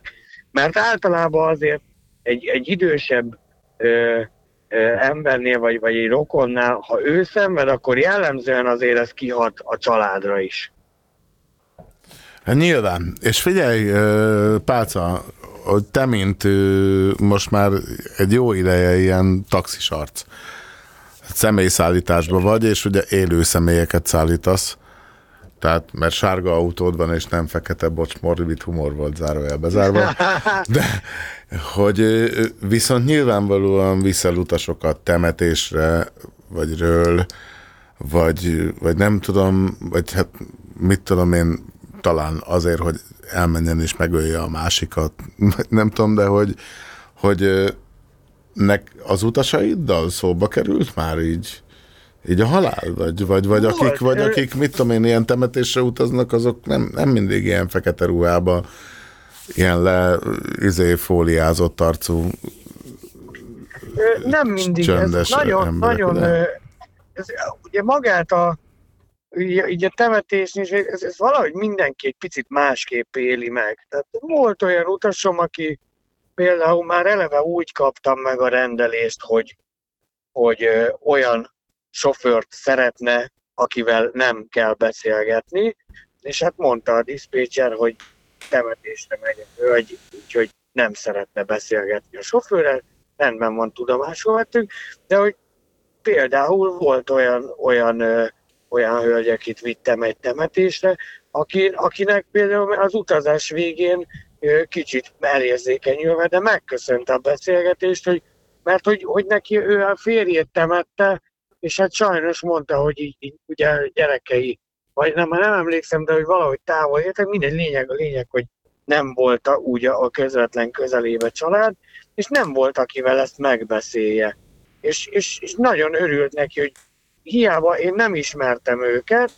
Speaker 18: Mert általában azért egy, egy idősebb ö, ö, embernél, vagy, vagy egy rokonnál, ha ő szenved, akkor jellemzően azért ez kihat a családra is.
Speaker 3: Hát nyilván. És figyelj, ö, Pálca, hogy te, mint most már egy jó ideje ilyen taxis arc, személyszállításban vagy, és ugye élő személyeket szállítasz, tehát, mert sárga autód van, és nem fekete, bocs, morbid humor volt zárójel bezárva, de hogy viszont nyilvánvalóan viszel utasokat temetésre, vagy ről, vagy, vagy nem tudom, vagy hát mit tudom én, talán azért, hogy elmenjen és megölje a másikat, (laughs) nem tudom, de hogy, hogy nek az utasaiddal szóba került már így, így a halál? Vagy, vagy, vagy,
Speaker 18: Volt,
Speaker 3: akik, vagy
Speaker 18: ö-
Speaker 3: akik, mit tudom én, ilyen temetésre utaznak, azok nem, nem mindig ilyen fekete ruhába, ilyen le, izé, fóliázott arcú
Speaker 18: Nem mindig, ez nagyon,
Speaker 3: emberek,
Speaker 18: nagyon,
Speaker 3: de-
Speaker 18: ez, ugye magát a, így, így a temetésnél, is, ez, ez valahogy mindenki egy picit másképp éli meg. Tehát volt olyan utasom, aki például már eleve úgy kaptam meg a rendelést, hogy, hogy olyan sofőrt szeretne, akivel nem kell beszélgetni, és hát mondta a diszpécser, hogy temetésre megy egy hölgy, úgyhogy nem szeretne beszélgetni a sofőrrel, rendben van, tudomásul vettük, de hogy például volt olyan, olyan, ö, olyan hölgy, akit vittem egy temetésre, aki, akinek például az utazás végén kicsit elérzékenyülve, de megköszönte a beszélgetést, hogy, mert hogy, hogy neki ő a férjét temette, és hát sajnos mondta, hogy így, így ugye gyerekei, vagy nem, nem emlékszem, de hogy valahogy távol éltek, mindegy lényeg, a lényeg, hogy nem volt a, úgy a közvetlen közelébe család, és nem volt, akivel ezt megbeszélje. És, és, és nagyon örült neki, hogy hiába én nem ismertem őket,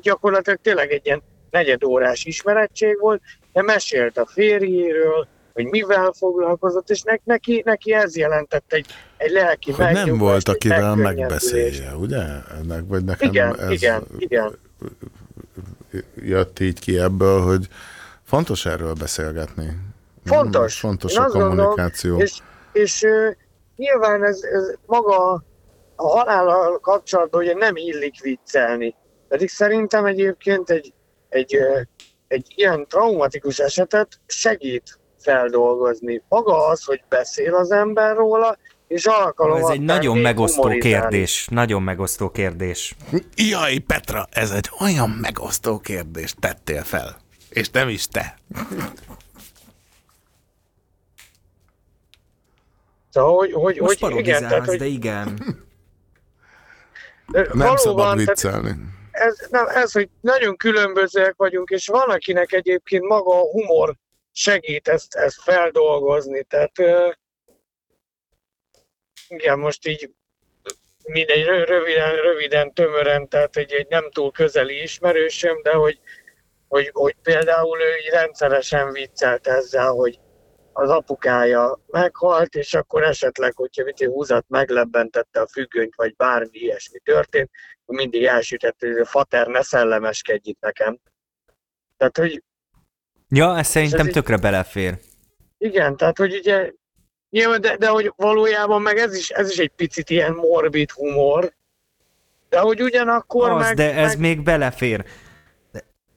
Speaker 18: gyakorlatilag tényleg egy ilyen negyedórás ismerettség volt, de mesélt a férjéről, hogy mivel foglalkozott, és ne- neki, neki ez jelentett egy, egy lelki
Speaker 3: hogy nem volt, akivel megbeszélje, ugye? Ennek, vagy nekem
Speaker 18: Igen,
Speaker 3: ez
Speaker 18: igen, igen.
Speaker 3: jött így ki ebből, hogy fontos erről beszélgetni.
Speaker 18: Fontos.
Speaker 3: Fontos
Speaker 18: Én
Speaker 3: a
Speaker 18: azt gondolom,
Speaker 3: kommunikáció.
Speaker 18: és, és uh, nyilván ez, ez maga a halállal kapcsolatban ugye nem illik viccelni. Pedig szerintem egyébként egy, egy, egy ilyen traumatikus esetet segít feldolgozni. Maga az, hogy beszél az ember róla, és alkalom
Speaker 7: Ez egy nagyon megosztó kérdés. Nagyon megosztó kérdés.
Speaker 3: Jaj, Petra, ez egy olyan megosztó kérdést tettél fel. És nem is te.
Speaker 18: Szóval, hogy, hogy,
Speaker 7: Most
Speaker 18: hogy igen, tehát, hogy
Speaker 7: de igen.
Speaker 3: Nem
Speaker 18: valóban,
Speaker 3: szabad
Speaker 18: tehát
Speaker 3: viccelni.
Speaker 18: Ez, nem, ez, hogy nagyon különbözőek vagyunk, és van, akinek egyébként maga a humor segít ezt, ezt feldolgozni. Tehát ö, igen, most így mindegy, rö- röviden, röviden, tömören, tehát egy, egy nem túl közeli ismerősöm, de hogy, hogy, hogy például ő így rendszeresen viccelt ezzel, hogy az apukája meghalt, és akkor esetleg, hogyha mit húzat meglebbentette a függönyt, vagy bármi ilyesmi történt, mindig elsütett, hogy a fater ne szellemeskedj itt nekem. Tehát, hogy
Speaker 7: Ja, ez szerintem
Speaker 18: ez így-
Speaker 7: tökre belefér.
Speaker 18: igen, tehát, hogy ugye, nyilván, de, de hogy valójában meg ez is, ez is egy picit ilyen morbid humor, De hogy ugyanakkor
Speaker 7: Az,
Speaker 18: meg,
Speaker 7: de ez
Speaker 18: meg...
Speaker 7: még belefér.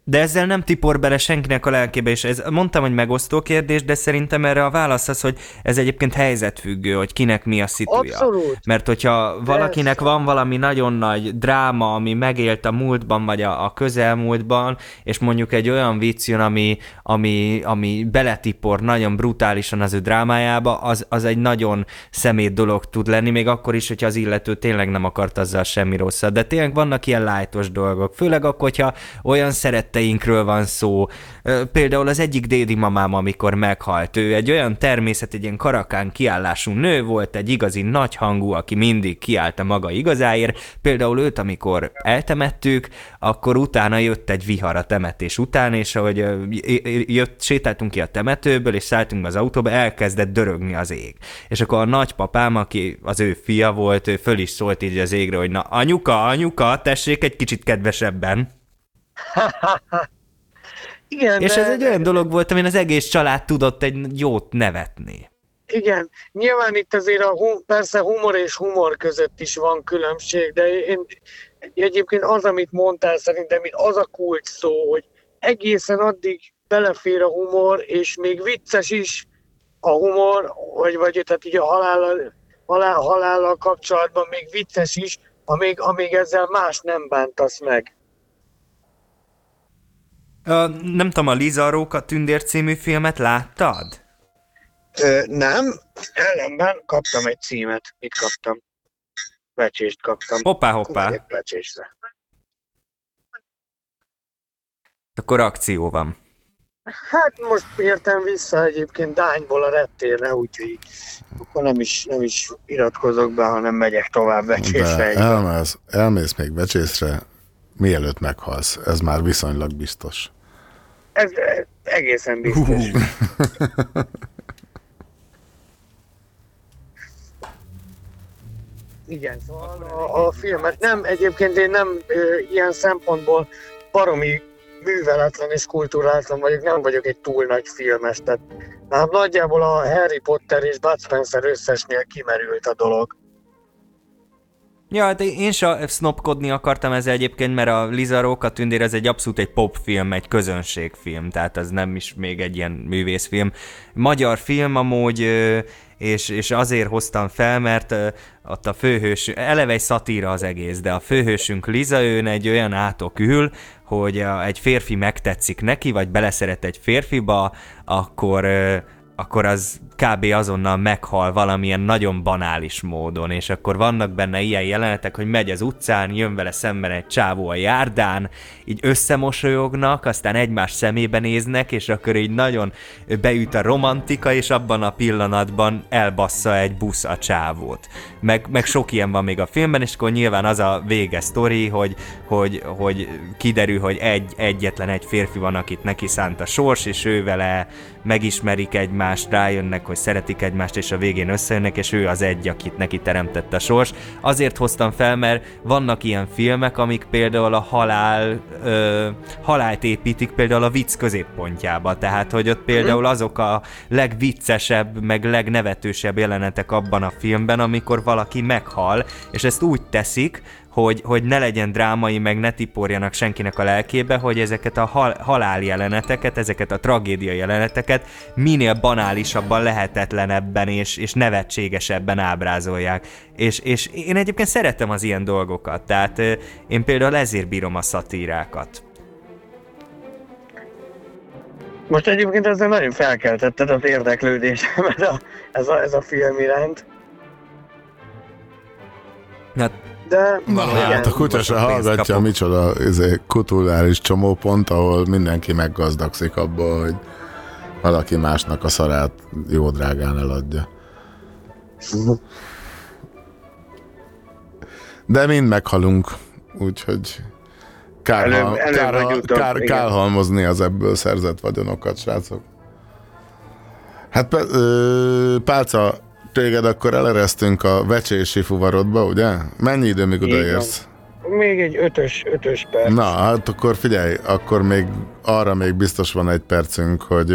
Speaker 7: De- ezzel nem tipor bele senkinek a lelkébe, és ez, mondtam, hogy megosztó kérdés, de szerintem erre a válasz az, hogy ez egyébként helyzetfüggő, hogy kinek mi a szituja.
Speaker 18: Abszolút.
Speaker 7: Mert hogyha valakinek van valami nagyon nagy dráma, ami megélt a múltban, vagy a, a közelmúltban, és mondjuk egy olyan vicc jön, ami, ami, ami beletipor nagyon brutálisan az ő drámájába, az, az egy nagyon szemét dolog tud lenni, még akkor is, hogyha az illető tényleg nem akart azzal semmi rosszat. De tényleg vannak ilyen lájtos dolgok, főleg akkor, hogyha olyan szeretteinkről van szó. Például az egyik dédi mamám, amikor meghalt, ő egy olyan természet, egy ilyen karakán kiállású nő volt, egy igazi nagy hangú, aki mindig kiállt a maga igazáért. Például őt, amikor eltemettük, akkor utána jött egy vihar a temetés után, és ahogy jött, sétáltunk ki a temetőből, és szálltunk be az autóba, elkezdett dörögni az ég. És akkor a nagypapám, aki az ő fia volt, ő föl is szólt így az égre, hogy na anyuka, anyuka, tessék egy kicsit kedvesebben. (laughs)
Speaker 18: Igen,
Speaker 7: És
Speaker 18: de...
Speaker 7: ez egy olyan dolog volt, amin az egész család tudott egy jót nevetni.
Speaker 18: Igen, nyilván itt azért a hum, persze humor és humor között is van különbség, de én egyébként az, amit mondtál, szerintem az a kulcs szó, hogy egészen addig belefér a humor, és még vicces is a humor, vagy, vagy tehát így a halállal, halál, halállal kapcsolatban még vicces is, amíg, amíg ezzel más nem bántasz meg.
Speaker 7: Ö, nem tudom, a Liza Róka Tündér című filmet láttad?
Speaker 18: Ö, nem, ellenben kaptam egy címet. Mit kaptam? Becsést kaptam.
Speaker 7: Hoppá, hoppá.
Speaker 18: Egy becsésre.
Speaker 7: Akkor akció van.
Speaker 18: Hát most értem vissza egyébként Dányból a reptérre, úgyhogy akkor nem is, nem is iratkozok be, hanem megyek tovább becsésre.
Speaker 3: De elmész, elmész még becsészre, mielőtt meghalsz. Ez már viszonylag biztos.
Speaker 18: Ez egészen biztos. Igen, szóval a, a filmet nem, egyébként én nem ö, ilyen szempontból baromi műveletlen és kulturáltan vagyok, nem vagyok egy túl nagy filmes, tehát nálam nagyjából a Harry Potter és Bud Spencer összesnél kimerült a dolog.
Speaker 7: Ja, hát én se sznopkodni akartam ezzel egyébként, mert a Liza Róka Tündér ez egy abszolút egy popfilm, egy közönségfilm, tehát az nem is még egy ilyen művészfilm. Magyar film amúgy, és, és azért hoztam fel, mert ott a főhős, eleve egy szatíra az egész, de a főhősünk Liza, ő egy olyan átok ül, hogy egy férfi megtetszik neki, vagy beleszeret egy férfiba, akkor akkor az kb. azonnal meghal valamilyen nagyon banális módon, és akkor vannak benne ilyen jelenetek, hogy megy az utcán, jön vele szemben egy csávó a járdán, így összemosolyognak, aztán egymás szemébe néznek, és akkor így nagyon beüt a romantika, és abban a pillanatban elbassza egy busz a csávót. Meg, meg sok ilyen van még a filmben, és akkor nyilván az a vége sztori, hogy, hogy, hogy kiderül, hogy egy, egyetlen egy férfi van, akit neki szánt a sors, és ő vele megismerik egymást, rájönnek, hogy szeretik egymást, és a végén összejönnek, és ő az egy, akit neki teremtett a sors. Azért hoztam fel, mert vannak ilyen filmek, amik például a halál, ö, halált építik például a vicc középpontjába, tehát hogy ott például azok a legviccesebb, meg legnevetősebb jelenetek abban a filmben, amikor valaki meghal, és ezt úgy teszik, hogy, hogy ne legyen drámai, meg ne tiporjanak senkinek a lelkébe, hogy ezeket a hal, halál jeleneteket, ezeket a tragédia jeleneteket minél banálisabban, lehetetlenebben és, és nevetségesebben ábrázolják. És, és én egyébként szeretem az ilyen dolgokat, tehát én például ezért bírom a szatírákat.
Speaker 18: Most egyébként ezzel nagyon felkeltetted az érdeklődésemet a, ez, a, ez a film iránt.
Speaker 7: Hát,
Speaker 18: De
Speaker 3: Na,
Speaker 18: igen.
Speaker 3: hát a kutya se hallgatja, micsoda izé, kulturális csomópont, ahol mindenki meggazdagszik abból, hogy valaki másnak a szarát jó drágán eladja. De mind meghalunk, úgyhogy kár,
Speaker 18: Előbb-
Speaker 3: hal-
Speaker 18: előbb
Speaker 3: kár, kár, kár halmozni az ebből szerzett vagyonokat, srácok. Hát ö, Pálca, téged akkor eleresztünk a vecsési fuvarodba, ugye? Mennyi idő, míg odaérsz?
Speaker 18: Még egy ötös, ötös perc.
Speaker 3: Na, hát akkor figyelj, akkor még arra még biztos van egy percünk, hogy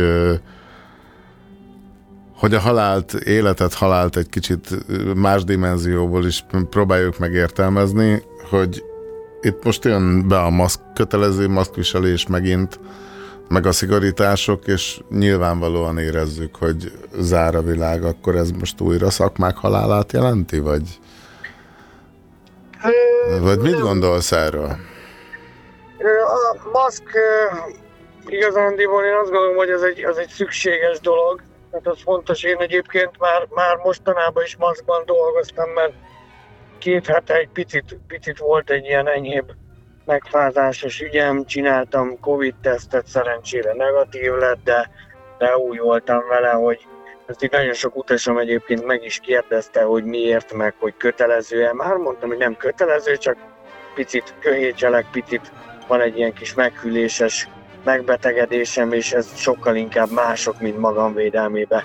Speaker 3: hogy a halált, életet, halált egy kicsit más dimenzióból is próbáljuk meg értelmezni, hogy itt most jön be a maszk, kötelező maszkviselés megint, meg a szigorítások, és nyilvánvalóan érezzük, hogy zár a világ, akkor ez most újra szakmák halálát jelenti, vagy, vagy mit gondolsz erről?
Speaker 18: A maszk igazándiból én azt gondolom, hogy ez egy, az egy szükséges dolog. Tehát az fontos. Én egyébként már, már mostanában is maszkban dolgoztam, mert két hete egy picit, picit volt egy ilyen enyhébb megfázásos ügyem, csináltam Covid-tesztet, szerencsére negatív lett, de, de úgy voltam vele, hogy ezt így nagyon sok utasom egyébként meg is kérdezte, hogy miért, meg hogy kötelező-e. Már mondtam, hogy nem kötelező, csak picit köhécselek, picit van egy ilyen kis meghűléses megbetegedésem, és ez sokkal inkább mások, mint magam védelmébe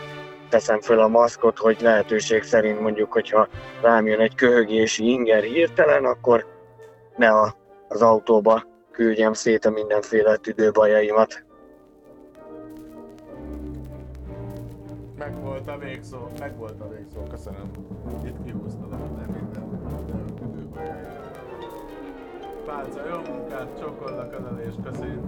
Speaker 18: teszem föl a maszkot, hogy lehetőség szerint mondjuk, hogyha rám jön egy köhögési inger hirtelen, akkor ne a, az autóba küldjem szét a mindenféle tüdőbajaimat.
Speaker 3: Meg volt a végszó, meg volt a végszó, köszönöm. Itt kihúztad a minden Pálca, jó munkát, csokollak ölelés, köszönjük.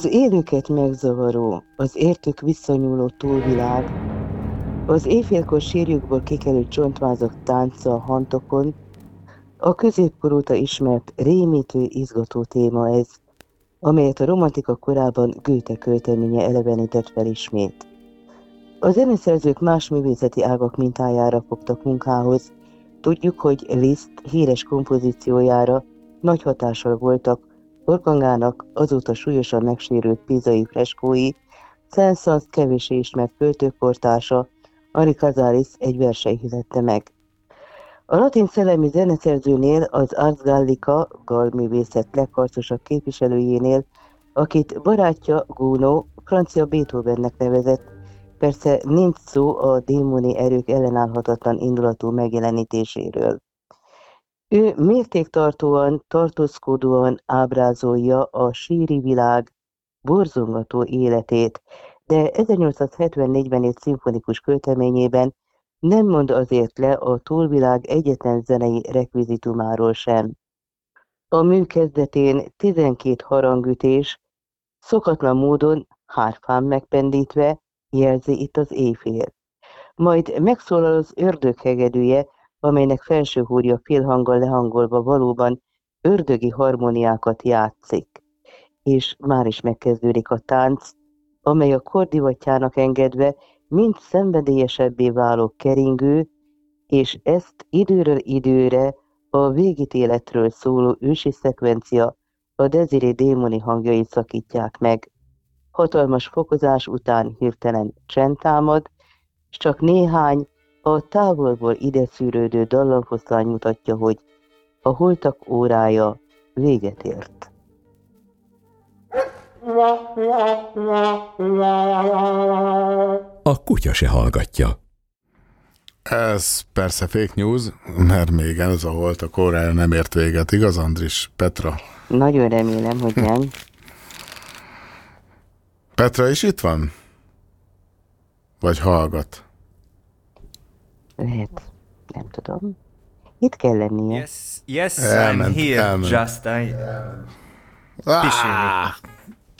Speaker 9: Az élőket megzavaró, az értük visszanyúló túlvilág, az éjfélkor sírjukból kikelő csontvázak tánca a hantokon, a középkor óta ismert rémítő, izgató téma ez, amelyet a romantika korában Goethe költeménye elevenített fel ismét. A zeneszerzők más művészeti ágak mintájára fogtak munkához. Tudjuk, hogy Liszt híres kompozíciójára nagy hatással voltak Organgának azóta súlyosan megsérült pizai freskói, Saint-Saëns kevésé ismert költőkortársa, Ari Cazaris egy versei hizette meg. A latin szellemi zeneszerzőnél az Ars Gallica, galművészet legharcosabb képviselőjénél, akit barátja Gounod francia Beethovennek nevezett, persze nincs szó a démoni erők ellenállhatatlan indulatú megjelenítéséről. Ő mértéktartóan, tartózkodóan ábrázolja a síri világ borzongató életét, de 1874-ben egy szimfonikus költeményében nem mond azért le a túlvilág egyetlen zenei rekvizitumáról sem. A mű kezdetén 12 harangütés, szokatlan módon hárfán megpendítve jelzi itt az éjfél. Majd megszólal az ördög hegedűje, amelynek felső húrja félhanggal lehangolva valóban ördögi harmóniákat játszik. És már is megkezdődik a tánc, amely a kordivatjának engedve mind szenvedélyesebbé váló keringő, és ezt időről időre a végítéletről szóló ősi szekvencia a Desiré démoni hangjai szakítják meg. hatalmas fokozás után hirtelen csend támad, és csak néhány a távolból ide szűrődő dallamfoszlány mutatja, hogy a holtak órája véget ért.
Speaker 12: A kutya se hallgatja.
Speaker 3: Ez persze fake news, mert még ez a holt a kórája nem ért véget, igaz Andris? Petra?
Speaker 9: Nagyon remélem, hogy nem.
Speaker 3: Petra is itt van? Vagy hallgat?
Speaker 9: Lehet, nem tudom. Itt kell lennie.
Speaker 7: Yes, yes
Speaker 3: Elment,
Speaker 7: I'm here,
Speaker 3: elment.
Speaker 7: just I...
Speaker 3: Ah!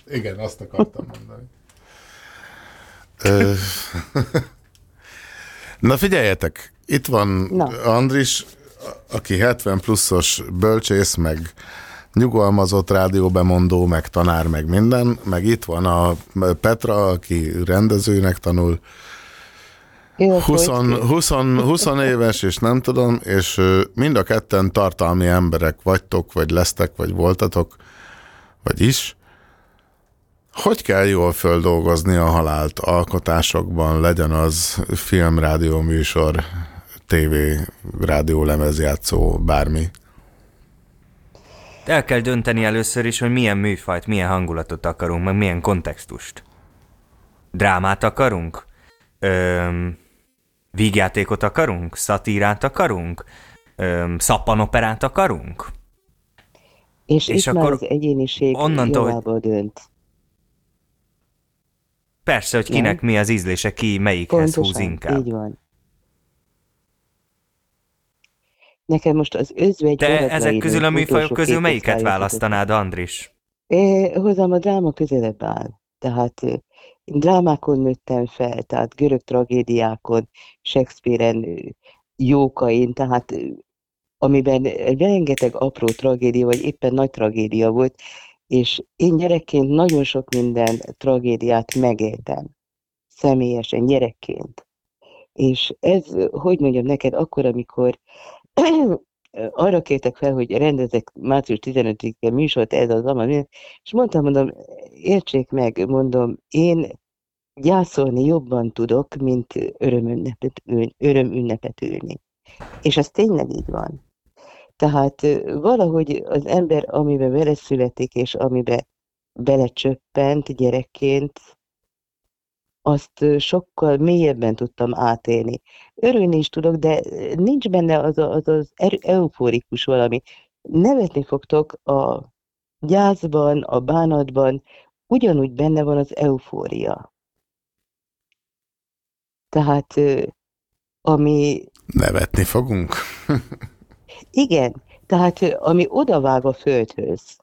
Speaker 3: Igen, azt akartam mondani. (laughs) Na figyeljetek, itt van
Speaker 9: Na.
Speaker 3: Andris, aki 70 pluszos bölcsész, meg nyugalmazott rádióbemondó, meg tanár, meg minden, meg itt van a Petra, aki rendezőnek tanul, 20,
Speaker 9: hogy-
Speaker 3: 20, 20 éves, és nem tudom, és mind a ketten tartalmi emberek vagytok, vagy lesztek, vagy voltatok, vagy is. Hogy kell jól földolgozni a halált alkotásokban, legyen az film, rádió, műsor, tévé, rádió, lemezjátszó, bármi?
Speaker 7: El kell dönteni először is, hogy milyen műfajt, milyen hangulatot akarunk, meg milyen kontextust. Drámát akarunk? Öm, vígjátékot akarunk? Szatírát akarunk? Öm, szappanoperát akarunk?
Speaker 9: És,
Speaker 7: És
Speaker 9: itt már
Speaker 7: akkor
Speaker 9: az egyéniség
Speaker 7: onnantól, hogy-
Speaker 9: dönt.
Speaker 7: Persze, hogy kinek mi az ízlése, ki melyikhez húz
Speaker 9: Pontosan,
Speaker 7: inkább.
Speaker 9: így van. Nekem most az özvegy
Speaker 7: Te ezek közül a műfajok közül melyiket választanád, Andris?
Speaker 9: É, hozzám a dráma közelebb áll. Tehát drámákon nőttem fel, tehát görög tragédiákon, Shakespeare-en, jókain, tehát amiben rengeteg apró tragédia, vagy éppen nagy tragédia volt, és én gyerekként nagyon sok minden tragédiát megéltem. Személyesen, gyerekként. És ez, hogy mondjam neked, akkor, amikor arra kértek fel, hogy rendezek március 15-e műsort, ez az ama, és mondtam, mondom, értsék meg, mondom, én gyászolni jobban tudok, mint örömünnepet, örömünnepet ülni. És ez tényleg így van. Tehát valahogy az ember, amiben beleszületik, és amiben belecsöppent gyerekként, azt sokkal mélyebben tudtam átélni. Örülni is tudok, de nincs benne az a, az, az erő- euforikus valami. Nevetni fogtok a gyászban, a bánatban, ugyanúgy benne van az eufória. Tehát, ami
Speaker 3: Nevetni fogunk?
Speaker 9: Igen, tehát ami odavág a földhöz,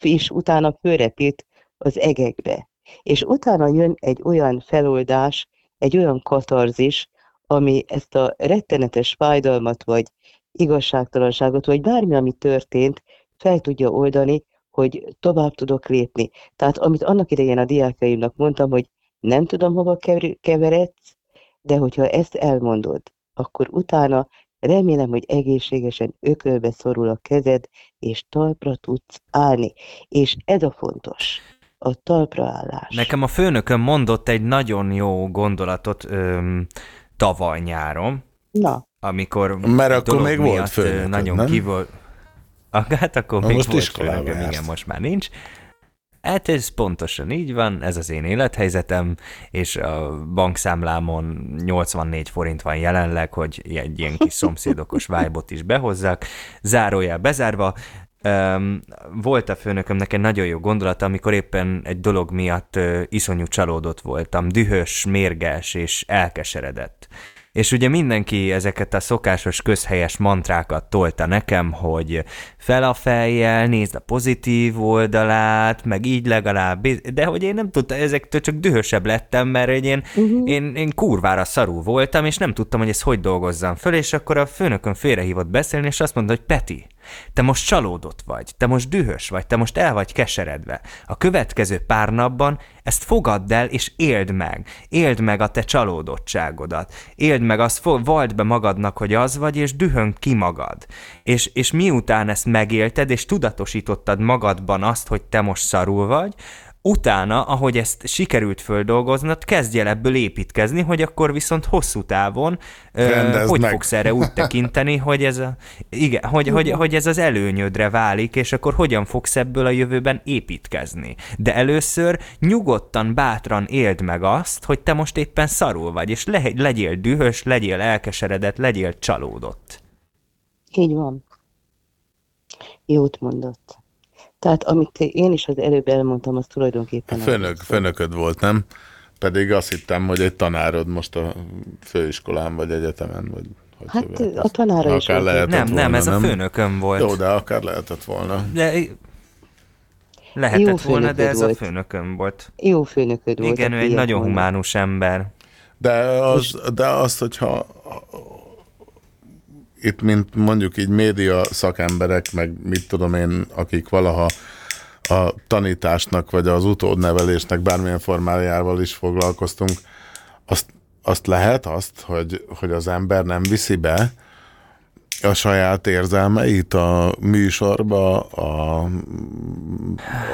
Speaker 9: és utána fölrepít az egekbe. És utána jön egy olyan feloldás, egy olyan katarzis, ami ezt a rettenetes fájdalmat, vagy igazságtalanságot, vagy bármi, ami történt, fel tudja oldani, hogy tovább tudok lépni. Tehát amit annak idején a diákjaimnak mondtam, hogy nem tudom, hova kever- keveredsz, de hogyha ezt elmondod, akkor utána remélem, hogy egészségesen ökölbe szorul a kezed, és talpra tudsz állni. És ez a fontos, a talpra állás.
Speaker 7: Nekem a főnököm mondott egy nagyon jó gondolatot öm, tavaly nyáron,
Speaker 9: Na,
Speaker 7: amikor
Speaker 3: Mert akkor még volt főnököd,
Speaker 7: nagyon
Speaker 3: nem?
Speaker 7: kivol... Hát akkor
Speaker 3: Na,
Speaker 7: még
Speaker 3: most
Speaker 7: volt főnököm,
Speaker 3: jársz.
Speaker 7: igen, most már nincs. Hát ez pontosan így van, ez az én élethelyzetem, és a bankszámlámon 84 forint van jelenleg, hogy egy ilyen kis szomszédokos (laughs) vibe is behozzak. Zárójel bezárva, Um, volt a főnökömnek egy nagyon jó gondolata, amikor éppen egy dolog miatt uh, iszonyú csalódott voltam, dühös, mérges és elkeseredett. És ugye mindenki ezeket a szokásos közhelyes mantrákat tolta nekem, hogy fel a fejjel, nézd a pozitív oldalát, meg így legalább, de hogy én nem tudtam, ezektől csak dühösebb lettem, mert hogy én, uh-huh. én, én kurvára szarú voltam, és nem tudtam, hogy ezt hogy dolgozzam föl, és akkor a főnökön félrehívott beszélni, és azt mondta, hogy Peti, te most csalódott vagy, te most dühös vagy, te most el vagy keseredve. A következő pár napban ezt fogadd el, és éld meg. Éld meg a te csalódottságodat. Éld meg azt, vald be magadnak, hogy az vagy, és dühöng ki magad. És, és miután ezt megélted, és tudatosítottad magadban azt, hogy te most szarul vagy, utána, ahogy ezt sikerült földolgoznod, kezdj el ebből építkezni, hogy akkor viszont hosszú távon
Speaker 3: Rendezd
Speaker 7: hogy
Speaker 3: meg.
Speaker 7: fogsz erre úgy tekinteni, hogy ez, a, igen, hogy, hogy, hogy ez az előnyödre válik, és akkor hogyan fogsz ebből a jövőben építkezni. De először nyugodtan, bátran éld meg azt, hogy te most éppen szarul vagy, és le, legyél dühös, legyél elkeseredett, legyél csalódott.
Speaker 9: Így van. Jót mondott. Tehát amit én is az előbb elmondtam, az tulajdonképpen... az.
Speaker 3: Főnök, főnököd volt, nem? Pedig azt hittem, hogy egy tanárod most a főiskolán vagy egyetemen, vagy hogy
Speaker 9: Hát a tanára is
Speaker 3: Akár
Speaker 9: volt.
Speaker 3: lehetett
Speaker 7: Nem,
Speaker 3: volna,
Speaker 7: nem, ez a főnököm volt.
Speaker 3: Jó, de akár lehetett volna.
Speaker 7: De lehetett
Speaker 9: Jó
Speaker 7: volna, de ez a
Speaker 9: volt.
Speaker 7: főnököm volt.
Speaker 9: Jó főnököd volt.
Speaker 7: Igen, ő egy nagyon humánus ember.
Speaker 3: De az, de az, hogyha itt, mint mondjuk így média szakemberek, meg mit tudom én, akik valaha a tanításnak, vagy az utódnevelésnek bármilyen formájával is foglalkoztunk, azt, azt lehet azt, hogy, hogy az ember nem viszi be a saját érzelmeit a műsorba, a,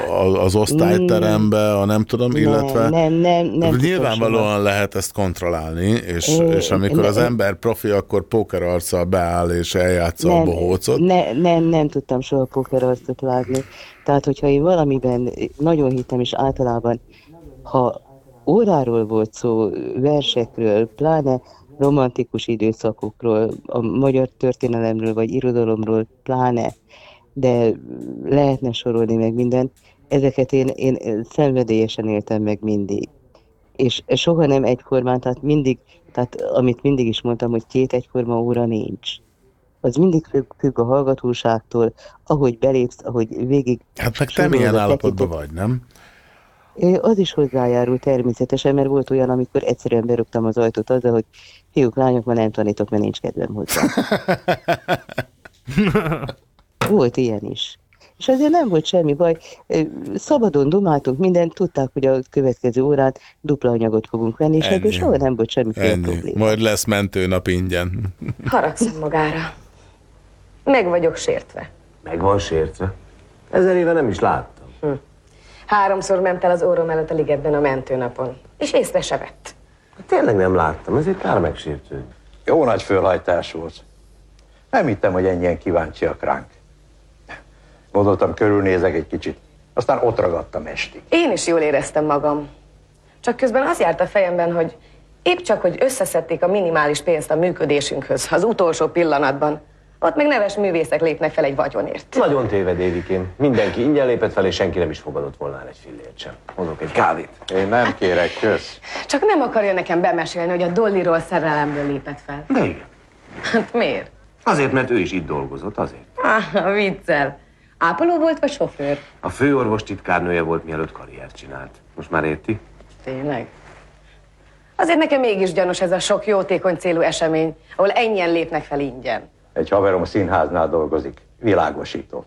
Speaker 3: a, az osztályterembe, a nem tudom, illetve
Speaker 9: Nem, nem, nem. nem
Speaker 3: nyilvánvalóan lehet ezt kontrollálni, és,
Speaker 9: Ö,
Speaker 3: és amikor
Speaker 9: ne-
Speaker 3: az ember profi, akkor póker arccal beáll és eljátsza a bohócot.
Speaker 9: Ne, nem, nem tudtam soha pokerarcot vágni. Tehát, hogyha én valamiben nagyon hittem, és általában, ha óráról volt szó, versekről, pláne romantikus időszakokról, a magyar történelemről, vagy irodalomról, pláne, de lehetne sorolni meg mindent, ezeket én, én szenvedélyesen éltem meg mindig. És soha nem egyformán, tehát mindig, tehát amit mindig is mondtam, hogy két egyforma óra nincs az mindig függ, függ a hallgatóságtól, ahogy belépsz, ahogy végig...
Speaker 3: Hát meg te milyen állapotban vagy, nem?
Speaker 9: Az is hozzájárul természetesen, mert volt olyan, amikor egyszerűen berúgtam az ajtót azzal, hogy fiúk, lányok, ma nem tanítok, mert nincs kedvem hozzá. (laughs) volt ilyen is. És azért nem volt semmi baj. Szabadon dumáltunk mindent, tudták, hogy a következő órán dupla anyagot fogunk venni, és ebből
Speaker 3: Ennyi.
Speaker 9: soha nem volt
Speaker 3: Ennyi.
Speaker 9: probléma.
Speaker 3: Majd lesz mentőnap ingyen. (laughs)
Speaker 15: Haragszom magára. Meg vagyok sértve.
Speaker 19: Meg van sértve. Ezer éve nem is láttam.
Speaker 15: Háromszor ment el az órom előtt a ligetben a mentőnapon. És észre se vett.
Speaker 19: Tényleg nem láttam, ezért kár megsértődni.
Speaker 20: Jó nagy fölhajtás volt. Nem hittem, hogy ennyien kíváncsiak ránk. Gondoltam, körülnézek egy kicsit. Aztán ott ragadtam estig.
Speaker 15: Én is jól éreztem magam. Csak közben az járt a fejemben, hogy épp csak, hogy összeszedték a minimális pénzt a működésünkhöz, az utolsó pillanatban. Ott még neves művészek lépnek fel egy vagyonért.
Speaker 19: Nagyon téved, Évikém. Mindenki ingyen lépett fel, és senki nem is fogadott volna el egy fillért sem. Hozok egy kávét.
Speaker 20: Én nem kérek, kösz.
Speaker 15: Csak nem akarja nekem bemesélni, hogy a Dollyról szerelemből lépett fel.
Speaker 19: De igen.
Speaker 15: Hát miért?
Speaker 19: Azért, mert ő is itt dolgozott, azért.
Speaker 15: Ah, viccel. Ápoló volt vagy sofőr?
Speaker 19: A főorvos titkárnője volt, mielőtt karriert csinált. Most már érti?
Speaker 15: Tényleg? Azért nekem mégis gyanús ez a sok jótékony célú esemény, ahol ennyien lépnek fel ingyen.
Speaker 20: Egy haverom színháznál dolgozik, világosító.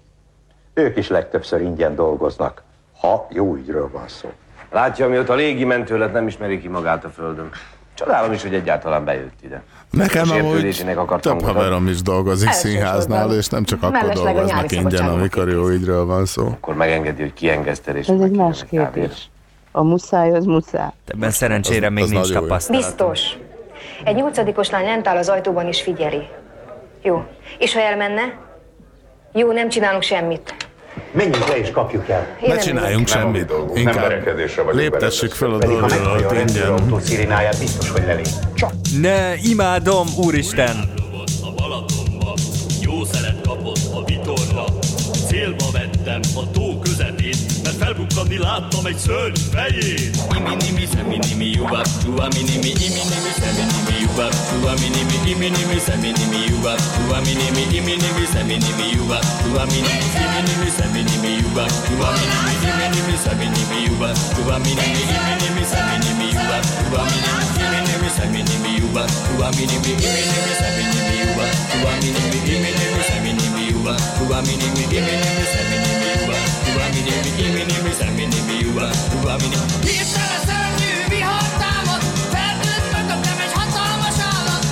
Speaker 20: Ők is legtöbbször ingyen dolgoznak, ha jó ügyről van szó.
Speaker 19: Látja, mióta légi mentő lett, nem ismeri ki magát a földön. Csodálom is, hogy egyáltalán bejött ide.
Speaker 3: Nekem
Speaker 19: A
Speaker 3: amúgy több haverom is dolgozik
Speaker 15: Elsősorban.
Speaker 3: színháznál, és nem csak akkor dolgoznak ingyen, amikor jó ügyről van szó.
Speaker 19: Akkor megengedi, hogy kiengesztel, és
Speaker 9: Ez egy más kérdés. A muszáj, az muszáj.
Speaker 7: Ebben szerencsére
Speaker 3: Az-
Speaker 7: még
Speaker 3: az
Speaker 7: nincs tapasztalat.
Speaker 15: Biztos. Egy nyolcadikos lány lent áll az ajtóban és figyeli. Jó. És ha elmenne? Jó, nem csinálunk semmit.
Speaker 20: Menjünk le és kapjuk el.
Speaker 15: Én
Speaker 3: Ne
Speaker 15: nem
Speaker 3: csináljunk
Speaker 20: Nem
Speaker 3: semmit.
Speaker 20: dolgunk, nem
Speaker 3: Inkább
Speaker 20: vagyunk
Speaker 3: léptessük fel a dolgokat ingyen.
Speaker 20: biztos, hogy lelép. Csak
Speaker 7: Ne, imádom, úristen!
Speaker 21: A Balatonba, jó szeret kapott a vitorla. Célba vettem a tó Johnny látom egy szörny fejét. Imi nimi, szemi nimi, jubab, csuva minimi, imi nimi, szemi nimi, jubab, csuva minimi, imi nimi, szemi nimi, jubab, csuva minimi, imi nimi, szemi nimi, jubab, csuva minimi, imi nimi, szemi nimi, jubab, csuva minimi, imi nimi, szemi nimi, jubab, csuva minimi, imi nimi, szemi nimi, jubab, csuva minimi, imi nimi, szemi nimi, jubab, csuva minimi, imi nimi, szemi nimi, jubab, csuva minimi, imi nimi, szemi nimi, jubab, csuva minimi, imi nimi, szemi nimi, Imini, imini, mi, szemini, mi, uba, uba, mini.
Speaker 22: Hirtelen szörnyű vihar támad, felnőtt mögöttem egy hatalmas állat.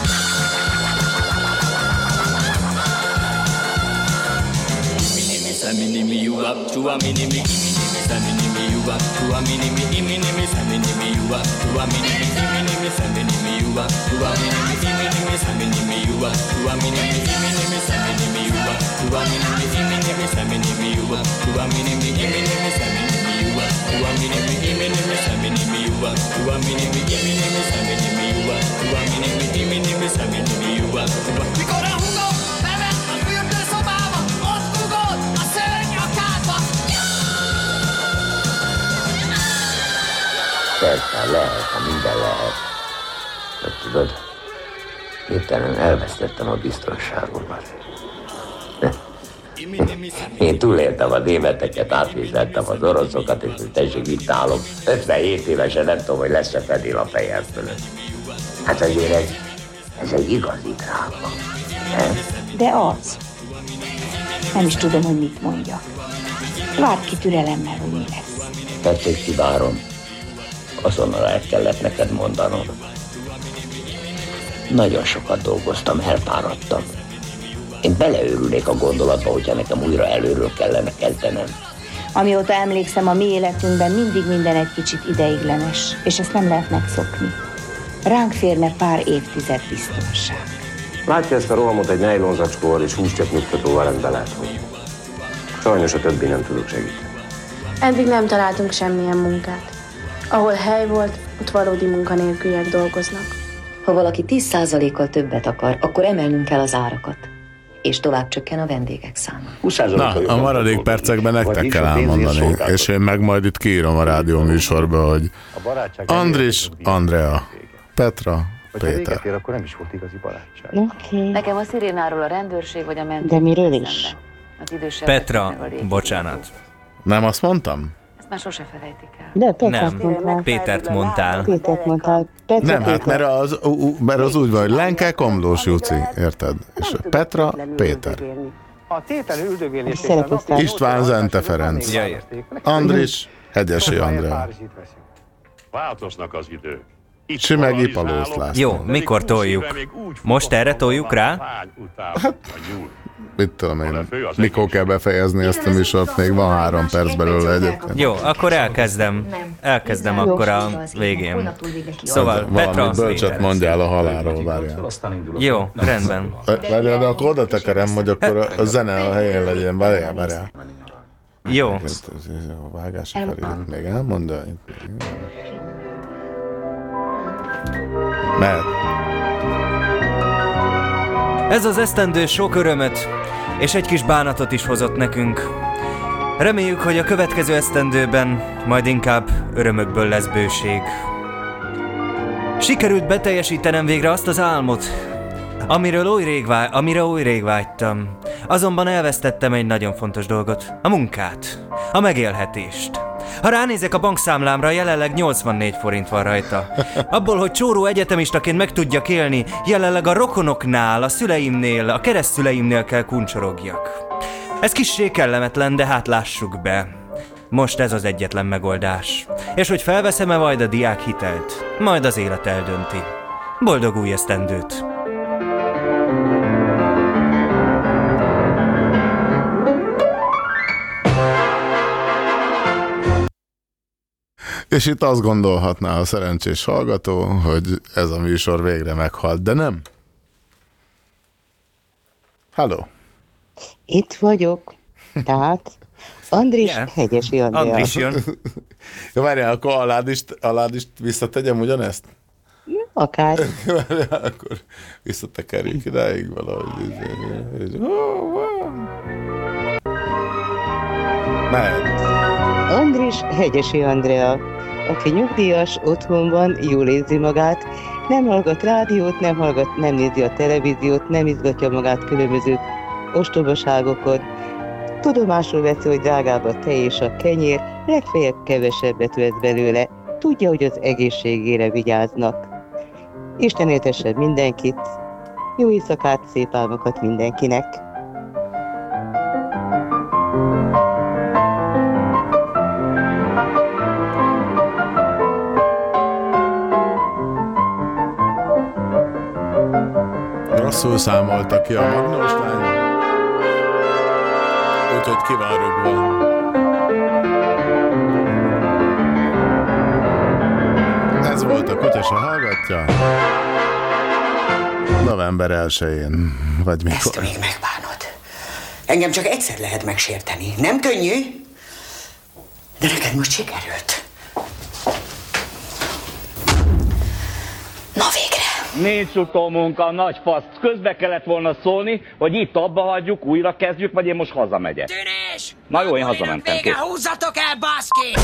Speaker 21: Imini, mi, szemini, mi, uba, csuba, mini, mi, imini, mi, szemini, you are. to a mini me mini me mini me you up to a mini me mini me mini me you up to a mini me mini me mini me you up to a mini me mini me mini me you up to a mini me mini me mini me you up to a mini me mini
Speaker 22: me mini me you up to a mini me mini me mini me you up to a mini me mini me mini me you up to a mini me mini me mini me you up to a
Speaker 23: Persze, lehet, ha minden lehet. De tudod, hirtelen elvesztettem a biztonságomat. (laughs) Én túléltem a németeket, átviseltem az oroszokat, és tessék itt állok. 57 évesen nem tudom, hogy lesz-e fedél a fejem fölött. Hát azért ez, ez egy igazi dráma. Nem?
Speaker 24: De az. Nem is tudom, hogy mit mondjak. Várd ki türelemmel, hogy mi lesz.
Speaker 23: Tetszik, kivárom. Azonnal el kellett neked mondanom. Nagyon sokat dolgoztam, elfáradtam. Én beleőrülnék a gondolatba, hogyha nekem újra előről kellene kezdenem.
Speaker 24: Amióta emlékszem, a mi életünkben mindig minden egy kicsit ideiglenes, és ezt nem lehet megszokni. Ránk férne pár évtized biztonság.
Speaker 19: Látja ezt a rohamot egy nejlonzacskóval és húscseppnyugtatóval rendbe lehet hozni. Sajnos a többi nem tudok segíteni.
Speaker 17: Eddig nem találtunk semmilyen munkát. Ahol hely volt, ott valódi munkanélküliek dolgoznak.
Speaker 25: Ha valaki 10%-kal többet akar, akkor emelnünk kell az árakat. És tovább csökken a vendégek száma.
Speaker 3: Na, a maradék percekben nektek kell elmondani, és én meg majd itt kiírom a rádió műsorba, hogy Andris, Andrea, Petra, Péter.
Speaker 20: ér, akkor nem is volt igazi barátság.
Speaker 24: Oké.
Speaker 25: Nekem a szirénáról a rendőrség vagy a mentő.
Speaker 24: De miről is?
Speaker 25: Az
Speaker 7: Petra, bocsánat.
Speaker 3: Nem azt mondtam?
Speaker 25: Már sose felejtik el.
Speaker 24: De Petrát
Speaker 7: Nem,
Speaker 24: mondtál.
Speaker 7: Pétert mondtál.
Speaker 24: Pétert mondtál. Petra,
Speaker 3: Nem, hát
Speaker 24: Péter.
Speaker 3: mert az, ú- ú- mert az úgy van, hogy Lenke, Komlós Juci, érted? És Petra, Péter.
Speaker 1: A tétel üldögélés.
Speaker 3: István Zente Ferenc.
Speaker 7: Ja.
Speaker 3: Andris, Hegyesi Andrea.
Speaker 26: Változnak az idők.
Speaker 3: Csimegi Palósz László.
Speaker 7: Jó, mikor toljuk? Most erre toljuk rá?
Speaker 3: Mit tudom én, mikor kell befejezni ezt a műsort, még van három perc belőle egyébként.
Speaker 7: Jó, akkor elkezdem. Elkezdem akkor a végén. Szóval, Petra,
Speaker 3: Valami bölcset mondjál a halálról, várjál.
Speaker 7: Jó, rendben.
Speaker 3: Várjál, de akkor oda tekerem, hogy akkor a- zene a helyén legyen. Várjál, várjál.
Speaker 7: Jó.
Speaker 3: A felület még elmondja. Mehet.
Speaker 7: Ez az esztendő sok örömöt és egy kis bánatot is hozott nekünk. Reméljük, hogy a következő esztendőben majd inkább örömökből lesz bőség. Sikerült beteljesítenem végre azt az álmot, amiről oly rég vágy, amire oly rég vágytam. Azonban elvesztettem egy nagyon fontos dolgot. A munkát. A megélhetést. Ha ránézek a bankszámlámra, jelenleg 84 forint van rajta. Abból, hogy csóró egyetemistaként meg tudjak élni, jelenleg a rokonoknál, a szüleimnél, a keresztszüleimnél kell kuncsorogjak. Ez kissé kellemetlen, de hát lássuk be. Most ez az egyetlen megoldás. És hogy felveszem-e majd a diák hitelt, majd az élet eldönti. Boldog új esztendőt!
Speaker 3: És itt azt gondolhatná a szerencsés hallgató, hogy ez a műsor végre meghalt, de nem. Halló.
Speaker 9: Itt vagyok. Tehát Andris
Speaker 3: Yeah.
Speaker 9: Hegyesi Andrea.
Speaker 3: Andris jön. (laughs) Ja, várjál, akkor aládist, aládist visszategyem ugyanezt?
Speaker 9: Akár. (laughs)
Speaker 3: Várjál, akkor visszatekerjük idáig valahogy. Mehet.
Speaker 9: Andris Hegyesi Andrea, aki nyugdíjas, otthon van, jól érzi magát, nem hallgat rádiót, nem hallgat, nem nézi a televíziót, nem izgatja magát különböző ostobaságokon. Tudomásul veszi, hogy drágább a tej és a kenyér, legfeljebb kevesebbet vesz belőle, tudja, hogy az egészségére vigyáznak. Isten éltessen mindenkit, jó éjszakát, szép álmokat mindenkinek!
Speaker 3: rosszul számolta ki a magnós lány. Úgyhogy ki van rugva. Ez volt a kutya se hallgatja. November 1-én, vagy mikor.
Speaker 24: Ezt még megbánod. Engem csak egyszer lehet megsérteni. Nem könnyű, de neked most sikerült.
Speaker 27: Nincs utómunka, nagy fasz. Közbe kellett volna szólni, hogy itt abba hagyjuk, újra kezdjük, vagy én most hazamegyek.
Speaker 24: Tűnés!
Speaker 27: Na jó, én hazamentem.
Speaker 24: Vége, húzzatok el, baszki!